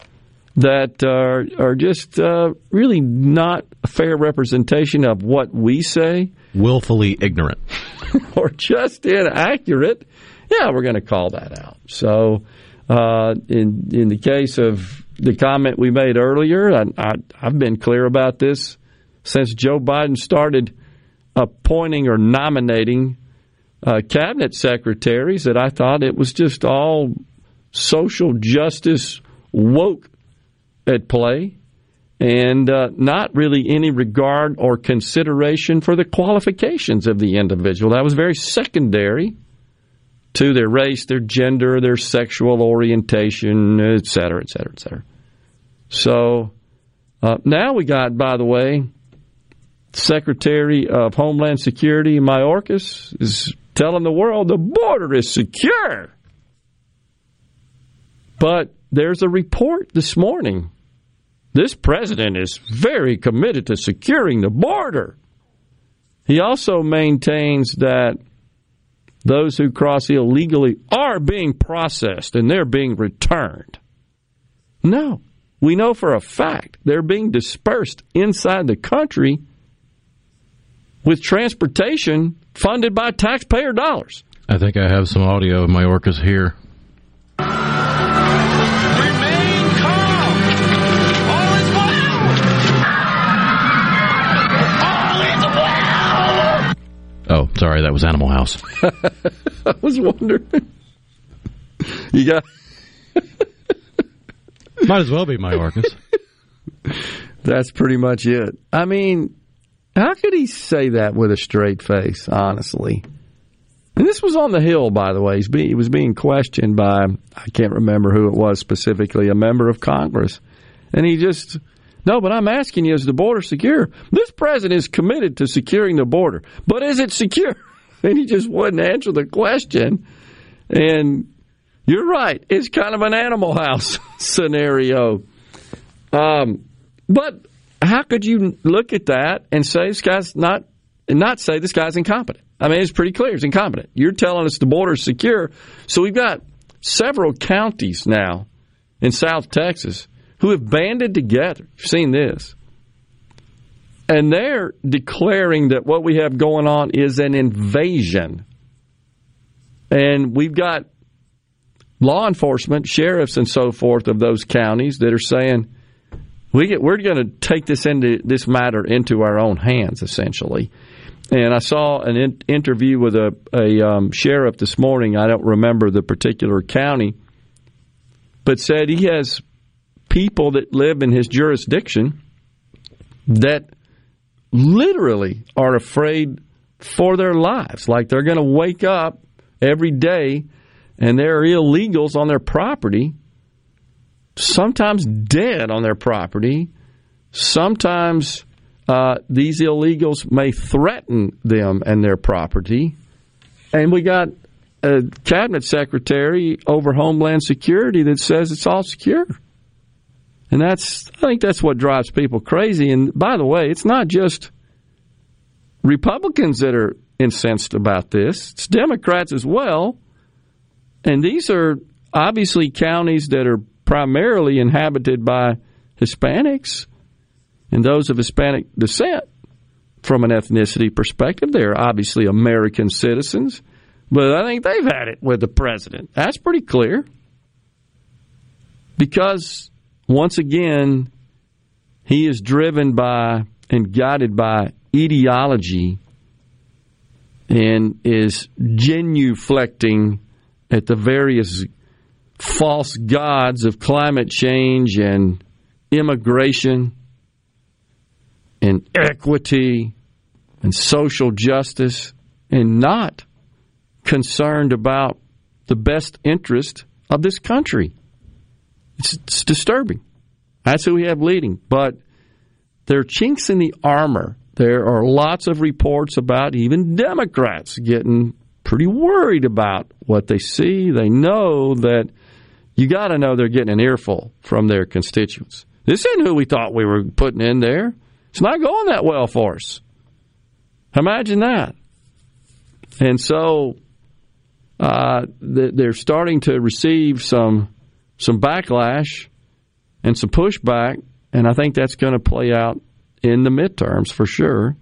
[SPEAKER 3] that are are just uh, really not a fair representation of what we say,
[SPEAKER 41] willfully ignorant,
[SPEAKER 3] or just inaccurate, yeah, we're going to call that out. So, uh, in in the case of the comment we made earlier, I, I, I've been clear about this since Joe Biden started appointing or nominating uh, cabinet secretaries. That I thought it was just all social justice woke at play and uh, not really any regard or consideration for the qualifications of the individual. That was very secondary to their race, their gender, their sexual orientation, et cetera, et cetera, et cetera. So uh, now we got, by the way, Secretary of Homeland Security Mayorkas is telling the world the border is secure. But there's a report this morning. This president is very committed to securing the border. He also maintains that those who cross illegally are being processed and they're being returned. No, we know for a fact they're being dispersed inside the country with transportation funded by taxpayer dollars.
[SPEAKER 41] I think I have some audio of Mayorkas here. Oh, sorry, that was Animal House.
[SPEAKER 3] I was wondering. You got.
[SPEAKER 41] Might as well be my Mayorkas.
[SPEAKER 3] That's pretty much it. I mean, how could he say that with a straight face, honestly? And this was on the Hill, by the way. Being, he was being questioned by, I can't remember who it was specifically, a member of Congress. And he just, no, but I'm asking you, is the border secure? This president is committed to securing the border, but is it secure? And he just wouldn't answer the question. And you're right, it's kind of an animal house scenario. Um, but how could you look at that and say this guy's not, and not say this guy's incompetent? I mean, it's pretty clear he's incompetent. You're telling us the border's secure. So we've got several counties now in South Texas who have banded together. You've seen this. And they're declaring that what we have going on is an invasion. And we've got law enforcement, sheriffs, and so forth of those counties that are saying we get, we're going to take this into this matter into our own hands, essentially. And I saw an in- interview with a, a um, sheriff this morning. I don't remember the particular county, but said he has people that live in his jurisdiction that literally are afraid for their lives. Like they're going to wake up every day and there are illegals on their property, sometimes dead on their property. Sometimes uh, these illegals may threaten them and their property. And we got a cabinet secretary over Homeland Security that says it's all secure. And that's, I think that's what drives people crazy. And by the way, it's not just Republicans that are incensed about this, it's Democrats as well. And these are obviously counties that are primarily inhabited by Hispanics and those of Hispanic descent. From an ethnicity perspective, they're obviously American citizens, but I think they've had it with the president. That's pretty clear. Because once again, he is driven by and guided by ideology and is genuflecting at the various false gods of climate change and immigration and equity and social justice and not concerned about the best interest of this country. It's, it's disturbing. That's who we have leading. But there are chinks in the armor. There are lots of reports about even Democrats getting pretty worried about what they see. They know that you got to know they're getting an earful from their constituents. This isn't who we thought we were putting in there. It's not going that well for us. Imagine that. And so uh, they're starting to receive some some backlash and some pushback, and I think that's going to play out in the midterms for sure.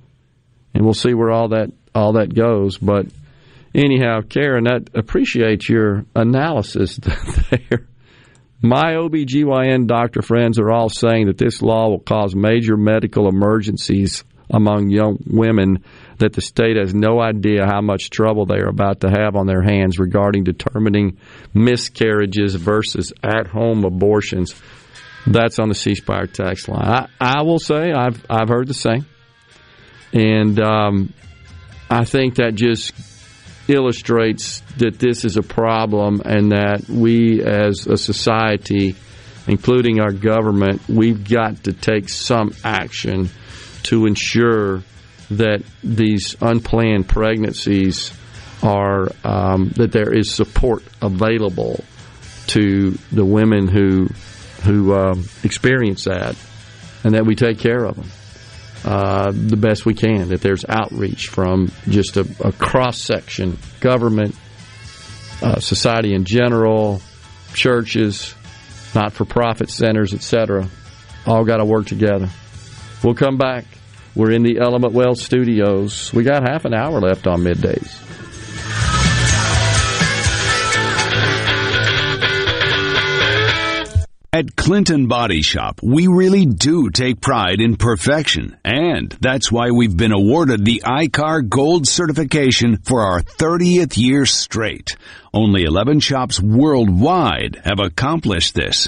[SPEAKER 3] And we'll see where all that all that goes. But anyhow, Karen, I appreciate your analysis there. My OBGYN doctor friends are all saying that this law will cause major medical emergencies among young women that the state has no idea how much trouble they are about to have on their hands regarding determining miscarriages versus at home abortions. That's on the C Spire text line. I, I, will say I've I've heard the same, and um, I think that just illustrates that this is a problem and that we as a society, including our government, we've got to take some action to ensure that these unplanned pregnancies are um, that there is support available to the women who who um, experience that, and that we take care of them uh, the best we can. That there's outreach from just a, a cross section, government, uh, society in general, churches, not for profit centers, etc. All got to work together. We'll come back. We're in the Element Wealth studios. We got half an hour left on middays.
[SPEAKER 7] At Clinton Body Shop, we really do take pride in perfection, and that's why we've been awarded the ICAR Gold certification for our 30th year straight. Only 11 shops worldwide have accomplished this.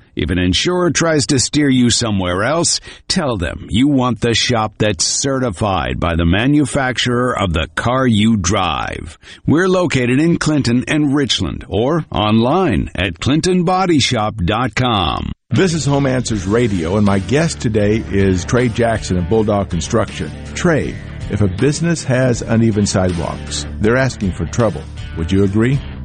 [SPEAKER 7] If an insurer tries to steer you somewhere else, tell them you want the shop that's certified by the manufacturer of the car you drive. We're located in Clinton and Richland or online at clintonbodyshop.com.
[SPEAKER 59] This is Home Answers Radio, and my guest today is Trey Jackson of Bulldog Construction. Trey, if a business has uneven sidewalks, they're asking for trouble. Would you agree?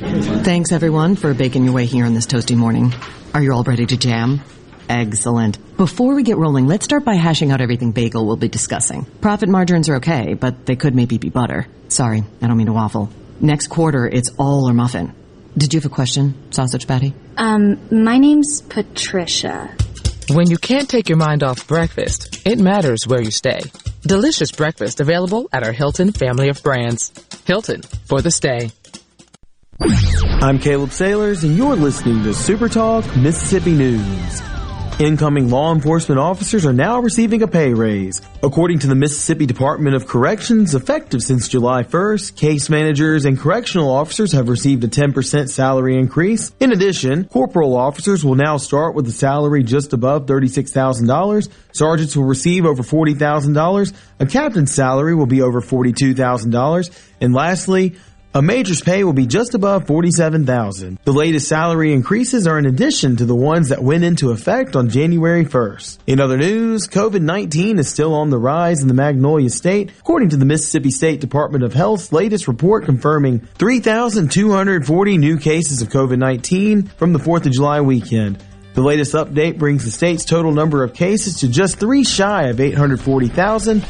[SPEAKER 60] Thanks everyone for baking your way here on this toasty morning. Are you all ready to jam? Excellent. Before we get rolling, let's start by hashing out everything bagel will be discussing. Profit margins are okay, but they could maybe be butter. Sorry, I don't mean to waffle. Next quarter, it's all or muffin. Did you have a question, sausage patty?
[SPEAKER 61] Um, my name's Patricia.
[SPEAKER 62] When you can't take your mind off breakfast, it matters where you stay. Delicious breakfast available at our Hilton family of brands. Hilton for the stay.
[SPEAKER 28] I'm Caleb Sailors, and you're listening to Super Talk Mississippi News. Incoming law enforcement officers are now receiving a pay raise. According to the Mississippi Department of Corrections, effective since July 1st, case managers and correctional officers have received a 10% salary increase. In addition, corporal officers will now start with a salary just above $36,000. Sergeants will receive over $40,000. A captain's salary will be over $42,000. And lastly, a major's pay will be just above 47,000. The latest salary increases are in addition to the ones that went into effect on January 1st. In other news, COVID-19 is still on the rise in the Magnolia State, according to the Mississippi State Department of Health's latest report confirming 3,240 new cases of COVID-19 from the 4th of July weekend. The latest update brings the state's total number of cases to just three shy of 840,000.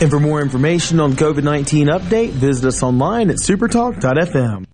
[SPEAKER 28] And for more information on COVID-19 update, visit us online at supertalk.fm.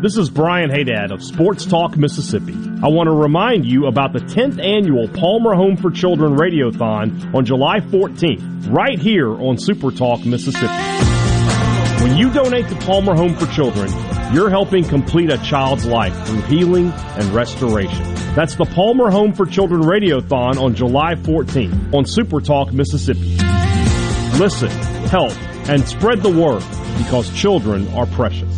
[SPEAKER 63] This is Brian Haydad of Sports Talk Mississippi. I want to remind you about the 10th annual Palmer Home for Children Radiothon on July 14th, right here on Super Talk Mississippi. When you donate to Palmer Home for Children, you're helping complete a child's life through healing and restoration. That's the Palmer Home for Children Radiothon on July 14th on Super Talk Mississippi. Listen, help, and spread the word because children are precious.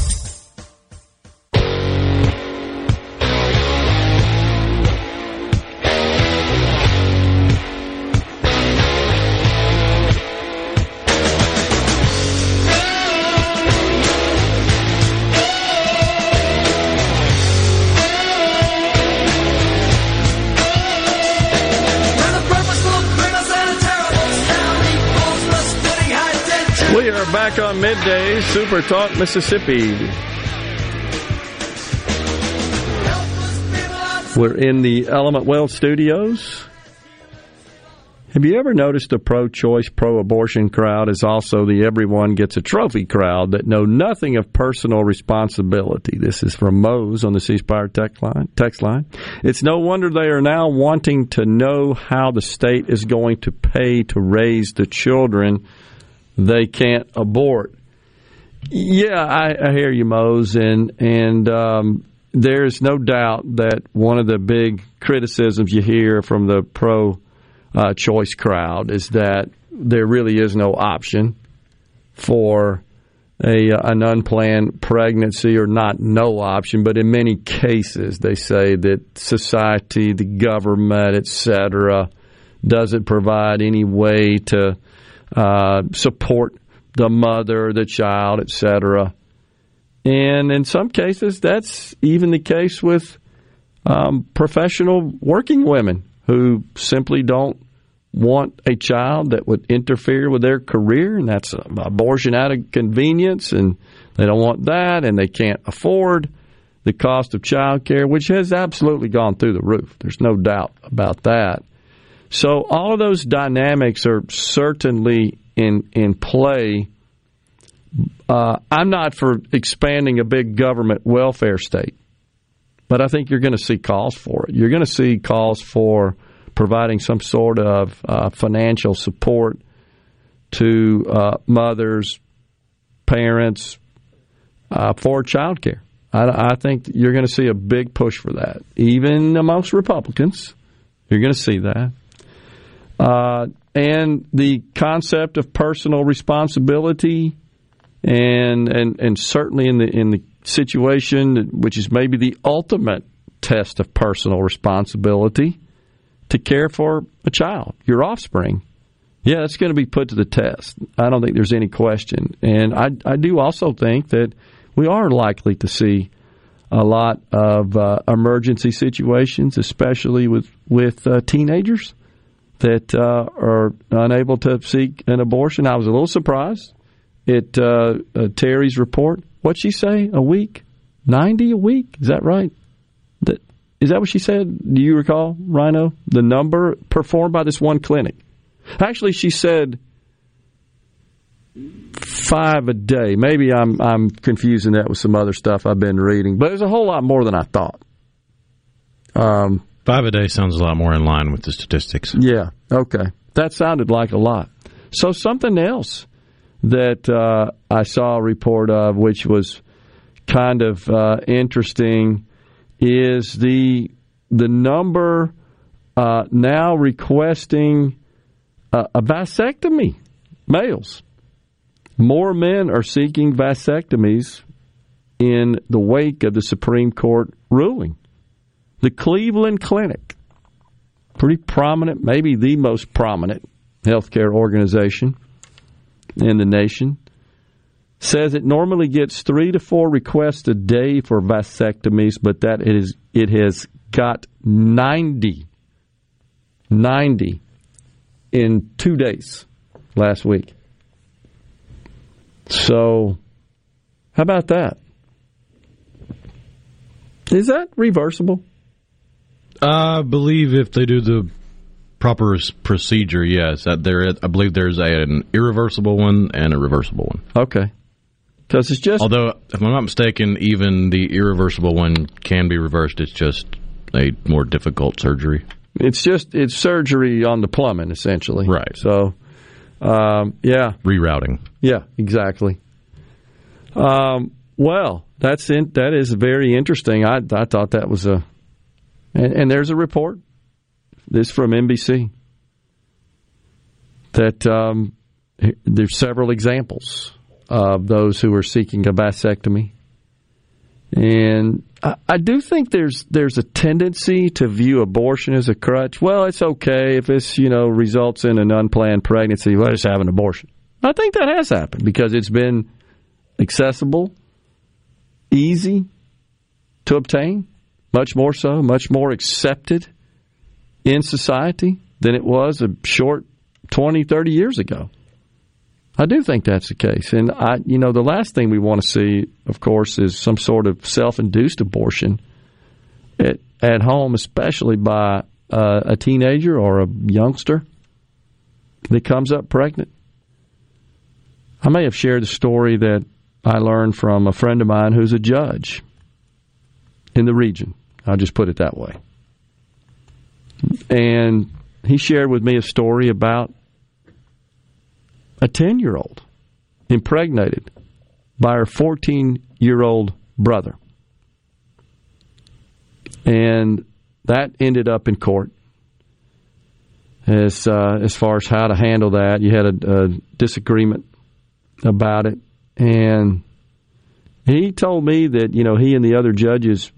[SPEAKER 3] Back on midday, Super Talk Mississippi. We're in the Element Wealth Studios Have you ever noticed the pro choice, pro abortion crowd is also the everyone gets a trophy crowd that know nothing of personal responsibility? This is from Mose on the C Spire text line, text line. It's no wonder they are now wanting to know how the state is going to pay to raise the children they can't abort. Yeah, I, I hear you, Mose, and and um, there's no doubt that one of the big criticisms you hear from the pro uh, choice crowd is that there really is no option for a uh, an unplanned pregnancy or not no option, but in many cases they say that society, the government, etc., doesn't provide any way to uh, support the mother, the child, etc. And in some cases, that's even the case with um, professional working women who simply don't want a child that would interfere with their career, and that's abortion out of convenience, and they don't want that, and they can't afford the cost of child care, which has absolutely gone through the roof. There's no doubt about that. So all of those dynamics are certainly in in play. Uh, I'm not for expanding a big government welfare state, but I think you're going to see calls for it. You're going to see calls for providing some sort of uh, financial support to uh, mothers, parents uh, for child care. I, I, think you're going to see a big push for that, even amongst Republicans. You're going to see that. Uh, and the concept of personal responsibility, and, and and certainly in the in the situation which is maybe the ultimate test of personal responsibility, to care for a child, your offspring. Yeah, it's going to be put to the test. I don't think there's any question. And I, I do also think that we are likely to see a lot of uh, emergency situations, especially with with uh, teenagers that uh, are unable to seek an abortion. I was a little surprised at uh, uh, Terry's report. What'd she say? A week, ninety a week? Is that right? That is that what she said? Do you recall, Rhino? The number performed by this one clinic. Actually, she said five a day. Maybe I'm I'm confusing that with some other stuff I've been reading, but it's a whole lot more than I thought.
[SPEAKER 41] Um, five a day sounds a lot more in line with the statistics.
[SPEAKER 3] Yeah. Okay. That sounded like a lot. So something else that uh, I saw a report of, which was kind of uh, interesting is the the number uh, now requesting uh, a vasectomy males. More men are seeking vasectomies in the wake of the Supreme Court ruling. The Cleveland Clinic, pretty prominent, maybe the most prominent healthcare organization in the nation, says it normally gets three to four requests a day for vasectomies, but that it is it has got 90, 90 in two days last week. So, how about that? Is that reversible?
[SPEAKER 41] I believe if they do the proper procedure, yes. That there, I believe there's an irreversible one and a reversible one.
[SPEAKER 3] Okay. Because it's just.
[SPEAKER 41] Although, if I'm not mistaken, even the irreversible one can be reversed. It's just a more difficult surgery.
[SPEAKER 3] It's just it's surgery on the plumbing, essentially.
[SPEAKER 41] Right.
[SPEAKER 3] So, um, yeah.
[SPEAKER 41] Rerouting.
[SPEAKER 3] Yeah, exactly. Um, well, that's in, that is very interesting. I I thought that was a, and, and there's a report. This from NBC that um, there's several examples of those who are seeking a vasectomy. And I, I, do think there's there's a tendency to view abortion as a crutch. Well, it's okay if this you know results in an unplanned pregnancy. Let us have an abortion. I think that has happened because it's been accessible, easy to obtain, much more so, much more accepted in society than it was a short 20, 30 years ago. I do think that's the case. And I, you know, the last thing we want to see, of course, is some sort of self-induced abortion at, at home, especially by uh, a teenager or a youngster. that comes up pregnant. I may have shared a story that I learned from a friend of mine who's a judge in the region. I'll just put it that way. And he shared with me a story about a 10 year old impregnated by her 14 year old brother. And that ended up in court as uh, as far as how to handle that. You had a, a disagreement about it, and he told me that you know he and the other judges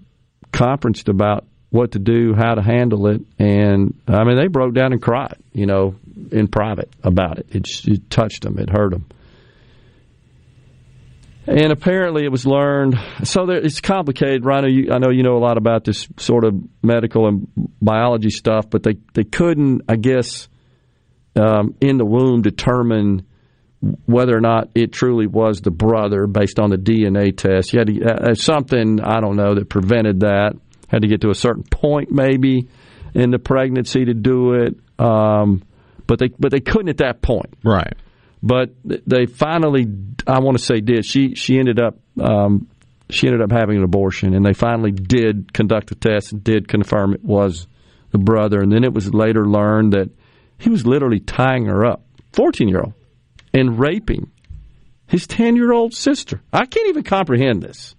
[SPEAKER 3] conferenced about what to do, how to handle it, and I mean they broke down and cried, you know, in private about it. It, it touched them, it hurt them. And apparently, it was learned. So there, it's complicated. Rhino, you, I know you know a lot about this sort of medical and biology stuff, but they they couldn't, I guess, um, in the womb determine whether or not it truly was the brother based on the DNA test. You had to, uh, something I don't know that prevented that. Had to get to a certain point maybe in the pregnancy to do it, um, but they but they couldn't at that point.
[SPEAKER 41] Right.
[SPEAKER 3] But they finally, I want to say, did. She she ended up um, she ended up having an abortion, and they finally did conduct the test and did confirm it was the brother. And then it was later learned that he was literally tying her up, fourteen year old, and raping his ten year old sister. I can't even comprehend this.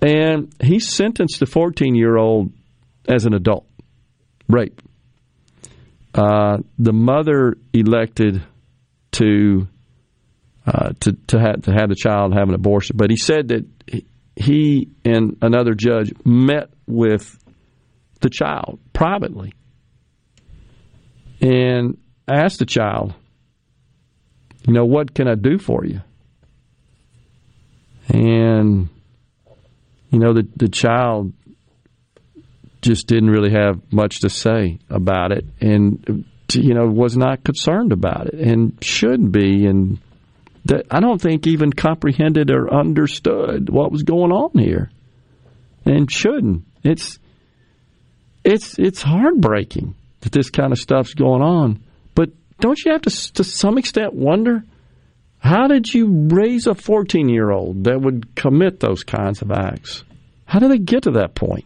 [SPEAKER 3] And he sentenced the fourteen year old as an adult rape. Uh, the mother elected to uh, to to have, to have the child have an abortion. But he said that he and another judge met with the child privately and asked the child, you know, what can I do for you? And you know, the the child just didn't really have much to say about it, and you know, was not concerned about it and shouldn't be. And that I don't think even comprehended or understood what was going on here, and shouldn't. It's it's it's heartbreaking that this kind of stuff's going on. Don't you have to, to some extent, wonder how did you raise a 14 year old that would commit those kinds of acts? How did they get to that point?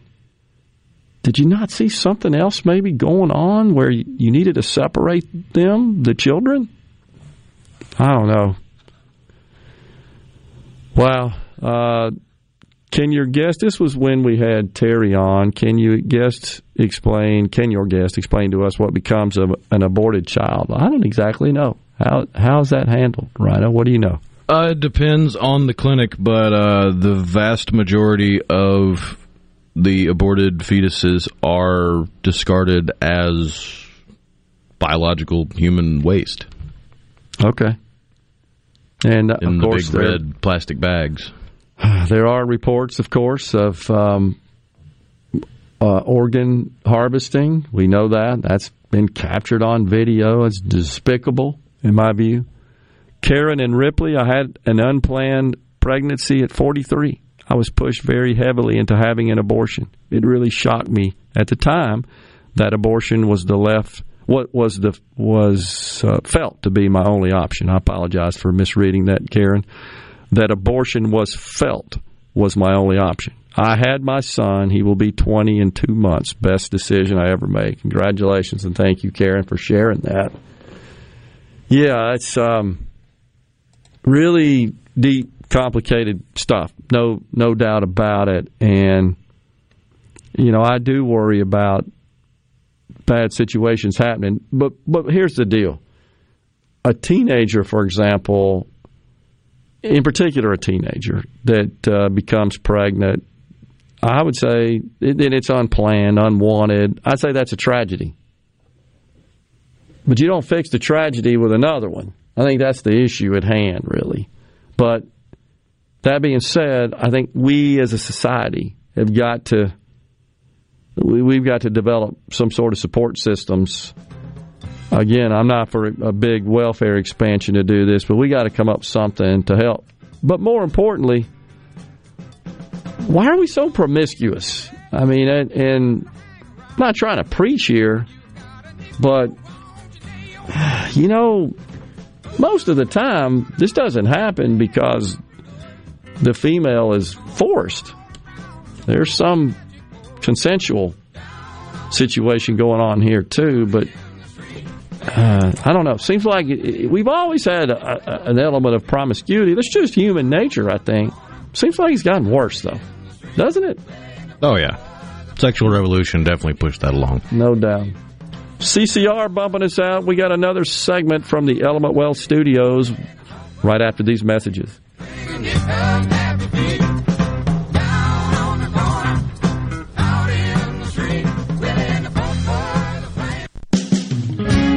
[SPEAKER 3] Did you not see something else maybe going on where you needed to separate them, the children? I don't know. Wow. Uh, can your guest, this was when we had Terry on, can you guest explain, can your guest explain to us what becomes of an aborted child? I don't exactly know. How How's that handled, Rhino? What do you know?
[SPEAKER 41] Uh, it depends on the clinic, but uh, the vast majority of the aborted fetuses are discarded as biological human waste.
[SPEAKER 3] Okay. And uh,
[SPEAKER 41] in
[SPEAKER 3] of
[SPEAKER 41] the
[SPEAKER 3] course,
[SPEAKER 41] big red plastic bags.
[SPEAKER 3] There are reports, of course, of um, uh, organ harvesting. We know that. That's been captured on video. It's despicable, in my view. Karen and Ripley, I had an unplanned pregnancy at 43. I was pushed very heavily into having an abortion. It really shocked me at the time that abortion was the left what was the was uh, felt to be my only option. I apologize for misreading that, Karen. That abortion was felt was my only option. I had my son. He will be 20 in two months. Best decision I ever made. Congratulations and thank you, Karen, for sharing that. Yeah, it's um, really deep complicated stuff. No, no doubt about it. And you know, I do worry about bad situations happening. But but here's the deal: a teenager, for example, in particular, a teenager that uh, becomes pregnant. I would say, and it's unplanned, unwanted. I'd say that's a tragedy. But you don't fix the tragedy with another one. I think that's the issue at hand, really. But that being said, I think we as a society have got to we, have got to develop some sort of support systems. Again, I'm not for a big welfare expansion to do this, but we got to come up with something to help. But more importantly, why are we so promiscuous? I mean, and, and I'm not trying to preach here, but You know, most of the time, this doesn't happen because the female is forced. There's some consensual situation going on here too, but uh, I don't know. Seems like we've always had a, a, an element of promiscuity. That's just human nature, I think. Seems like it's gotten worse though, doesn't it?
[SPEAKER 41] Oh yeah, sexual revolution definitely pushed that along.
[SPEAKER 3] No doubt. CCR bumping us out. We got another segment from the Element Wealth Studios right after these messages.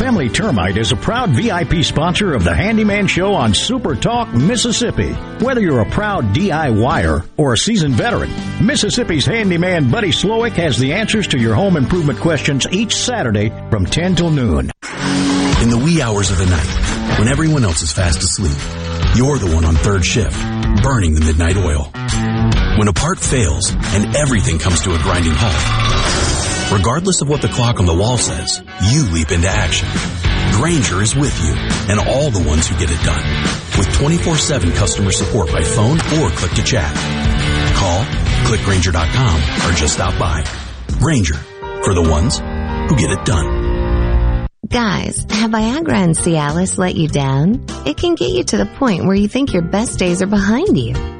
[SPEAKER 64] Family Termite is a proud VIP sponsor of the Handyman Show on Super Talk, Mississippi. Whether you're a proud DIYer or a seasoned veteran, Mississippi's handyman Buddy Slowick has the answers to your home improvement questions each Saturday from 10 till noon.
[SPEAKER 65] In the wee hours of the night, when everyone else is fast asleep, you're the one on third shift, burning the midnight oil. When a part fails and everything comes to a grinding halt, regardless of what the clock on the wall says, you leap into action. Grainger is with you and all the ones who get it done. With 24-7 customer support by phone or click to chat. Call, clickgrainger.com, or just stop by. Grainger, for the ones who get it done.
[SPEAKER 56] Guys, have Viagra and Cialis let you down? It can get you to the point where you think your best days are behind you.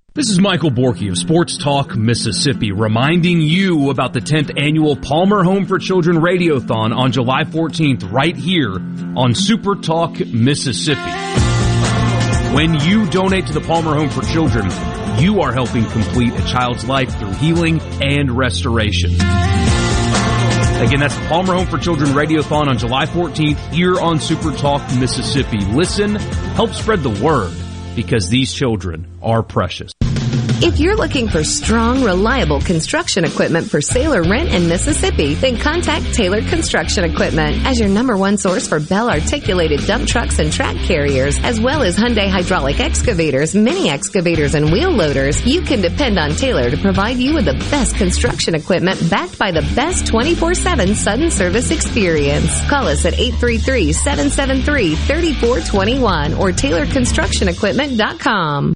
[SPEAKER 66] This is Michael Borky of Sports Talk Mississippi, reminding you about the 10th annual Palmer Home for Children Radiothon on July 14th, right here on Super Talk Mississippi. When you donate to the Palmer Home for Children, you are helping complete a child's life through healing and restoration. Again, that's the Palmer Home for Children Radiothon on July 14th here on Super Talk Mississippi. Listen, help spread the word because these children are precious.
[SPEAKER 56] If you're looking for strong, reliable construction equipment for sale or rent in Mississippi, then contact Taylor Construction Equipment as your number one source for Bell articulated dump trucks and track carriers, as well as Hyundai hydraulic excavators, mini excavators, and wheel loaders. You can depend on Taylor to provide you with the best construction equipment backed by the best 24-7 sudden service experience. Call us at 833-773-3421 or TaylorConstructionEquipment.com.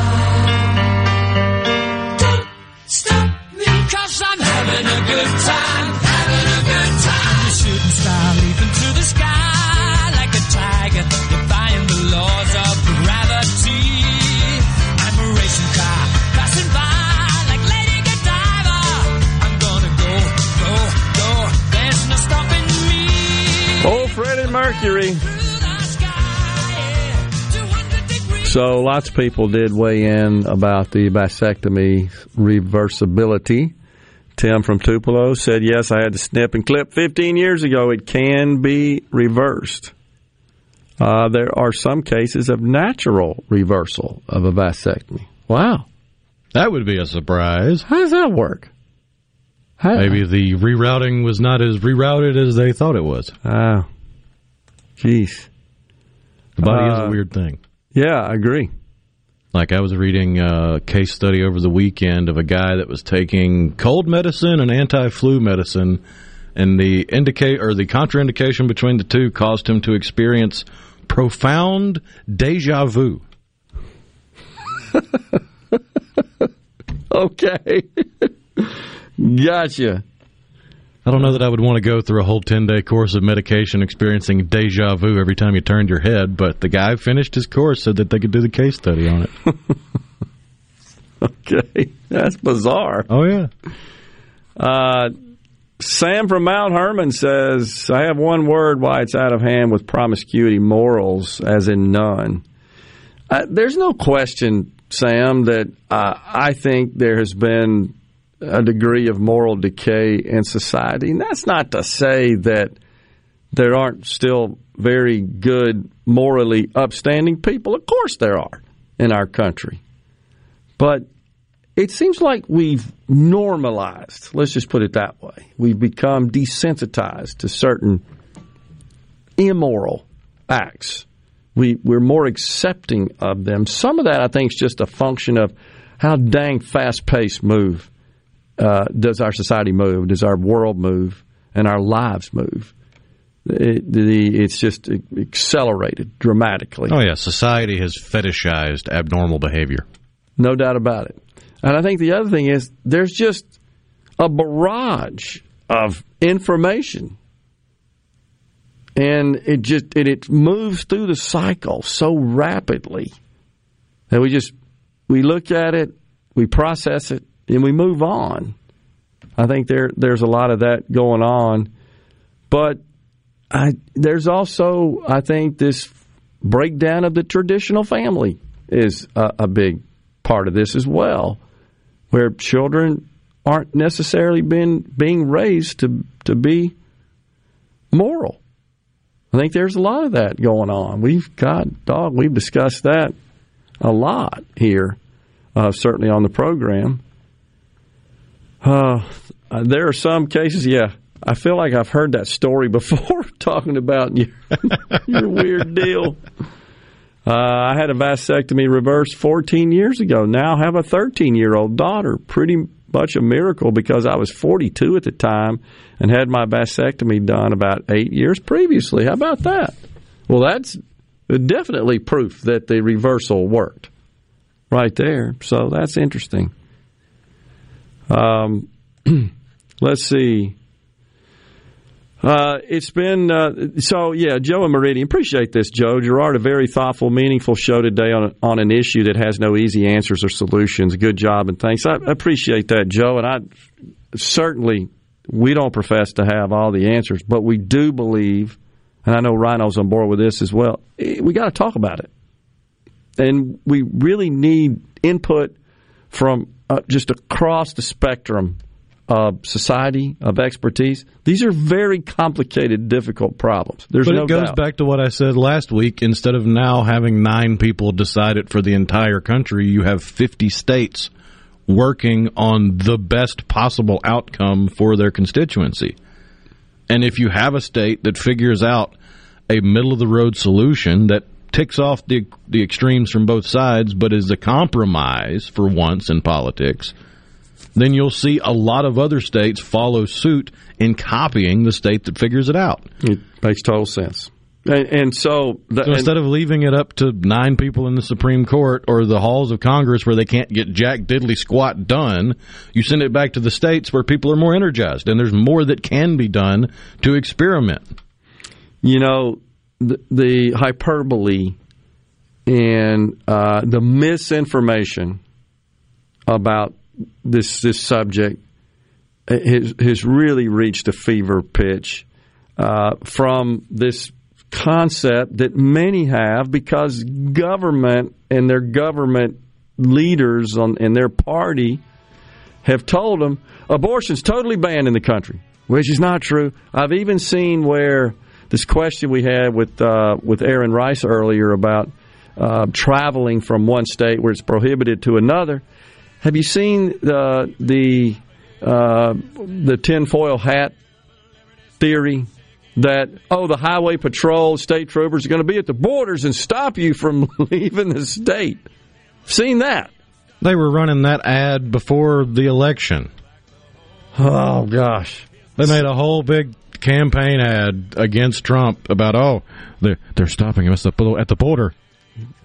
[SPEAKER 3] Mercury. So lots of people did weigh in about the vasectomy reversibility. Tim from Tupelo said, yes, I had to snip and clip 15 years ago. It can be reversed. Uh, there are some cases of natural reversal of a vasectomy. Wow.
[SPEAKER 5] That would be a surprise.
[SPEAKER 3] How does that work? How?
[SPEAKER 5] Maybe the rerouting was not as rerouted as they thought it was.
[SPEAKER 3] Ah, jeez.
[SPEAKER 5] The body is
[SPEAKER 3] Uh,
[SPEAKER 5] a weird thing.
[SPEAKER 3] Yeah, I agree.
[SPEAKER 5] Like I was reading a case study over the weekend of a guy that was taking cold medicine and anti-flu medicine, and the indicate or the contraindication between the two caused him to experience profound deja vu.
[SPEAKER 3] Okay. gotcha.
[SPEAKER 5] I don't know that I would want to go through a whole 10 day course of medication experiencing deja vu every time you turned your head, but the guy finished his course, said that they could do the case study on it.
[SPEAKER 3] Okay. That's bizarre.
[SPEAKER 5] Oh, yeah.
[SPEAKER 3] Uh, Sam from Mount Hermon says, I have one word why it's out of hand with promiscuity morals, as in none. Uh, there's no question, Sam, that uh, I think there has been a degree of moral decay in society. And that's not to say that there aren't still very good, morally upstanding people. Of course there are in our country. But it seems like we've normalized, let's just put it that way. We've become desensitized to certain immoral acts. We, we're more accepting of them. Some of that, I think, is just a function of how dang fast paced move uh, does our society move, does our world move, and our lives move. It, the, it's just accelerated dramatically.
[SPEAKER 5] Oh, yeah. Society has fetishized abnormal behavior.
[SPEAKER 3] No doubt about it. And I think the other thing is there's just a barrage of information. And it just and it moves through the cycle so rapidly that we just we look at it, we process it, and we move on. I think there there's a lot of that going on. But I there's also I think this breakdown of the traditional family is a, a big part of this as well, where children aren't necessarily been being raised to to be moral. I think there's a lot of that going on. We've got dog. We've discussed that a lot here, uh, certainly on the program. Uh, there are some cases, yeah. I feel like I've heard that story before, talking about your, your weird deal. Uh, I had a vasectomy reversed 14 years ago. Now I have a 13 year old daughter. Pretty much a miracle because I was 42 at the time and had my vasectomy done about eight years previously. How about that? Well, that's definitely proof that the reversal worked right there. So that's interesting. Um, let's see. Uh, it's been uh, so yeah, Joe and Meridian. Appreciate this, Joe. Gerard, a very thoughtful, meaningful show today on on an issue that has no easy answers or solutions. Good job and thanks. I appreciate that, Joe. And I certainly we don't profess to have all the answers, but we do believe, and I know Rhino's on board with this as well. We got to talk about it, and we really need input from uh, just across the spectrum of society, of expertise. These are very complicated, difficult problems. There's
[SPEAKER 5] but
[SPEAKER 3] no
[SPEAKER 5] it goes
[SPEAKER 3] doubt.
[SPEAKER 5] back to what I said last week. Instead of now having nine people decide it for the entire country, you have 50 states working on the best possible outcome for their constituency. And if you have a state that figures out a middle of the road solution that ticks off the the extremes from both sides, but is a compromise for once in politics, then you'll see a lot of other states follow suit in copying the state that figures it out.
[SPEAKER 3] It makes total sense. And, and so, the,
[SPEAKER 5] so instead of leaving it up to nine people in the Supreme Court or the halls of Congress where they can't get jack diddly squat done, you send it back to the states where people are more energized and there's more that can be done to experiment.
[SPEAKER 3] You know, the, the hyperbole and uh, the misinformation about this this subject has, has really reached a fever pitch uh, from this concept that many have because government and their government leaders on in their party have told them abortion's totally banned in the country, which is not true. I've even seen where this question we had with uh, with Aaron Rice earlier about uh, traveling from one state where it's prohibited to another. Have you seen the the uh, the tinfoil hat theory that oh the highway patrol state troopers are going to be at the borders and stop you from leaving the state? Seen that?
[SPEAKER 5] They were running that ad before the election.
[SPEAKER 3] Oh gosh.
[SPEAKER 5] They made a whole big campaign ad against Trump about oh they're they're stopping us at the border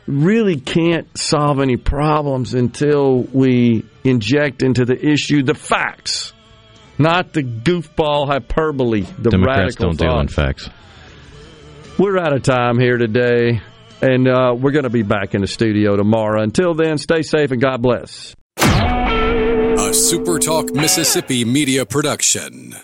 [SPEAKER 3] really can't solve any problems until we inject into the issue the facts not the goofball hyperbole. The
[SPEAKER 5] Democrats
[SPEAKER 3] radical
[SPEAKER 5] don't deal in facts.
[SPEAKER 3] We're out of time here today, and uh, we're going to be back in the studio tomorrow. Until then, stay safe and God bless.
[SPEAKER 4] A SuperTalk Mississippi media production.